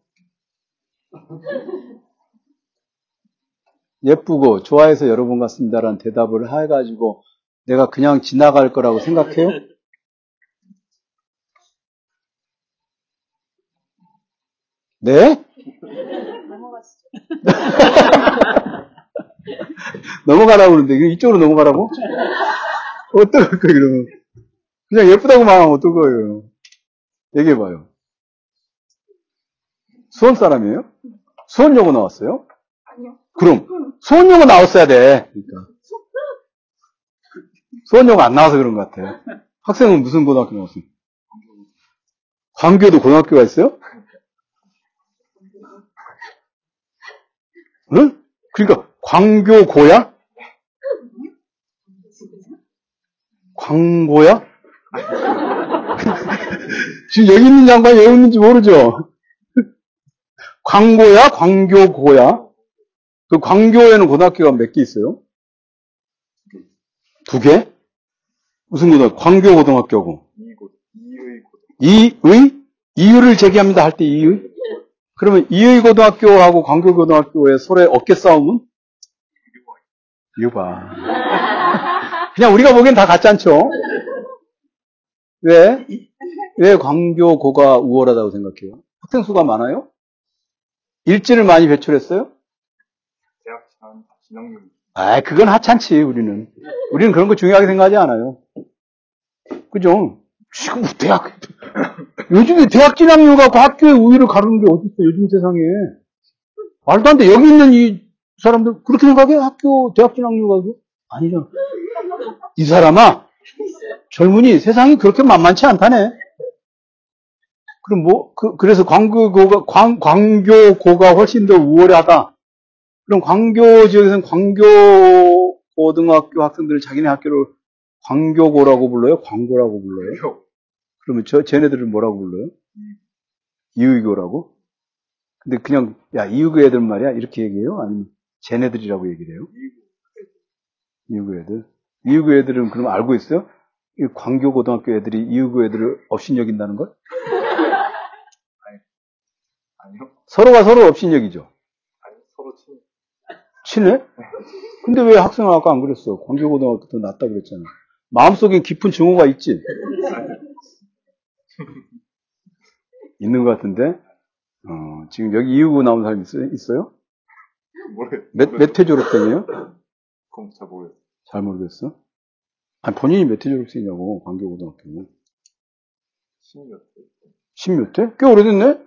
예쁘고 좋아해서 여러 번 갔습니다라는 대답을 해가지고 내가 그냥 지나갈 거라고 생각해요? 네? 넘어가시죠. 넘어가라고 그러는데 이쪽으로 넘어가라고? 어떡할 거예요 그러면 그냥 예쁘다고 말하면 어떨 거예요 얘기해봐요 수원 사람이에요? 수원 여고 나왔어요? 아니요. 그럼 수원 여고 나왔어야 돼 그러니까 수원 여고 안 나와서 그런 것 같아 학생은 무슨 고등학교 나왔어요? 광교도 고등학교가 있어요? 응? 그러니까 광교 고야? 광고야? 지금 여기 있는 양반이 왜 웃는지 모르죠? 광고야? 광교고야? 그 광교에는 고등학교가 몇 개 있어요? 두 개? 무슨 고등학교? 광교 고등학교고. 이곳, 이의? 이유를 제기합니다 할 때 이의? 그러면 이의 고등학교하고 광교 고등학교의 서로의 어깨 싸움은? 유바. 그냥 우리가 보기엔 다 같지 않죠? 왜? 왜 광교고가 우월하다고 생각해요? 학생 수가 많아요? 일진을 많이 배출했어요? 대학 진학, 진학률. 아, 그건 하찮지, 우리는. 우리는 그런 거 중요하게 생각하지 않아요. 그죠? 지금 뭐 대학, 요즘에 대학 진학률 갖고 학교의 우위를 가르는 게 어딨어, 요즘 세상에. 말도 안 돼. 여기 있는 이 사람들, 그렇게 생각해? 학교, 대학 진학률 가지고? 아니잖아. 이 사람아, 젊은이 세상이 그렇게 만만치 않다네. 그럼 뭐, 그, 래서 광교고가, 광, 광교고가 훨씬 더 우월하다. 그럼 광교 지역에서는 광교 고등학교 학생들을 자기네 학교를 광교고라고 불러요? 광고라고 불러요? 표. 그러면 저, 쟤네들은 뭐라고 불러요? 이의교라고? 근데 그냥, 야, 이의교 애들 말이야? 이렇게 얘기해요? 아니면 쟤네들이라고 얘기를 해요? 이의교 애들? 이의교 애들은 그럼 알고 있어요? 이 광교고등학교 애들이 이의교 애들을 업신여긴다는 걸? 아니요. 서로가 서로 업신여기죠. 아니, 서로 친. 친해? 근데 왜 학생은 아까 안 그랬어? 광교고등학교 더 낫다 그랬잖아. 마음속엔 깊은 증오가 있지? 있는 것 같은데? 어, 지금 여기 이후고 나온 사람 있어요? 있어요? 모르, 몇, 몇 회 졸업생이에요? 그건 잘 모르겠어요. 잘 모르겠어. 아니, 본인이 몇 회 졸업생이냐고, 광교고등학교. 신이었어요. 십몇 회? 꽤 오래됐네?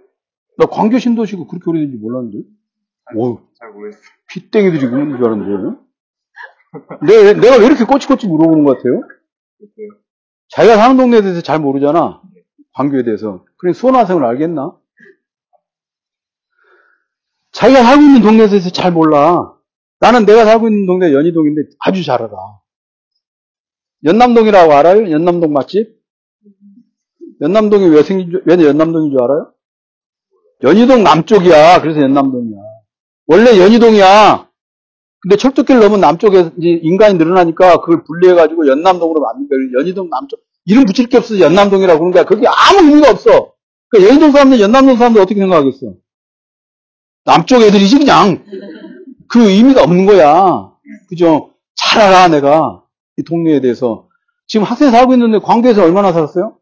나 광교 신도시가 그렇게 오래된지 몰랐는데? 오, 잘 모르겠어요. 피땡이들이 그런 줄 알았는데. 내, 내가 왜 이렇게 꼬치꼬치 물어보는 것 같아요? 자기가 사는 동네에 대해서 잘 모르잖아. 광교에 대해서. 그래, 수원화생을 알겠나? 자기가 살고 있는 동네에 대해서 잘 몰라. 나는 내가 살고 있는 동네 연희동인데 아주 잘 알아. 연남동이라고 알아요? 연남동 맛집? 연남동이 왜 생긴 줄, 왜 연남동인 줄 알아요? 연희동 남쪽이야. 그래서 연남동이야. 원래 연희동이야. 근데 철도길 넘은 남쪽에 이제 인간이 늘어나니까 그걸 분리해가지고 연남동으로 만든 거예요. 연희동 남쪽. 이름 붙일 게 없어. 연남동이라고 그러는 거야. 그게 아무 의미가 없어. 그러니까 연희동 사람들, 연남동 사람들 어떻게 생각하겠어? 남쪽 애들이지, 그냥. 그 의미가 없는 거야. 그죠? 잘 알아, 내가. 이 동네에 대해서. 지금 학생 살고 있는데 광주에서 얼마나 살았어요?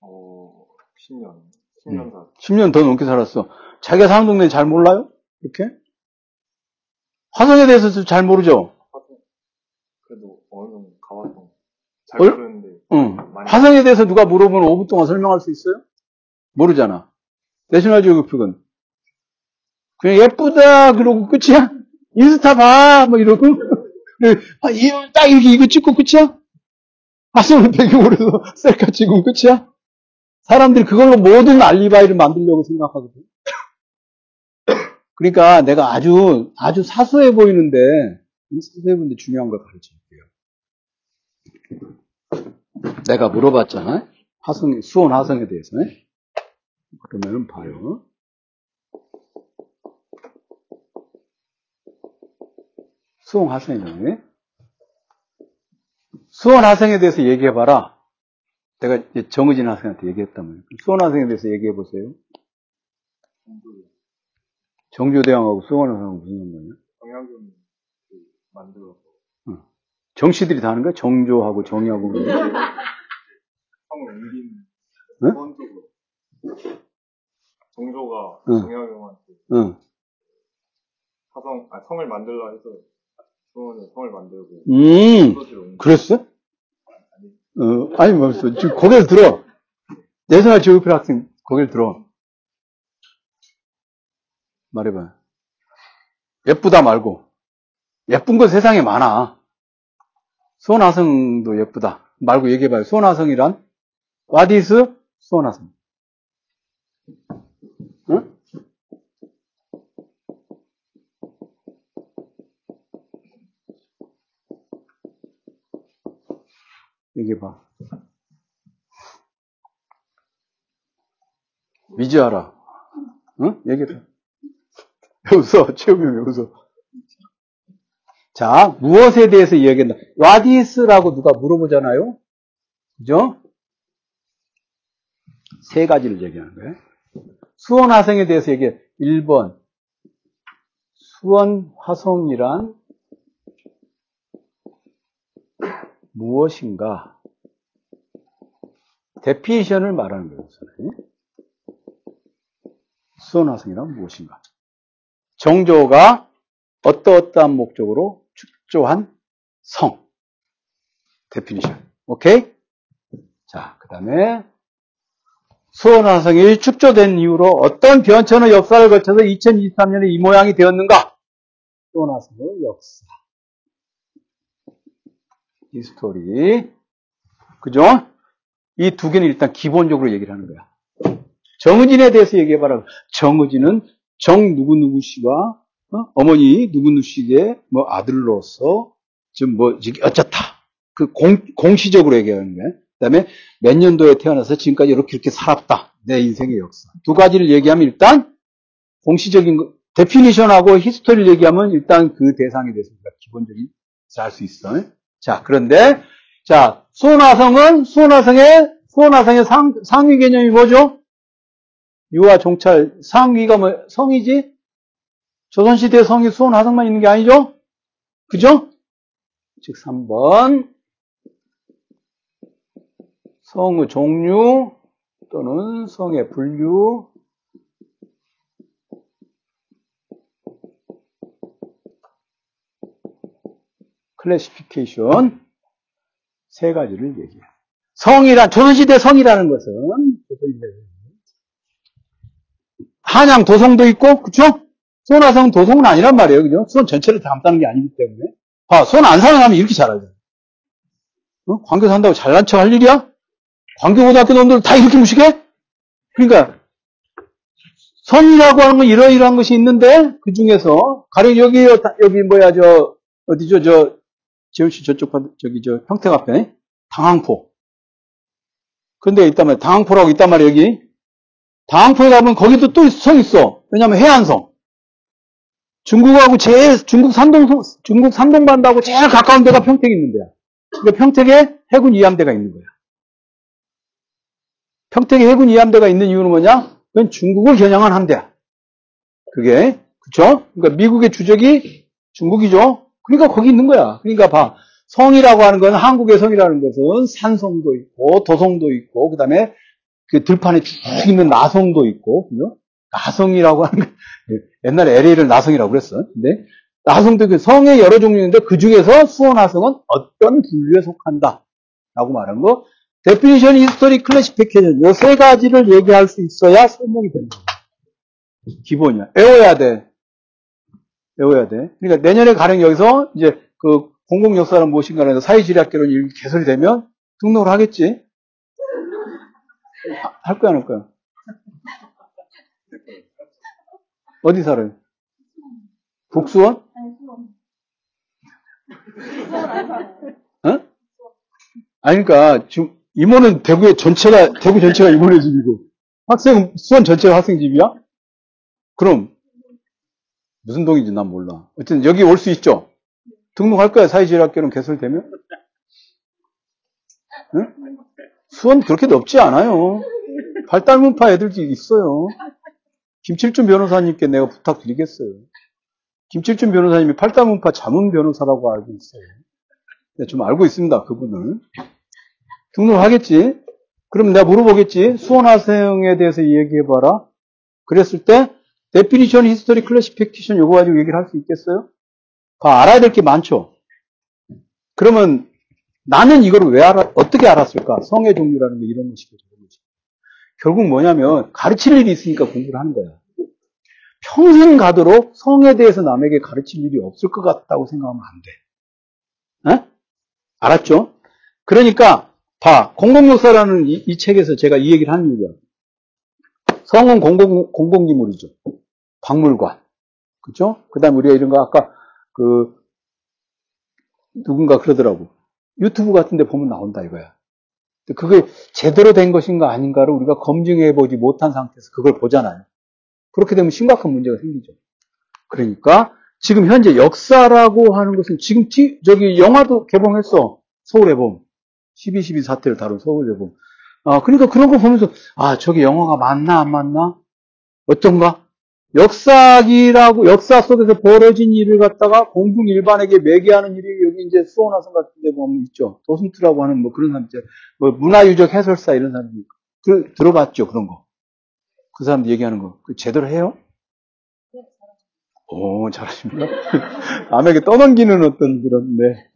어, 10년. 10년 살. 10년 더 넘게 살았어. 자기가 사는 동네 잘 몰라요? 이렇게? 화성에 대해서 잘 모르죠? 그래도 어느 정도 가봤던. 잘 얼- 모르는데. 응. 화성에 대해서 누가 물어보면 5분 동안 설명할 수 있어요? 모르잖아. 내셔널 지오그픽은. 그냥 예쁘다, 그러고 끝이야? 인스타 봐, 뭐 이러고. 아, 이- 딱 이렇게 이거 찍고 끝이야? 화성을 배경으로 해서 셀카 찍으면 끝이야? 사람들이 그걸로 모든 알리바이를 만들려고 생각하거든. 그러니까 내가 아주, 아주 사소해 보이는데, 이 사소해 보이는데 중요한 걸 가르쳐 줄게요. 내가 물어봤잖아. 화성, 수원 화성에 대해서. 그러면은 봐요. 수원 화성이네. 수원 화성에 대해서 얘기해봐라. 내가 정의진 학생한테 얘기했단 말이에요. 수원 화성에 대해서 얘기해 보세요. 정조대왕하고 수원 화성하고 무슨 상관이야? 영양금 그 만들어서 정씨들이 다 하는 거야? 정조하고 정의하고. 성을 옮긴 응? 수원 쪽으로. 정조가 응. 정약용한테 응. 화성, 아, 성을 만들라 해서 수원에 성을 만들고 음, 그랬어? 어, 아니, 뭐였어. 지금 고개를 들어. 내생활 지오그피 학생, 고개를 들어. 말해봐. 예쁘다 말고. 예쁜 거 세상에 많아. 수원화성도 예쁘다. 말고 얘기해봐요. 수원화성이란? What is 수원화성? 응? 얘기해봐. 미지하라. 응? 얘기해봐. 왜 웃어? 최욱이 왜 웃어? 자, 무엇에 대해서 이야기한다. What is라고 누가 물어보잖아요? 그죠? 세 가지를 얘기하는 거예요. 수원 화성에 대해서 얘기해. 1번. 수원 화성이란 무엇인가? definition을 말하는 거예요. 수원 화성이란 무엇인가? 정조가 어떠어떠한 목적으로 축조한 성. definition. 오케이? 자, 그 다음에 수원화성이 축조된 이후로 어떤 변천의 역사를 거쳐서 2023년에 이 모양이 되었는가? 수원화성의 역사. 이 스토리. 그죠? 이 두 개는 일단 기본적으로 얘기를 하는 거야. 정은진에 대해서 얘기해봐라. 정은진은 정 누구누구 씨와 어머니 누구누구 씨의 뭐 아들로서 지금 뭐 어쩌다. 그 공, 공시적으로 얘기하는 거야. 그 다음에 몇 년도에 태어나서 지금까지 이렇게 이렇게 살았다. 내 인생의 역사. 두 가지를 얘기하면 일단 공시적인 거, definition하고 history를 얘기하면 일단 그 대해서 우리가 기본적인 알수 있어. 자, 그런데 자, 수원화성은 수원화성의 수원화성의 상, 상위 개념이 뭐죠? 유아 종찰 상위가 뭐 성이지? 조선시대 성이 수원 화성만 있는 게 아니죠? 그죠? 즉 3번 성의 종류 또는 성의 분류 클래시피케이션 세 가지를 얘기해요. 성이란 조선시대 성이라는 것은 한양 도성도 있고 그쵸? 수원화성 도성은 아니란 말이에요. 그죠? 수원 전체를 담다는 게 아니기 때문에 봐, 수원 안 사는 사람이 이렇게 잘하죠. 어? 광교 산다고 잘난 척 할 일이야? 광교고등학교 놈들 다 이렇게 무식해? 그러니까 성이라고 하는 건 이러이러한 것이 있는데 그 중에서 가령 여기 여기 뭐야 저 어디죠 저 지훈 씨 저쪽 반- 저기 저 평택 앞에 당항포. 근데 있단 말이야. 당항포라고 있단 말이야 여기. 다항포에 가면 거기도 또 성 있어. 왜냐면 해안성. 중국하고 제일, 중국 산동, 중국 산동반도하고 제일 가까운 데가 평택에 있는 데야. 그러니까 평택에 해군 이함대가 있는 거야. 평택에 해군 이함대가 있는 이유는 뭐냐? 그건 중국을 겨냥한 함대야. 그게, 그쵸? 그러니까 미국의 주적이 중국이죠? 그러니까 거기 있는 거야. 그러니까 봐. 성이라고 하는 건 한국의 성이라는 것은 산성도 있고 도성도 있고 그다음에 그 들판에 쭉 있는 나성도 있고 그죠? 나성이라고 하는 거 옛날에 LA를 나성이라고 그랬어. 근데 나성도 그 성의 여러 종류인데 그 중에서 수원화성은 어떤 분류에 속한다 라고 말한 거. definition history classification 이 세 가지를 얘기할 수 있어야 설명이 거야. 기본이야. 외워야 돼. 외워야 돼. 그러니까 내년에 가령 여기서 이제 그 공공 역사는 무엇인가 해서 사회지리학개론 이 개설이 되면 등록을 하겠지. 할 거야, 안 할 거야? 어디 살아요? 북수원? 아니. 어? 아니, 그러니까, 지금, 이모는 대구의 전체가, 대구 전체가 이모네 집이고, 학생은 수원 전체가 학생 집이야? 그럼, 무슨 동인지 난 몰라. 어쨌든 여기 올 수 있죠? 등록할 거야, 사회지리학교는 개설되면? 응? 수원 그렇게 넓지 않아요. 발달문파 애들도 있어요. 김칠준 변호사님께 내가 부탁드리겠어요. 김칠준 변호사님이 팔달문파 자문 변호사라고 알고 있어요. 네, 좀 알고 있습니다, 그분을. 등록하겠지? 그럼 내가 물어보겠지? 수원화성에 대해서 얘기해봐라. 그랬을 때, definition history classification 요거 가지고 얘기를 할 수 있겠어요? 다 알아야 될 게 많죠? 그러면 나는 이걸 왜 알아, 어떻게 알았을까? 성의 종류라는 게 이런 것이고. 결국 뭐냐면 가르칠 일이 있으니까 공부를 하는 거야. 평생 가도록 성에 대해서 남에게 가르칠 일이 없을 것 같다고 생각하면 안 돼. 에? 알았죠? 그러니까 봐. 공공역사라는 이, 이 책에서 제가 이 얘기를 하는 이유가 성은 공공, 공공기물이죠. 박물관. 그죠? 그 다음에 우리가 이런 거 아까 그 누군가 그러더라고. 유튜브 같은 데 보면 나온다 이거야. 그게 제대로 된 것인가 아닌가를 우리가 검증해 보지 못한 상태에서 그걸 보잖아요. 그렇게 되면 심각한 문제가 생기죠. 그러니까 지금 현재 역사라고 하는 것은 지금 티, 저기 영화도 개봉했어. 서울의 봄. 12.12 사태를 다룬 서울의 봄. 아, 그러니까 그런 거 보면서 아, 저게 영화가 맞나 안 맞나? 어떤가? 역사기라고 역사 속에서 벌어진 일을 갖다가 공중 일반에게 매개하는 일이 여기 이제 수원화성 같은 데 보면 있죠. 도슨트라고 하는 뭐 그런 사람 있죠. 뭐 문화유적 해설사 이런 사람들 그, 들어봤죠 그런 거. 그 사람들 얘기하는 거. 그 제대로 해요? 오, 잘하십니다. 남에게 떠넘기는 어떤 그런, 네.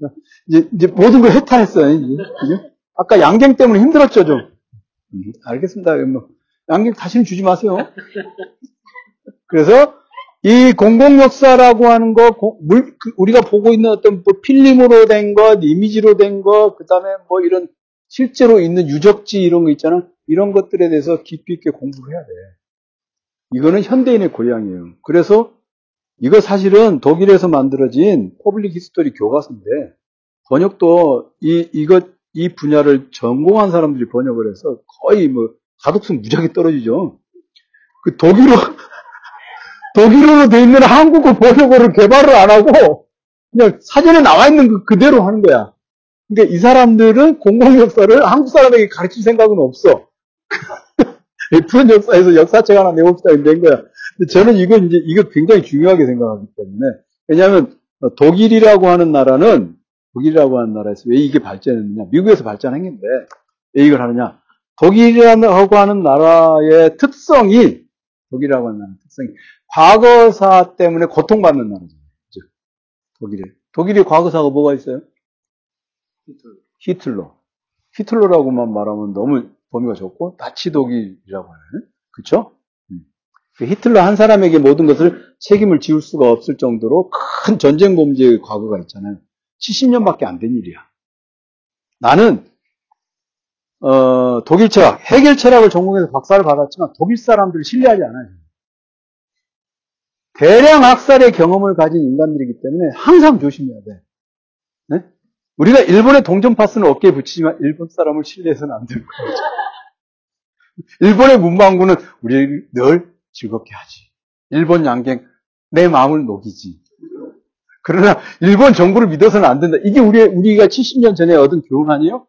이제, 이제 모든 걸 해탈했어요, 이제. 아까 양갱 때문에 힘들었죠, 좀. 음, 알겠습니다. 뭐, 양갱 다시는 주지 마세요. 그래서 이 공공 역사라고 하는 거, 물, 그 우리가 보고 있는 어떤 뭐 필름으로 된 것, 이미지로 된 것, 그 다음에 뭐 이런 실제로 있는 유적지 이런 거 있잖아. 이런 것들에 대해서 깊이 있게 공부를 해야 돼. 이거는 현대인의 교양이에요. 그래서 이거 사실은 독일에서 만들어진 public history 교과서인데 번역도 이 이것 이 분야를 전공한 사람들이 번역을 해서 거의 뭐 가독성 무지하게 떨어지죠. 그 독일어 독일어로 돼 있는 한국어 번역어를 개발을 안 하고 그냥 사전에 나와 있는 그 그대로 하는 거야. 그러니까 이 사람들은 공공 역사를 한국 사람에게 가르칠 생각은 없어. 푸른 역사에서 역사책 하나 내봅시다 낸 거야. 근데 저는 이거 이제 이거 굉장히 중요하게 생각하기 때문에 왜냐하면 독일이라고 하는 나라는 독일이라고 하는 나라에서 왜 이게 발전했느냐? 미국에서 발전했는데 왜 이걸 하느냐? 독일이라고 하는 나라의 특성이 독일이라고 하는 나라의 특성이 과거사 때문에 고통받는 나라잖아요. 그죠? 독일이 독일의 과거사가 뭐가 있어요? 히틀러. 히틀러. 히틀러라고만 말하면 너무 범위가 좁고 나치 독일이라고 하는 그렇죠? 히틀러 한 사람에게 모든 것을 책임을 지울 수가 없을 정도로 큰 전쟁 범죄의 과거가 있잖아요. 70년밖에 안 된 일이야. 나는 어, 독일 철학, 해결 철학을 전공해서 박사를 받았지만 독일 사람들을 신뢰하지 않아요. 대량 학살의 경험을 가진 인간들이기 때문에 항상 조심해야 돼. 네? 우리가 일본의 동전 파스는 어깨에 붙이지만 일본 사람을 신뢰해서는 안 거죠. 일본의 문방구는 우리를 늘 즐겁게 하지. 일본 양갱 내 마음을 녹이지. 그러나 일본 정부를 믿어서는 안 된다. 이게 우리 우리가 70년 전에 얻은 교훈 아니에요?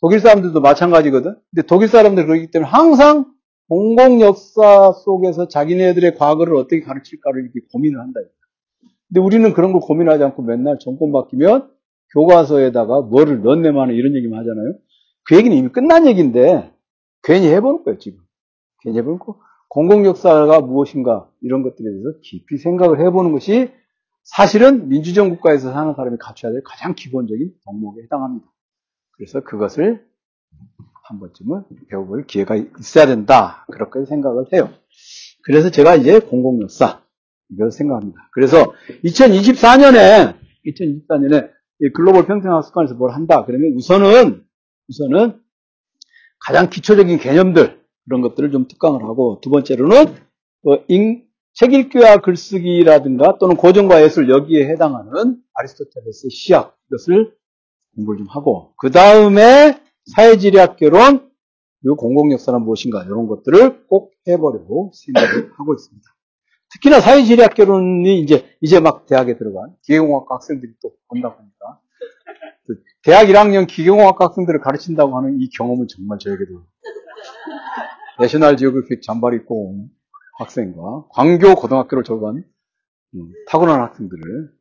독일 사람들도 마찬가지거든. 근데 독일 사람들 그러기 때문에 항상 공공 역사 속에서 자기네들의 과거를 어떻게 가르칠까를 이렇게 고민을 한다. 근데 우리는 그런 걸 고민하지 않고 맨날 정권 바뀌면 교과서에다가 뭐를 넣네마는 이런 얘기만 하잖아요. 그 얘기는 이미 끝난 얘기인데 괜히 해보는 거예요, 지금. 괜히 해보는 거. 공공 역사가 무엇인가 이런 것들에 대해서 깊이 생각을 해보는 것이 사실은 민주주의 국가에서 사는 사람이 갖춰야 될 가장 기본적인 덕목에 해당합니다. 그래서 그것을 한 번쯤은 배워볼 기회가 있어야 된다. 그렇게 생각을 해요. 그래서 제가 이제 공공역사, 이걸 생각합니다. 그래서 2024년에, 2024년에 글로벌 평생학습관에서 뭘 한다. 그러면 우선은, 우선은 가장 기초적인 개념들, 그런 것들을 좀 특강을 하고, 두 번째로는, 어, 책 읽기와 글쓰기라든가 또는 고전과 예술 여기에 해당하는 아리스토텔레스의 시학, 이것을 공부를 좀 하고, 그 다음에 사회지리학 개론, 그리고 공공역사는 무엇인가, 이런 것들을 꼭 해보려고 생각을 하고 있습니다. 특히나 사회지리학 개론이 이제, 이제 막 대학에 들어간 기계공학 학생들이 또 본다고 하니까, 그 대학 1학년 기계공학 학생들을 가르친다고 하는 이 경험은 정말 저에게도 내셔널 지오그래픽 잠바 입고 온 학생과 광교 고등학교를 졸업한 음, 탁월한 학생들을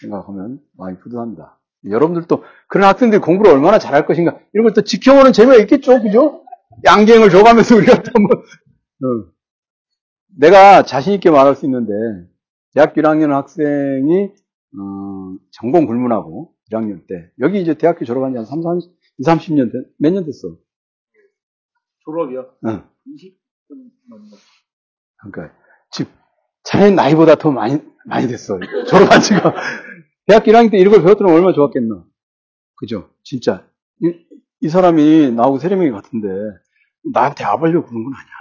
생각하면 많이 뿌듯합니다. 여러분들도 그런 학생들이 공부를 얼마나 잘할 것인가 이런 걸 또 지켜보는 재미가 있겠죠, 그죠? 양갱을 줘가면서 우리가 또 뭐, 어. 내가 자신 있게 말할 수 있는데 대학교 1학년 학생이 어, 전공 불문하고 1학년 때 여기 이제 대학교 졸업한 지 한 3, 30, 20, 30년 된, 몇년 됐어? 졸업이요? 응. 20분 넘는 그러니까 지금 자네 나이보다 더 많이 많이 됐어. 졸업한 지가 대학교 1학년 때 이런 걸 배웠더니 얼마나 좋았겠나. 그죠? 진짜 이, 이 사람이 나하고 세례명이 같은데 나한테 아버려고 그런 건 아니야.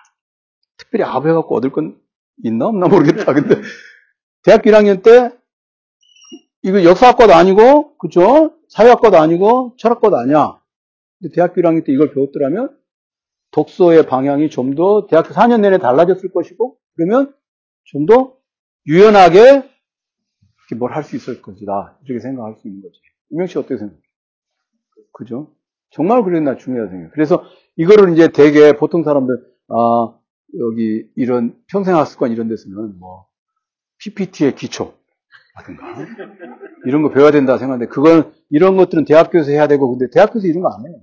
특별히 아버해갖고 얻을 건 있나 없나 모르겠다. 근데 대학교 1학년 때 이거 역사학과도 아니고 그죠? 사회학과도 아니고 철학과도 아니야. 근데 대학교 1학년 때 이걸 배웠더라면 독서의 방향이 좀 더 대학교 4년 내내 달라졌을 것이고 그러면 좀 더 유연하게 뭘 할 수 있을 것이다. 이렇게 생각할 수 있는 거죠. 유명 씨 어떻게 생각해요? 그죠? 정말 그랬나 중요하다 생각해요. 그래서 이거를 이제 대개 보통 사람들 아 여기 이런 평생학습관 이런 데서는 뭐 PPT의 기초 라든가 이런 거 배워야 된다 생각하는데 그건 이런 것들은 대학교에서 해야 되고 근데 대학교에서 이런 거 안 해요.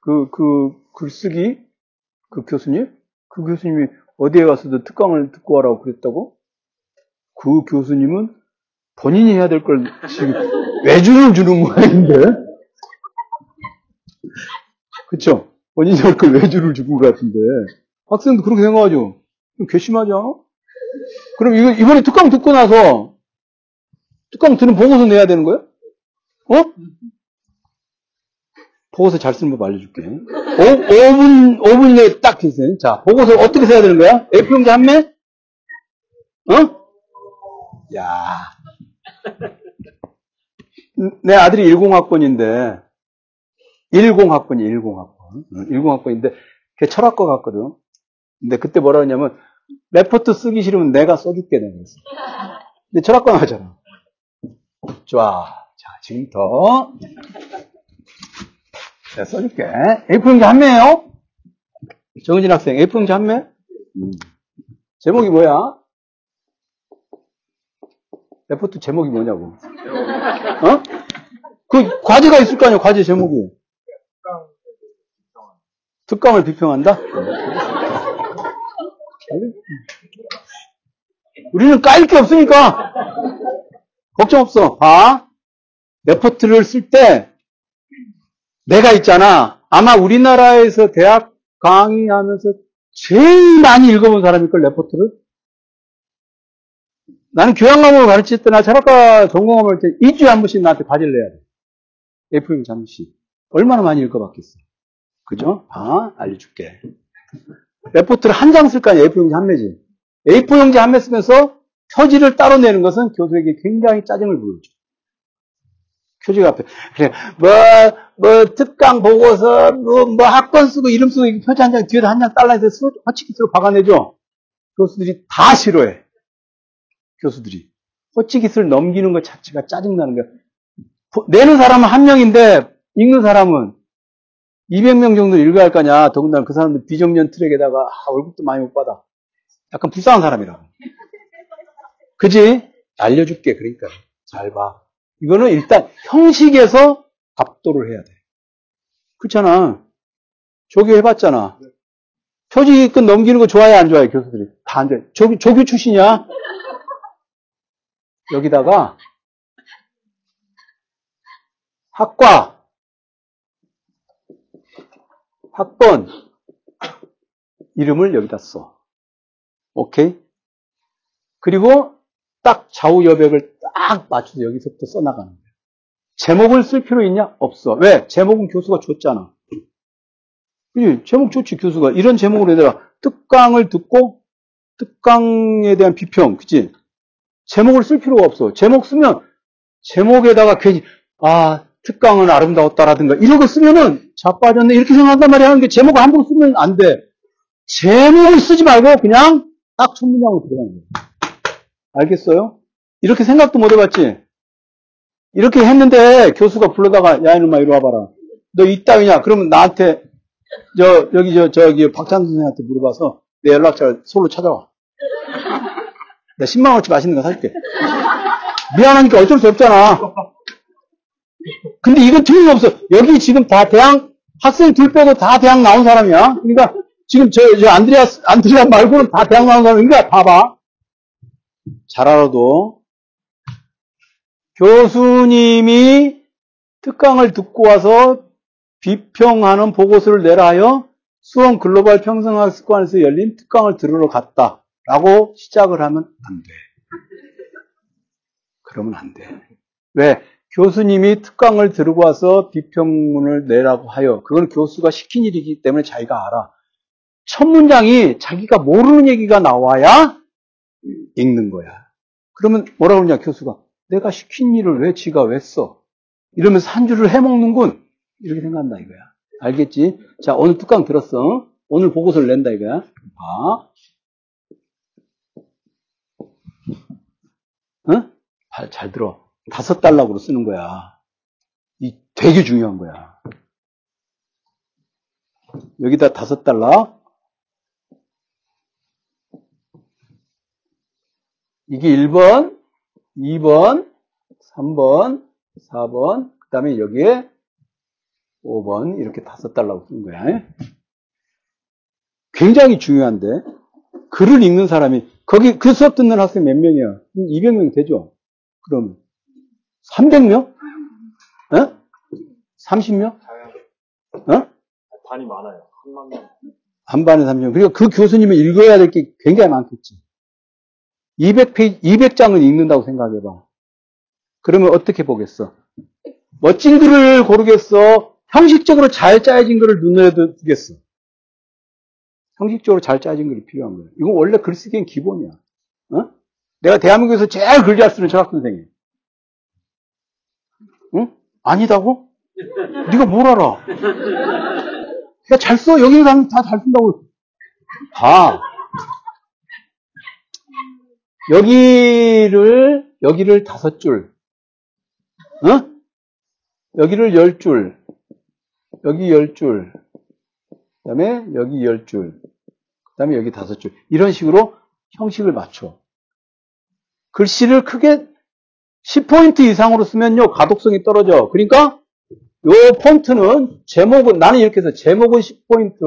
그, 그, 글쓰기, 그 교수님? 그 교수님이 어디에 가서도 특강을 듣고 와라고 그랬다고? 그 교수님은 본인이 해야 될 걸 지금 외주를 주는 모양인데? 그쵸? 본인이 할 걸 외주를 주고 것 같은데. 학생도 그렇게 생각하죠? 괘씸하지 않아? 그럼 이거, 이번에 특강 듣고 나서, 특강 듣는 보고서 내야 되는 거야? 어? 보고서 잘 쓰는 법 알려줄게. 5, 5분, 5분 내에 딱 주세요. 자, 보고서 어떻게 써야 되는 거야? A평자 한 매? 어? 야. 내 아들이 10학번인데, 10학번이 10학번. 10학번인데, 걔 철학과 갔거든. 근데 그때 뭐라 그러냐면, 레포트 쓰기 싫으면 내가 써줄게, 내가. 근데 철학과 나잖아. 좋아. 자, 지금부터. 내가 써줄게. A4지 한 매예요? 정은진 학생, A4지 한 매? 음. 제목이 뭐야? 레포트 제목이 뭐냐고. 어? 그 과제가 있을 거 아니야, 과제 제목이. 특강을 비평한다? 우리는 까일 게 없으니까. 걱정 없어. 봐. 레포트를 쓸 때, 내가 있잖아. 아마 우리나라에서 대학 강의하면서 제일 많이 읽어본 사람일 걸, 레포트를. 나는 교양 과목을 가르칠 때나 철학과 전공을 할때 2주에 한 번씩 나한테 과제를 내야 돼. FM 잠시. 얼마나 많이 읽어봤겠어. 그죠? 아, 알려줄게. 레포트를 한 장 쓸 거 아니야, A4용지 한 매지. A4용지 한 매 쓰면서 표지를 따로 내는 것은 교수에게 굉장히 짜증을 부르죠. 표지가 앞에. 그래, 뭐, 뭐, 특강 보고서, 뭐, 뭐, 학권 쓰고, 이름 쓰고, 표지 한 장, 뒤에다 한 장 달라 해서 허치기스로 박아내죠? 교수들이 다 싫어해. 교수들이. 허치기스를 넘기는 것 자체가 짜증나는 거야. 내는 사람은 한 명인데, 읽는 사람은 200명 정도 읽어야 할 거냐. 더군다나 그 사람들 비정년 트랙에다가, 아, 월급도 많이 못 받아. 약간 불쌍한 사람이라고. 그지? 알려줄게. 그러니까. 잘 봐. 이거는 일단 형식에서 압도를 해야 돼. 그렇잖아. 조교 해봤잖아. 표지끝 넘기는 거 좋아해, 안 좋아해, 교수들이? 다 안 좋아해. 조교, 조교 출신이야? 여기다가 학과, 학번, 이름을 여기다 써. 오케이? 그리고 딱 좌우 여백을 딱 맞춰서 여기서부터 써나가는 거야. 제목을 쓸 필요 있냐? 없어. 왜? 제목은 교수가 줬잖아. 그지? 제목 좋지, 교수가. 이런 제목으로 내가 특강을 듣고 특강에 대한 비평, 그치? 제목을 쓸 필요가 없어. 제목 쓰면 제목에다가 괜히, 아, 특강은 아름다웠다라든가 이런 거 쓰면은 자빠졌네. 이렇게 생각한단 말이야. 하는 게 제목을 함부로 쓰면 안 돼. 제목을 쓰지 말고 그냥 딱 첫 문장으로 들어가는 거야. 알겠어요? 이렇게 생각도 못 해봤지? 이렇게 했는데 교수가 불러다가 야 이놈아 이리 와봐라. 너 이따위냐? 그러면 나한테 저 여기 저 저기 박찬 선생한테 물어봐서 내 연락처를 솔로 찾아와. 내가 10만 원어치 맛있는 거 사줄게. 미안하니까 어쩔 수 없잖아. 근데 이건 틀림없어. 여기 지금 다 대학 학생 둘 빼고 다 대학 나온 사람이야. 그러니까 지금 저, 저 안드레아 안드레아 말고는 다 대학 나온 사람이니까 봐봐. 잘 알아도 교수님이 특강을 듣고 와서 비평하는 보고서를 내라 하여 수원 글로벌 평생학 습관에서 열린 특강을 들으러 갔다. 라고 시작을 하면 안 돼. 그러면 안 돼. 왜? 교수님이 특강을 들고 와서 비평문을 내라고 하여 그건 교수가 시킨 일이기 때문에 자기가 알아. 첫 문장이 자기가 모르는 얘기가 나와야 읽는 거야. 그러면 뭐라 그러냐 교수가 내가 시킨 일을 왜 지가 왜 써? 이러면서 한 줄을 해먹는군. 이렇게 생각한다 이거야. 알겠지? 자 오늘 특강 들었어. 오늘 보고서를 낸다 이거야. 봐. 응? 잘, 잘 들어. 다섯 달락으로 쓰는 거야. 이 되게 중요한 거야. 여기다 다섯 달락. 이게 1번, 2번, 3번, 4번, 그 다음에 여기에 5번, 이렇게 다섯 달라고 쓴 거야. 굉장히 중요한데, 글을 읽는 사람이, 거기 그 수업 듣는 학생 몇 명이야? 200명 되죠? 그럼, 300명? 어? 30명? 어? 반이 많아요. 한만 명. 한 반에 3명. 그리고 그 교수님은 읽어야 될 게 굉장히 많겠지. 200페이지, 200장을 읽는다고 생각해봐. 그러면 어떻게 보겠어? 멋진 글을 고르겠어? 형식적으로 잘 짜여진 글을 눈에 두겠어? 형식적으로 잘 짜여진 글이 필요한 거야. 이건 원래 글쓰기엔 기본이야. 어? 내가 대한민국에서 제일 글 잘 쓰는 철학 선생님. 응? 아니다고? 네가 뭘 알아? 야, 잘 써. 여기 있는 사람 다 잘 쓴다고. 봐. 여기를, 여기를 다섯 줄. 어? 여기를 열 줄. 여기 열 줄. 그 다음에 여기 열 줄. 그 다음에 여기 다섯 줄. 이런 식으로 형식을 맞춰. 글씨를 크게 10포인트 이상으로 쓰면요, 가독성이 떨어져. 그러니까, 요 폰트는, 제목은, 나는 이렇게 해서, 제목은 10포인트,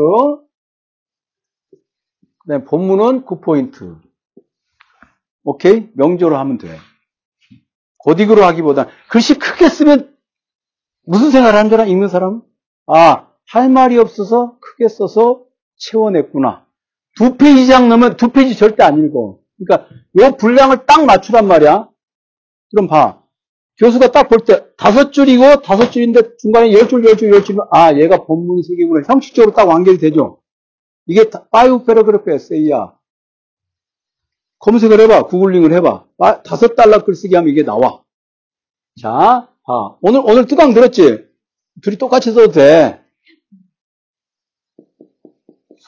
그 다음에 본문은 9포인트. 오케이? 명조로 하면 돼. 고딕으로 하기보다, 글씨 크게 쓰면, 무슨 생각을 하는 줄 알아? 읽는 사람? 아, 할 말이 없어서 크게 써서 채워냈구나. 두 페이지 이상 넣으면 두 페이지 절대 안 읽어. 그러니까, 요 분량을 딱 맞추란 말이야. 그럼 봐. 교수가 딱 볼 때 다섯 줄이고 다섯 줄인데 중간에 열 줄, 열 줄, 열 줄, 아, 얘가 본문 세 개구나. 형식적으로 딱 완결이 되죠. 이게 five paragraph essay야. 검색을 해봐. Googling을 해봐. 아, 다섯 단락 글쓰기 하면 이게 나와. 자, 봐. 오늘, 오늘 뜨강 들었지? 둘이 똑같이 써도 돼.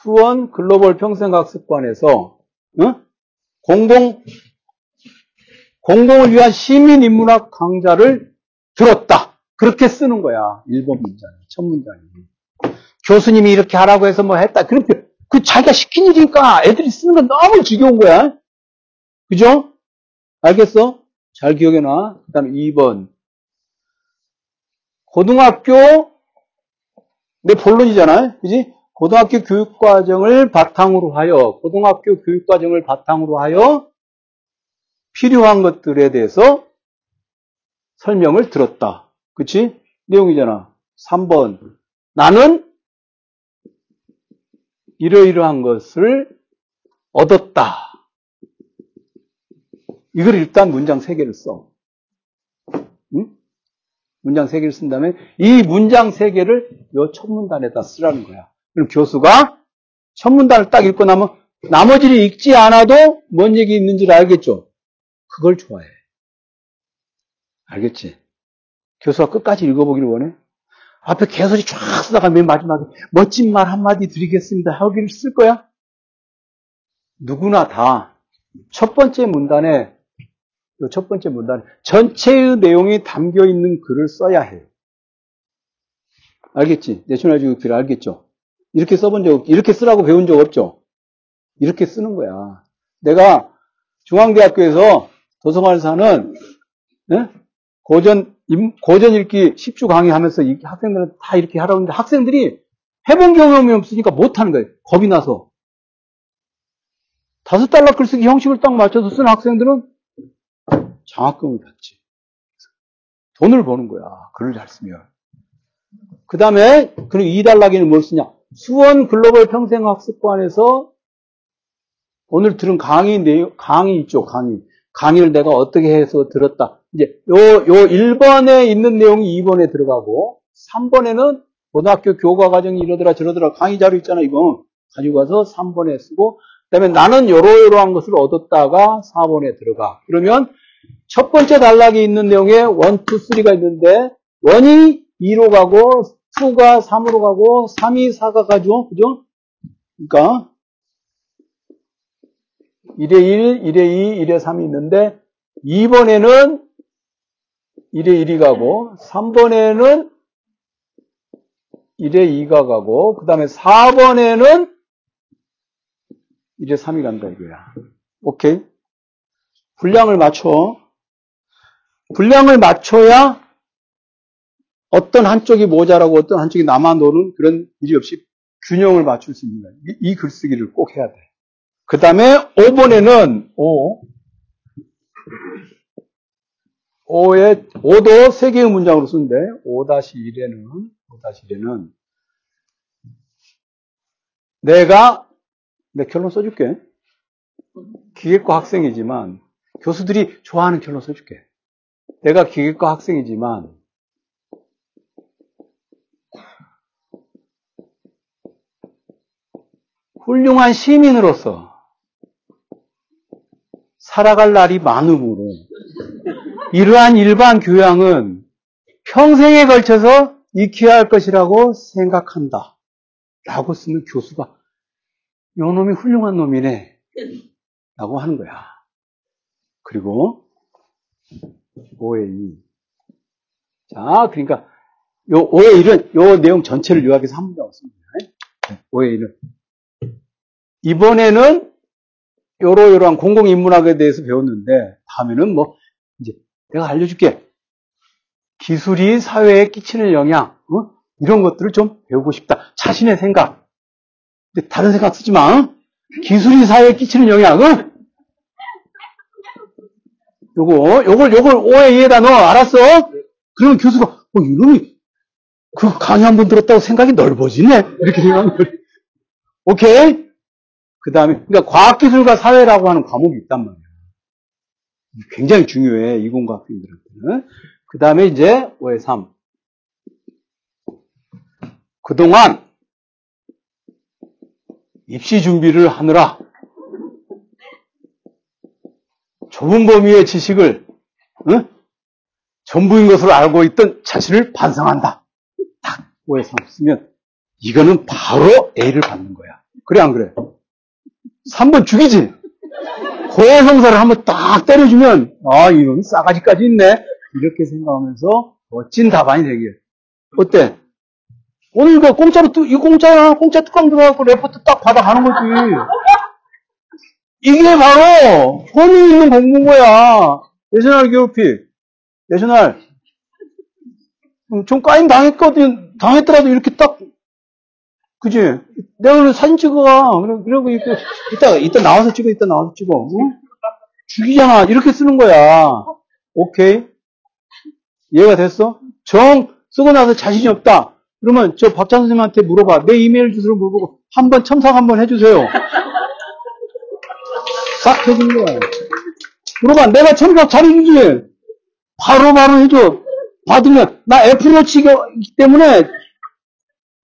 수원 글로벌 평생학습관에서 응? 공공 공공을 위한 시민 인문학 강좌를 들었다. 그렇게 쓰는 거야. 1번 문장, 첫 문장이. 교수님이 이렇게 하라고 해서 뭐 했다. 그렇게 그 자기가 시킨 일이니까 애들이 쓰는 건 너무 지겨운 거야. 그죠? 알겠어? 잘 기억해놔. 그 다음에 2번. 고등학교, 내 본론이잖아요. 그지? 고등학교 교육과정을 바탕으로 하여, 고등학교 교육과정을 바탕으로 하여 필요한 것들에 대해서 설명을 들었다. 그치? 내용이잖아. 3번. 나는 이러이러한 것을 얻었다. 이걸 일단 문장 3개를 써. 응? 문장 3개를 쓴 다음에 이 문장 3개를 요 첫 문단에다 쓰라는 거야. 그럼 교수가 첫 문단을 딱 읽고 나면 나머지를 읽지 않아도 뭔 얘기 있는지를 알겠죠? 그걸 좋아해. 알겠지? 교수가 끝까지 읽어보기를 원해? 앞에 개소리 쫙 쓰다가 맨 마지막에 멋진 말 한마디 드리겠습니다. 하기를 쓸 거야? 누구나 다 첫 번째 문단에 첫 번째 문단 전체의 내용이 담겨 있는 글을 써야 해요. 알겠지? 내셔널 지오그피를 알겠죠? 이렇게 써본 적, 이렇게 쓰라고 배운 적 없죠? 이렇게 쓰는 거야. 내가 중앙대학교에서 도서관에서는 네? 고전 고전 읽기 10주 강의하면서 학생들은 다 이렇게 하라고 하는데 학생들이 해본 경험이 없으니까 못하는 거예요. 겁이 나서. 다섯 달러 글쓰기 형식을 딱 맞춰서 쓴 학생들은 장학금을 받지. 돈을 버는 거야. 글을 잘 쓰면. 그 다음에, 그리고 이달락에는 뭘 쓰냐? 수원 글로벌 평생학습관에서 오늘 들은 강의 내용, 강의 있죠, 강의. 강의를 내가 어떻게 해서 들었다. 이제 요, 요 1번에 있는 내용이 2번에 들어가고, 3번에는 고등학교 교과 과정이 이러더라 저러더라 강의 자료 있잖아, 이거. 가지고 가서 3번에 쓰고, 그 다음에 나는 요러요러한 것을 얻었다가 4번에 들어가. 그러면 첫 번째 단락에 있는 내용에 1, 2, 3가 있는데 1이 2로 가고 2가 3으로 가고 3이 4가 가죠. 그죠? 그러니까 1에 1, 1에 2, 1에 3이 있는데 2번에는 1에 1이 가고 3번에는 1에 2가 가고 그 다음에 4번에는 1에 3이 간다 이거야. 오케이? 분량을 맞춰. 분량을 맞춰야 어떤 한쪽이 모자라고 어떤 한쪽이 남아 노는 그런 일이 없이 균형을 맞출 수 있는 거야. 이, 이 글쓰기를 꼭 해야 돼. 그 다음에 5번에는 5. 5에, 5도 세 개의 문장으로 쓰는데 5-1에는 5-1에는 내가 내 결론 써줄게. 기계과 학생이지만 교수들이 좋아하는 결론 써줄게. 내가 기계과 학생이지만 훌륭한 시민으로서 살아갈 날이 많으므로 이러한 일반 교양은 평생에 걸쳐서 익혀야 할 것이라고 생각한다. 라고 쓰는 교수가 요 놈이 훌륭한 놈이네. 라고 하는 거야. 그리고 5의 2. 자, 그러니까 요 5의 1은 요 내용 전체를 요약해서 한 문장 썼습니다. 5의 1은 이번에는 요러요러한 공공인문학에 대해서 배웠는데 다음에는 뭐 이제 내가 알려줄게. 기술이 사회에 끼치는 영향 어? 이런 것들을 좀 배우고 싶다. 자신의 생각. 근데 다른 생각 쓰지 마. 어? 기술이 사회에 끼치는 영향. 어? 요거, 요걸, 요걸 5에 2에다 넣어. 알았어? 그러면 교수가, 어, 이놈이, 그 강의 한 번 들었다고 생각이 넓어지네? 이렇게 거예요. 오케이? 그 다음에, 그러니까 과학기술과 사회라고 하는 과목이 있단 말이야. 굉장히 중요해, 이공과학생들한테는. 그 다음에 이제 5에 3. 그동안 입시 준비를 하느라 좁은 범위의 지식을 응? 전부인 것으로 알고 있던 자신을 반성한다. 5의 3 쓰면 이거는 바로 A를 받는 거야. 그래 안 그래? 3번 죽이지? 고해성사를 한번 딱 때려주면 아 이놈 싸가지까지 있네. 이렇게 생각하면서 멋진 답안이 되길. 어때? 오늘 이거 공짜로 뚜, 이 공짜야 공짜 뚜껑 들어갖고 레포트 딱 받아 가는 거지. 이게 바로 혼이 있는 공부인 거야. 내셔널 교육픽 내셔널. 음, 좀 까임 당했거든 당했더라도 이렇게 딱 그지? 내가 오늘 사진 찍어가. 그리고 이렇게, 이따, 이따 나와서 찍어, 이따 나와서 찍어. 응? 죽이잖아. 이렇게 쓰는 거야. 오케이? 이해가 됐어? 정 쓰고 나서 자신이 없다. 그러면 저 박찬 선생님한테 물어봐. 내 이메일 주소를 물어보고 한 번 첨삭 한 번 해주세요. 싹 해준 거야. 물어봐. 내가 첨삭 잘해주지. 바로바로 바로 해줘. 받으면 나 애플워치기 때문에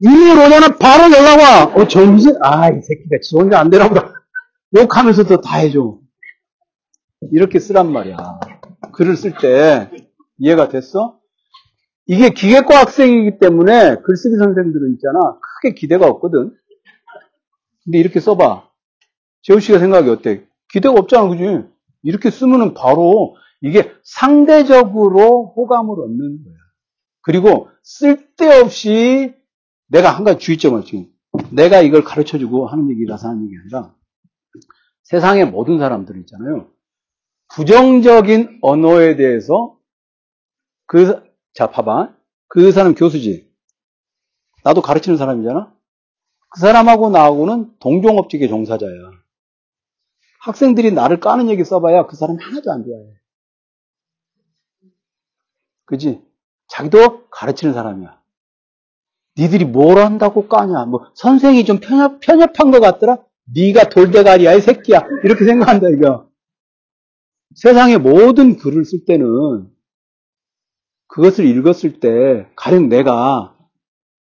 이메일 오잖아 바로 연락 와. 어, 정신? 아, 이 새끼가 지 혼자 안 되나 보다. 욕하면서도 다 해줘. 이렇게 쓰란 말이야. 글을 쓸 때 이해가 됐어? 이게 기계과 학생이기 때문에 글쓰기 선생들은 있잖아. 크게 기대가 없거든. 근데 이렇게 써봐. 재우 씨가 생각이 어때? 기대가 없잖아, 그지? 이렇게 쓰면은 바로 이게 상대적으로 호감을 얻는 거야. 그리고 쓸데없이 내가 한 가지 주의점을 지금 내가 이걸 가르쳐 주고 하는 얘기라서 하는 얘기 아니라 세상의 모든 사람들 있잖아요. 부정적인 언어에 대해서 그, 자, 봐봐. 그 사람 교수지. 나도 가르치는 사람이잖아? 그 사람하고 나하고는 동종업적의 종사자야. 학생들이 나를 까는 얘기 써봐야 그 사람 하나도 안 좋아해. 그지? 자기도 가르치는 사람이야. 니들이 뭘 한다고 까냐? 뭐 선생이 좀 편협, 편협한 것 같더라? 네가 돌대가리야 이 새끼야 이렇게 생각한다 이거. 세상의 모든 글을 쓸 때는 그것을 읽었을 때 가령 내가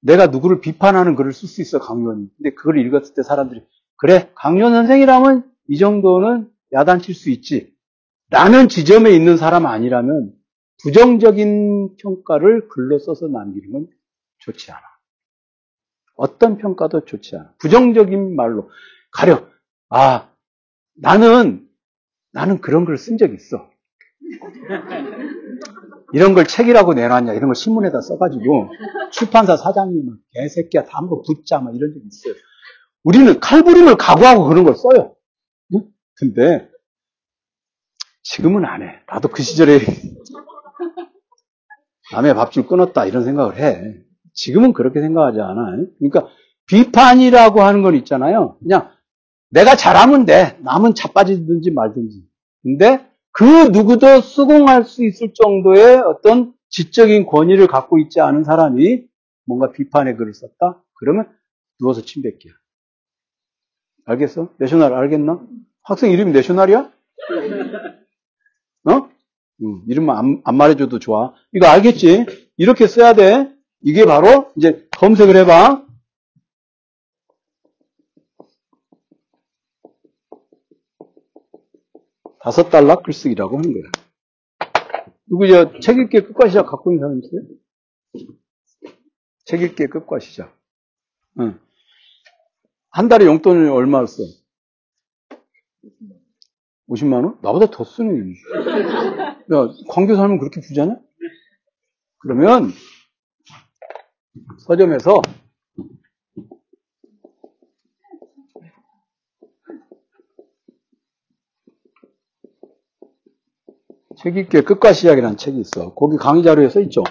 내가 누구를 비판하는 글을 쓸 수 있어 강요원이. 근데 그걸 읽었을 때 사람들이 그래 강요원 선생이라면 이 정도는 야단칠 수 있지. 라는 지점에 있는 사람 아니라면 부정적인 평가를 글로 써서 남기는 건 좋지 않아. 어떤 평가도 좋지 않아. 부정적인 말로 가려. 아, 나는, 나는 그런 걸 쓴 적 있어. 이런 걸 책이라고 내놨냐, 이런 걸 신문에다 써가지고, 출판사 사장님은 개새끼야, 다 한번 붙자, 막 이런 적 있어요. 우리는 칼부림을 각오하고 그런 걸 써요. 응? 근데, 지금은 안 해. 나도 그 시절에, 남의 밥줄 끊었다, 이런 생각을 해. 지금은 그렇게 생각하지 않아요. 그러니까 비판이라고 하는 건 있잖아요. 그냥 내가 잘하면 돼. 남은 자빠지든지 말든지. 근데 그 누구도 수긍할 수 있을 정도의 어떤 지적인 권위를 갖고 있지 않은 사람이 뭔가 비판의 글을 썼다? 그러면 누워서 침 뱉기야. 알겠어? 내셔널 알겠나? 학생 이름이 내셔널이야? 어? 응, 이름만 안, 안 말해줘도 좋아. 이거 알겠지? 이렇게 써야 돼. 이게 바로 이제 검색을 해봐. 다섯 달러 글쓰기라고 하는 거야. 누구 저 책 읽기의 끝과 시작 갖고 있는 사람 있어요? 책 읽기의 끝과 시작. 응. 한 달에 용돈을 얼마 써? 50만 원? 나보다 더 쓰네. 야, 광교 살면 그렇게 부자냐? 그러면 서점에서 책 읽기의 끝과 시작이라는 책이 있어. 거기 강의 자료에 써 있죠.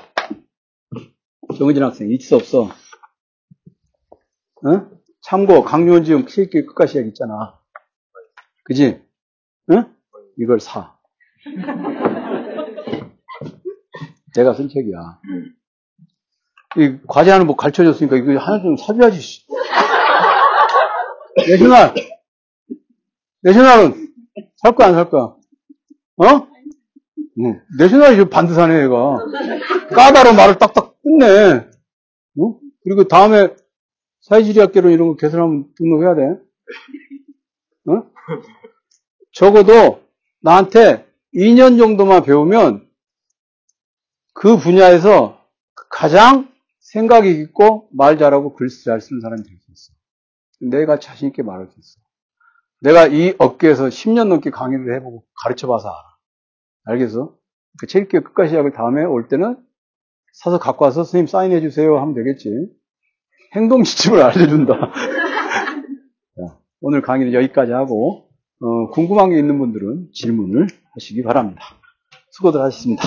정의진 학생 수 없어. 응? 참고 강요원 지음 책 읽기의 끝과 시작 있잖아. 그지? 응? 이걸 사. 내가 쓴 책이야. 이 과제 하는 뭐 가르쳐 줬으니까 이거 하나 좀 사줘야지. 내셔널! 내셔널은 살 거야, 안 살 거야? 어? 응. 내셔널이 반드사네, 얘가. 까다로운 말을 딱딱 끝내. 응? 그리고 다음에 사회지리학계론 이런 거 개설하면 등록해야 돼. 어? 적어도 나한테 2년 정도만 배우면 그 분야에서 가장 생각이 깊고 말 잘하고 글 잘 쓰는 사람이 될 수 있어. 내가 자신 있게 말할 수 있어. 내가 이 업계에서 10년 넘게 강의를 해보고 가르쳐봐서 알아. 알겠어? 그 체육교육 끝까지 하고 다음에 올 때는 사서 갖고 와서 선생님 사인해 주세요 하면 되겠지. 행동 지침을 알려준다. 자, 오늘 강의는 여기까지 하고 어, 궁금한 게 있는 분들은 질문을 하시기 바랍니다. 수고들 하셨습니다.